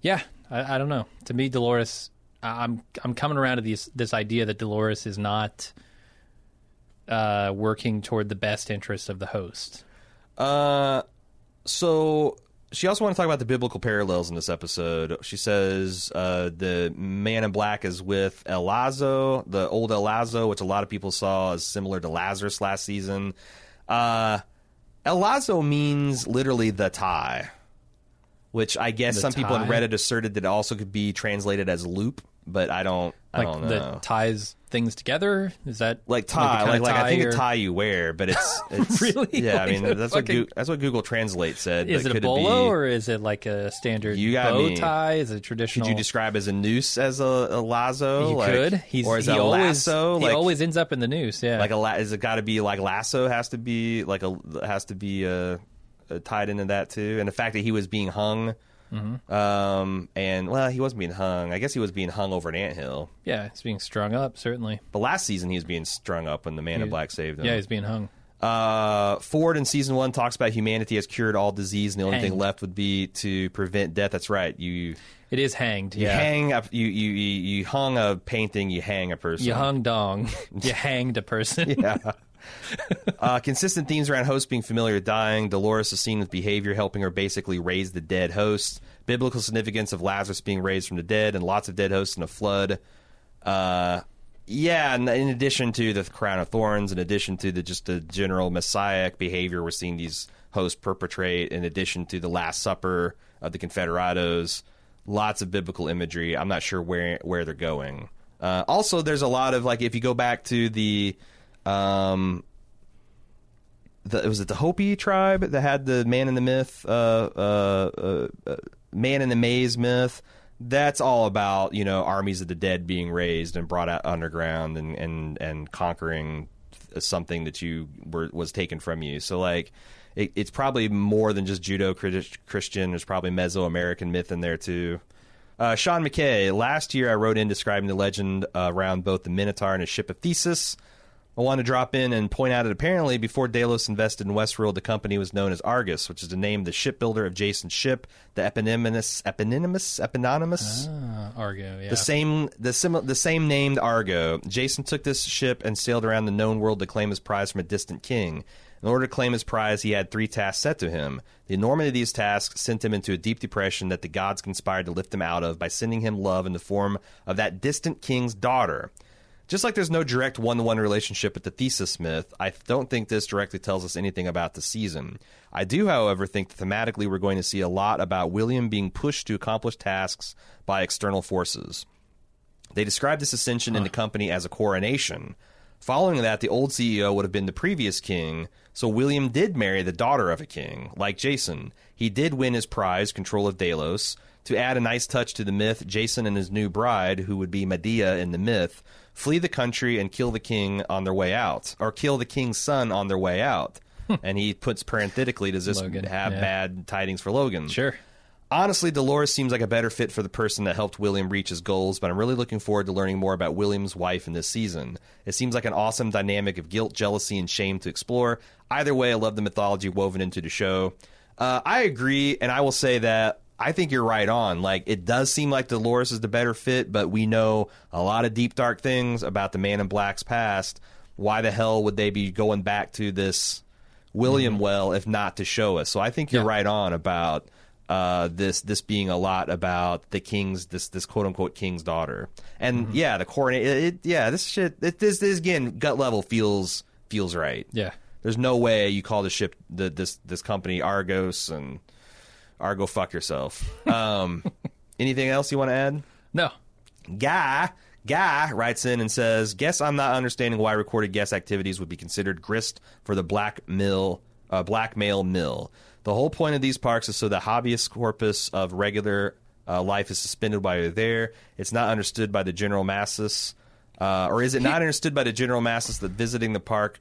Yeah, I, I don't know. To me, Dolores, I'm I'm coming around to this this idea that Dolores is not uh, working toward the best interests of the host. Uh, so she also wanted to talk about the biblical parallels in this episode. She says uh, the man in black is with El Lazo, the old El Lazo, which a lot of people saw as similar to Lazarus last season. Uh, El Lazo means literally the tie, which I guess The some people on? Reddit asserted that it also could be translated as loop, but I don't. I Like don't know that ties things together. Is that like tie, like like, I think or- a tie you wear, but it's it's Really? yeah. I mean that's what fucking- Goo- that's what Google Translate said. Is it a bolo be, or is it like a standard You got bow me. tie? Is it traditional? could you describe as a noose as a, a lazo? You like, could. He's, or is he a always, lasso? He like always ends up in the noose. Yeah. like a la- is it got to be like lasso has to be like a has to be uh, uh, tied into that too, and the fact that he was being hung. Mm-hmm. Um and well, he wasn't being hung. I guess he was being hung over an anthill. yeah, he's being strung up. Certainly. But last season he was being strung up when the Man in Black saved him. Yeah, he's being hung. Uh, Ford in season one talks about humanity has cured all disease, and the only thing left would be to prevent death. That's right. You It is hanged. you Yeah. hang up. You, you you you hung a painting. You hang a person. You hung dong. you hanged a person. Yeah. uh, consistent themes around hosts being familiar with dying. Dolores is seen with behavior helping her basically raise the dead host. Biblical significance of Lazarus being raised from the dead, and lots of dead hosts in a flood. Uh, yeah, and in addition to the crown of thorns, in addition to the just the general messiah behavior we're seeing these hosts perpetrate, in addition to the Last Supper of the Confederados, lots of biblical imagery. I'm not sure where where they're going. Uh, also, there's a lot of like if you go back to the, um, the was it the Hopi tribe that had the man in the myth, uh, uh, uh, uh, man in the maze myth. That's all about you know armies of the dead being raised and brought out underground and and and conquering something that you were was taken from you. So like. It, it's probably more than just Judeo Christian. There's probably Mesoamerican myth in there too. Uh, Sean McKay, last year I wrote in describing the legend uh, around both the Minotaur and his ship of Theseus. I want to drop in and point out that apparently before Delos invested in Westworld, the company was known as Argus, which is the name of the shipbuilder of Jason's ship, the eponymous, eponymous, eponymous, ah, Argo, yeah. the same, the sim- the same named Argo. Jason took this ship and sailed around the known world to claim his prize from a distant king. In order to claim his prize, he had three tasks set to him. The enormity of these tasks sent him into a deep depression that the gods conspired to lift him out of by sending him love in the form of that distant king's daughter. Just like there's no direct one to one relationship with the Theseus myth, I don't think this directly tells us anything about the season. I do, however, think that thematically we're going to see a lot about William being pushed to accomplish tasks by external forces. They describe this ascension huh. in the company as a coronation. Following that, the old CEO would have been the previous king, so William did marry the daughter of a king, like Jason. He did win his prize, control of Delos. To add a nice touch to the myth, Jason and his new bride, who would be Medea in the myth, flee the country and kill the king on their way out, or kill the king's son on their way out. Hmm. and he puts parenthetically, does this Logan, have yeah. bad tidings for Logan? Sure. Honestly, Dolores seems like a better fit for the person that helped William reach his goals, but I'm really looking forward to learning more about William's wife in this season. It seems like an awesome dynamic of guilt, jealousy, and shame to explore. Either way, I love the mythology woven into the show. Uh, I agree, and I will say that I think you're right on. Like, it does seem like Dolores is the better fit, but we know a lot of deep, dark things about the Man in Black's past. Why the hell would they be going back to this William mm-hmm. well if not to show us? So I think you're yeah. right on about uh, this this being a lot about the king's this this quote unquote king's daughter, and mm-hmm. yeah, the it, yeah, this shit. It, this this again gut level feels feels right. Yeah, there's no way you call the ship the, this this company Argos and Argo fuck yourself. Um, anything else you want to add? No. Guy Guy writes in and says, "Guess I'm not understanding why recorded guest activities would be considered grist for the black mill, uh, blackmail mill." The whole point of these parks is so the habeas corpus of regular uh, life is suspended while you're there. It's not understood by the general masses, uh, or is it not understood by the general masses that visiting the park?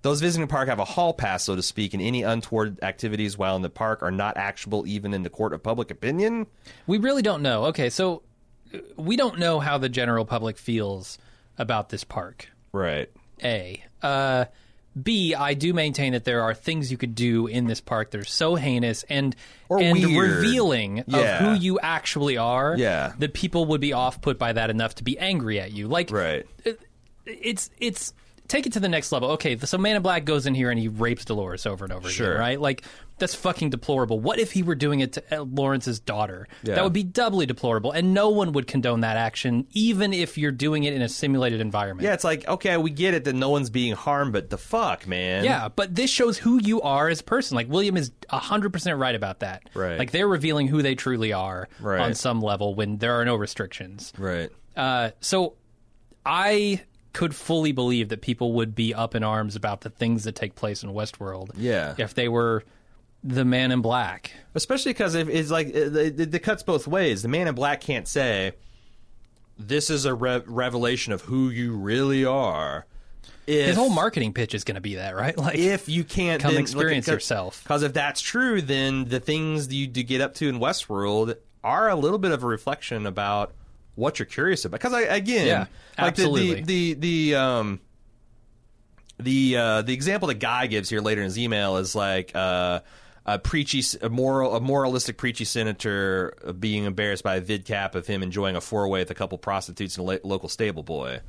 Uh, those visiting the park have a hall pass, so to speak, and any untoward activities while in the park are not actionable even in the court of public opinion. We really don't know. Okay, so uh, we don't know how the general public feels about this park. Right. A. Uh, B, I do maintain that there are things you could do in this park that are so heinous and or and weird. revealing yeah. of who you actually are. Yeah. that people would be off put by that enough to be angry at you. Like, right? It's it's take it to the next level. Okay, so Man in Black goes in here and he rapes Dolores over and over sure. again, right? Like that's fucking deplorable. What if he were doing it to uh, Lawrence's daughter? Yeah. That would be doubly deplorable, and no one would condone that action, even if you're doing it in a simulated environment. Yeah, it's like okay, we get it that no one's being harmed, but the fuck, man. Yeah, but this shows who you are as a person. Like William is hundred percent right about that. Right. Like they're revealing who they truly are right. on some level when there are no restrictions. Right. Uh, so I could fully believe that people would be up in arms about the things that take place in Westworld. Yeah. If they were the man in black. Especially because it's like it, it, it, cuts both ways. The man in black can't say, "This is a re- revelation of who you really are." If, His whole marketing pitch is going to be that, right? Like, if you can't come then, experience look, yourself, because if that's true, then the things you do get up to in Westworld are a little bit of a reflection about what you're curious about. Because I again, yeah, like absolutely. the the the, the um the uh, the example that guy gives here later in his email is like uh, a preachy, a moral, a moralistic preachy senator being embarrassed by a vid cap of him enjoying a four way with a couple prostitutes and a lo- local stable boy.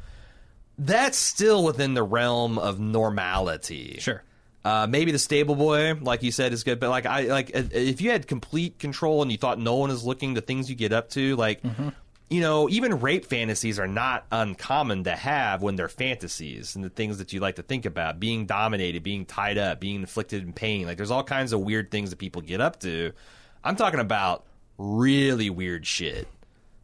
That's still within the realm of normality. Sure. Uh, maybe the stable boy, like you said, is good, but like I like if you had complete control and you thought no one is looking, the things you get up to, like mm-hmm. You know, even rape fantasies are not uncommon to have when they're fantasies and the things that you like to think about being dominated, being tied up, being inflicted in pain. Like, there's all kinds of weird things that people get up to. I'm talking about really weird shit.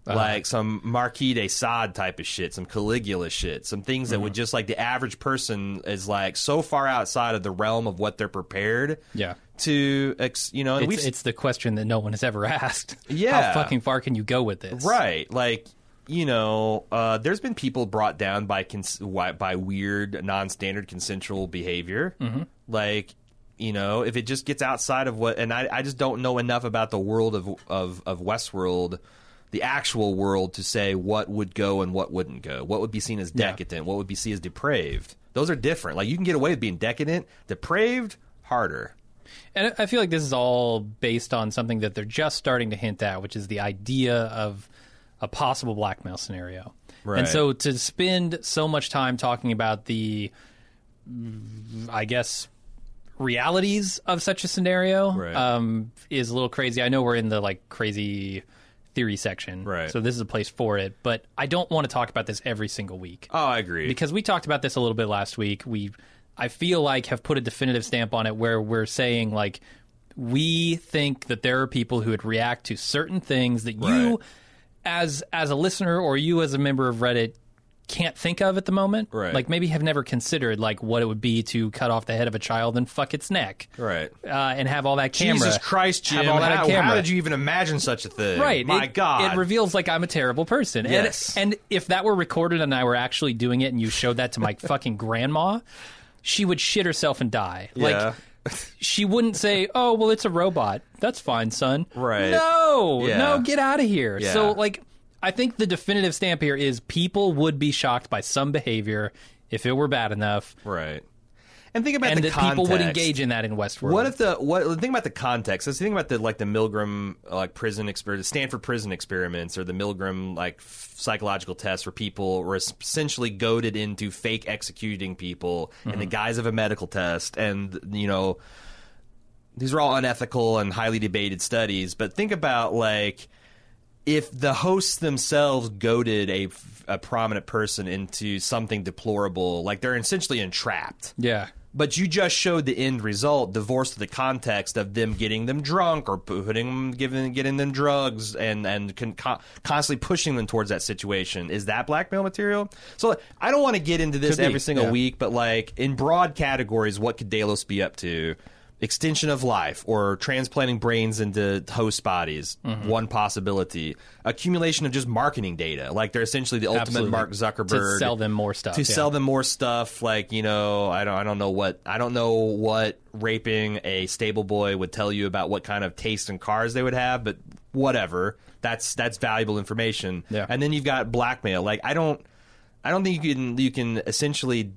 Uh-huh. Like some Marquis de Sade type of shit, some Caligula shit, some things that would mm-hmm. just like the average person is like so far outside of the realm of what they're prepared Yeah. To, ex, you know, It's, it's the question that no one has ever asked. Yeah. How fucking far can you go with this? Right. Like, you know, uh, there's been people brought down by cons- by weird, non-standard consensual behavior. Mm-hmm. Like, you know, if it just gets outside of what, and I, I just don't know enough about the world of of of Westworld, the actual world, to say what would go and what wouldn't go. What would be seen as Yeah. decadent? What would be seen as depraved? Those are different. Like, you can get away with being decadent, depraved, harder. And I feel like this is all based on something that they're just starting to hint at, which is the idea of a possible blackmail scenario. Right. And so to spend so much time talking about the, I guess, realities of such a scenario Right. um, is a little crazy. I know we're in the like crazy theory section, Right. So this is a place for it. But I don't want to talk about this every single week Oh, I agree. because we talked about this a little bit last week. We, I feel like, have put a definitive stamp on it where we're saying like we think that there are people who would react to certain things that you, as as a listener or you as a member of Reddit, can't think of at the moment. Right. Like maybe have never considered like what it would be to cut off the head of a child and fuck its neck. right. Uh, and have all that camera. Jesus Christ, Jim! Have all that how, camera. how did you even imagine such a thing? Right. My it, God. It reveals like I'm a terrible person. And- Yes. And, if that were recorded and I were actually doing it and you showed that to my fucking grandma, she would shit herself and die. Yeah. Like she wouldn't say, "Oh, well it's a robot. That's fine, son." Right. No. Yeah. No, get out of here. Yeah. So like I think the definitive stamp here is people would be shocked by some behavior if it were bad enough Right. And think about and the that context. people would engage in that in Westworld. What if the what? Think about the context. Let's think about the like the Milgram like prison experiment, Stanford prison experiments, or the Milgram like f- psychological tests where people were essentially goaded into fake executing people in the mm-hmm. guise of a medical test, and you know these are all unethical and highly debated studies. But think about like if the hosts themselves goaded a, a prominent person into something deplorable, like they're essentially entrapped. Yeah. But you just showed the end result, divorced to the context of them getting them drunk or putting them, giving, getting them drugs, and and con- con- constantly pushing them towards that situation. Is that blackmail material? So I don't want to get into this Could be, every single yeah. week, but like in broad categories, what could Delos be up to? Extension of life or transplanting brains into host bodies, Mm-hmm. one possibility. Accumulation of just marketing data, like they're essentially the ultimate Absolutely. Mark Zuckerberg to sell them more stuff. to yeah. sell them more stuff like you know i don't i don't know what i don't know what raping a stable boy would tell you about what kind of taste in cars they would have but whatever that's that's valuable information Yeah. and then you've got blackmail like i don't i don't think you can you can essentially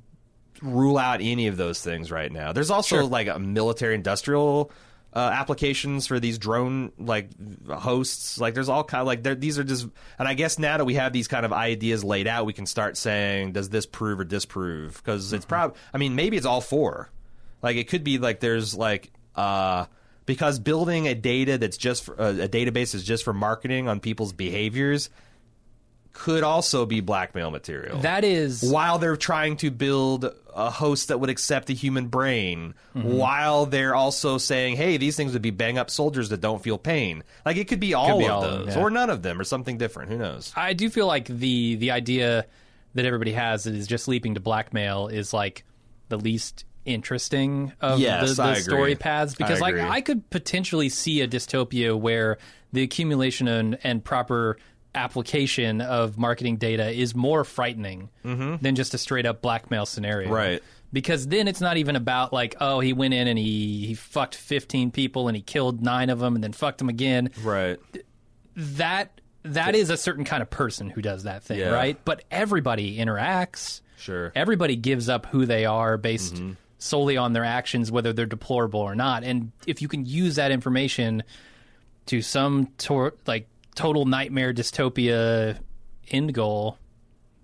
rule out any of those things right now. There's also Sure. like a military industrial uh, applications for these drone like hosts. Like there's all kind of like these are just and i guess now that we have these kind of ideas laid out we can start saying does this prove or disprove? Because it's probably i mean maybe it's all four. Like it could be like there's like uh because building a data that's just for, uh, a database is just for marketing on people's behaviors could also be blackmail material That is while they're trying to build a host that would accept a human brain, Mm-hmm. while they're also saying, "Hey, these things would be bang up soldiers that don't feel pain." Like it could be all be of all of them, those, yeah. or none of them, or something different. Who knows? I do feel like the the idea that everybody has that is just leaping to blackmail is like the least interesting of Yes, the, the story paths because I like. I could potentially see a dystopia where the accumulation and, and proper application of marketing data is more frightening than just a straight up blackmail scenario. Mm-hmm. Right. Because then it's not even about like, oh, he went in and he, he fucked 15 people and he killed nine of them and then fucked them again Right. that that is a certain kind of person who does that thing, Yeah. right? But everybody interacts. Sure. Everybody gives up who they are based solely on their actions, whether they're deplorable or not. And if you can use that information to some tor- like total nightmare dystopia end goal,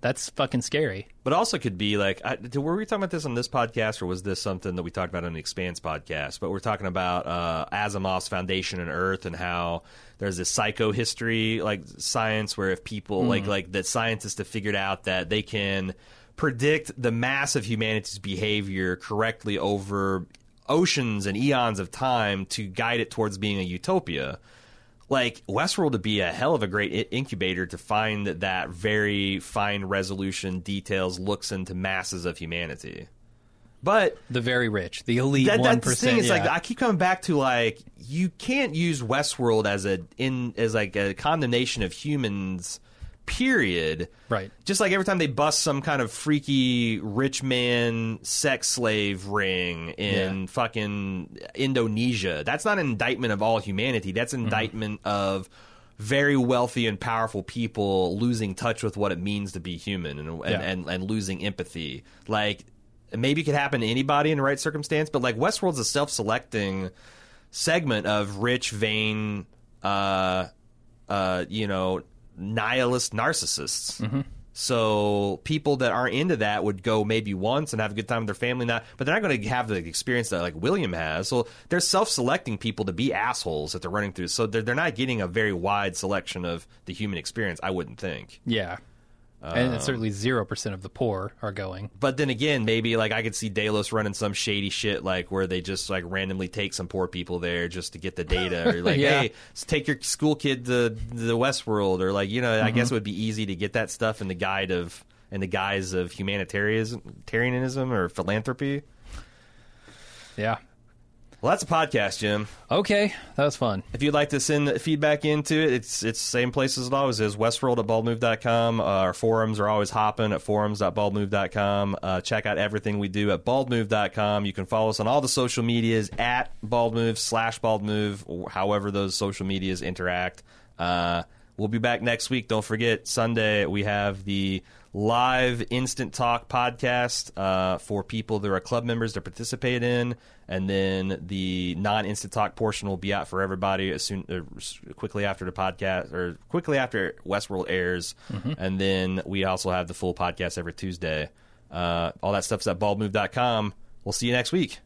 That's fucking scary. But also could be like, I, were we talking about this on this podcast, or was this something that we talked about on the Expanse podcast? But we're talking about uh, Asimov's Foundation and Earth and how there's this psychohistory like science where if people like like that scientists have figured out that they can predict the mass of humanity's behavior correctly over oceans and eons of time to guide it towards being a utopia like Westworld would be a hell of a great incubator to find that very fine resolution details looks into masses of humanity. But The very rich, the elite that, one that's the thing. It's yeah. like I keep coming back to like you can't use Westworld as a in as like a condemnation of humans. Period. Right. Just like every time they bust some kind of freaky rich man sex slave ring in Yeah. fucking Indonesia, that's not an indictment of all humanity. That's Mm-hmm. an indictment of very wealthy and powerful people losing touch with what it means to be human and and, Yeah. and, and losing empathy. Like maybe it could happen to anybody in the right circumstance, but like Westworld's a self-selecting segment of rich, vain, uh, uh, you know, nihilist narcissists. Mm-hmm. So people that aren't into that would go maybe once and have a good time with their family, not, but they're not going to have the experience that like William has. So they're self-selecting people to be assholes that they're running through. So they're they're not getting a very wide selection of the human experience. I wouldn't think. yeah. And Um, certainly zero percent of the poor are going. But then again, maybe like I could see Delos running some shady shit like where they just like randomly take some poor people there just to get the data, or like, Yeah. hey, take your school kid to the Westworld, or like you know, I guess it would be easy to get that stuff in the guide of in the guise of humanitarianism or philanthropy. Yeah. Well, that's a podcast, Jim. Okay, that was fun. If you'd like to send feedback into it, it's it's same place as it always is. Westworld at baldmove.com. Uh, our forums are always hopping at forums.baldmove.com. Uh, check out everything we do at baldmove.com. You can follow us on all the social medias at baldmove slash baldmove, however those social medias interact. Uh, we'll be back next week. Don't forget, Sunday we have the live instant take podcast uh, for people that are club members to participate in, and then the non-instant take portion will be out for everybody as soon uh, quickly after the podcast or quickly after Westworld airs, and then we also have the full podcast every Tuesday. Uh, all that stuff's at baldmove.com. We'll see you next week.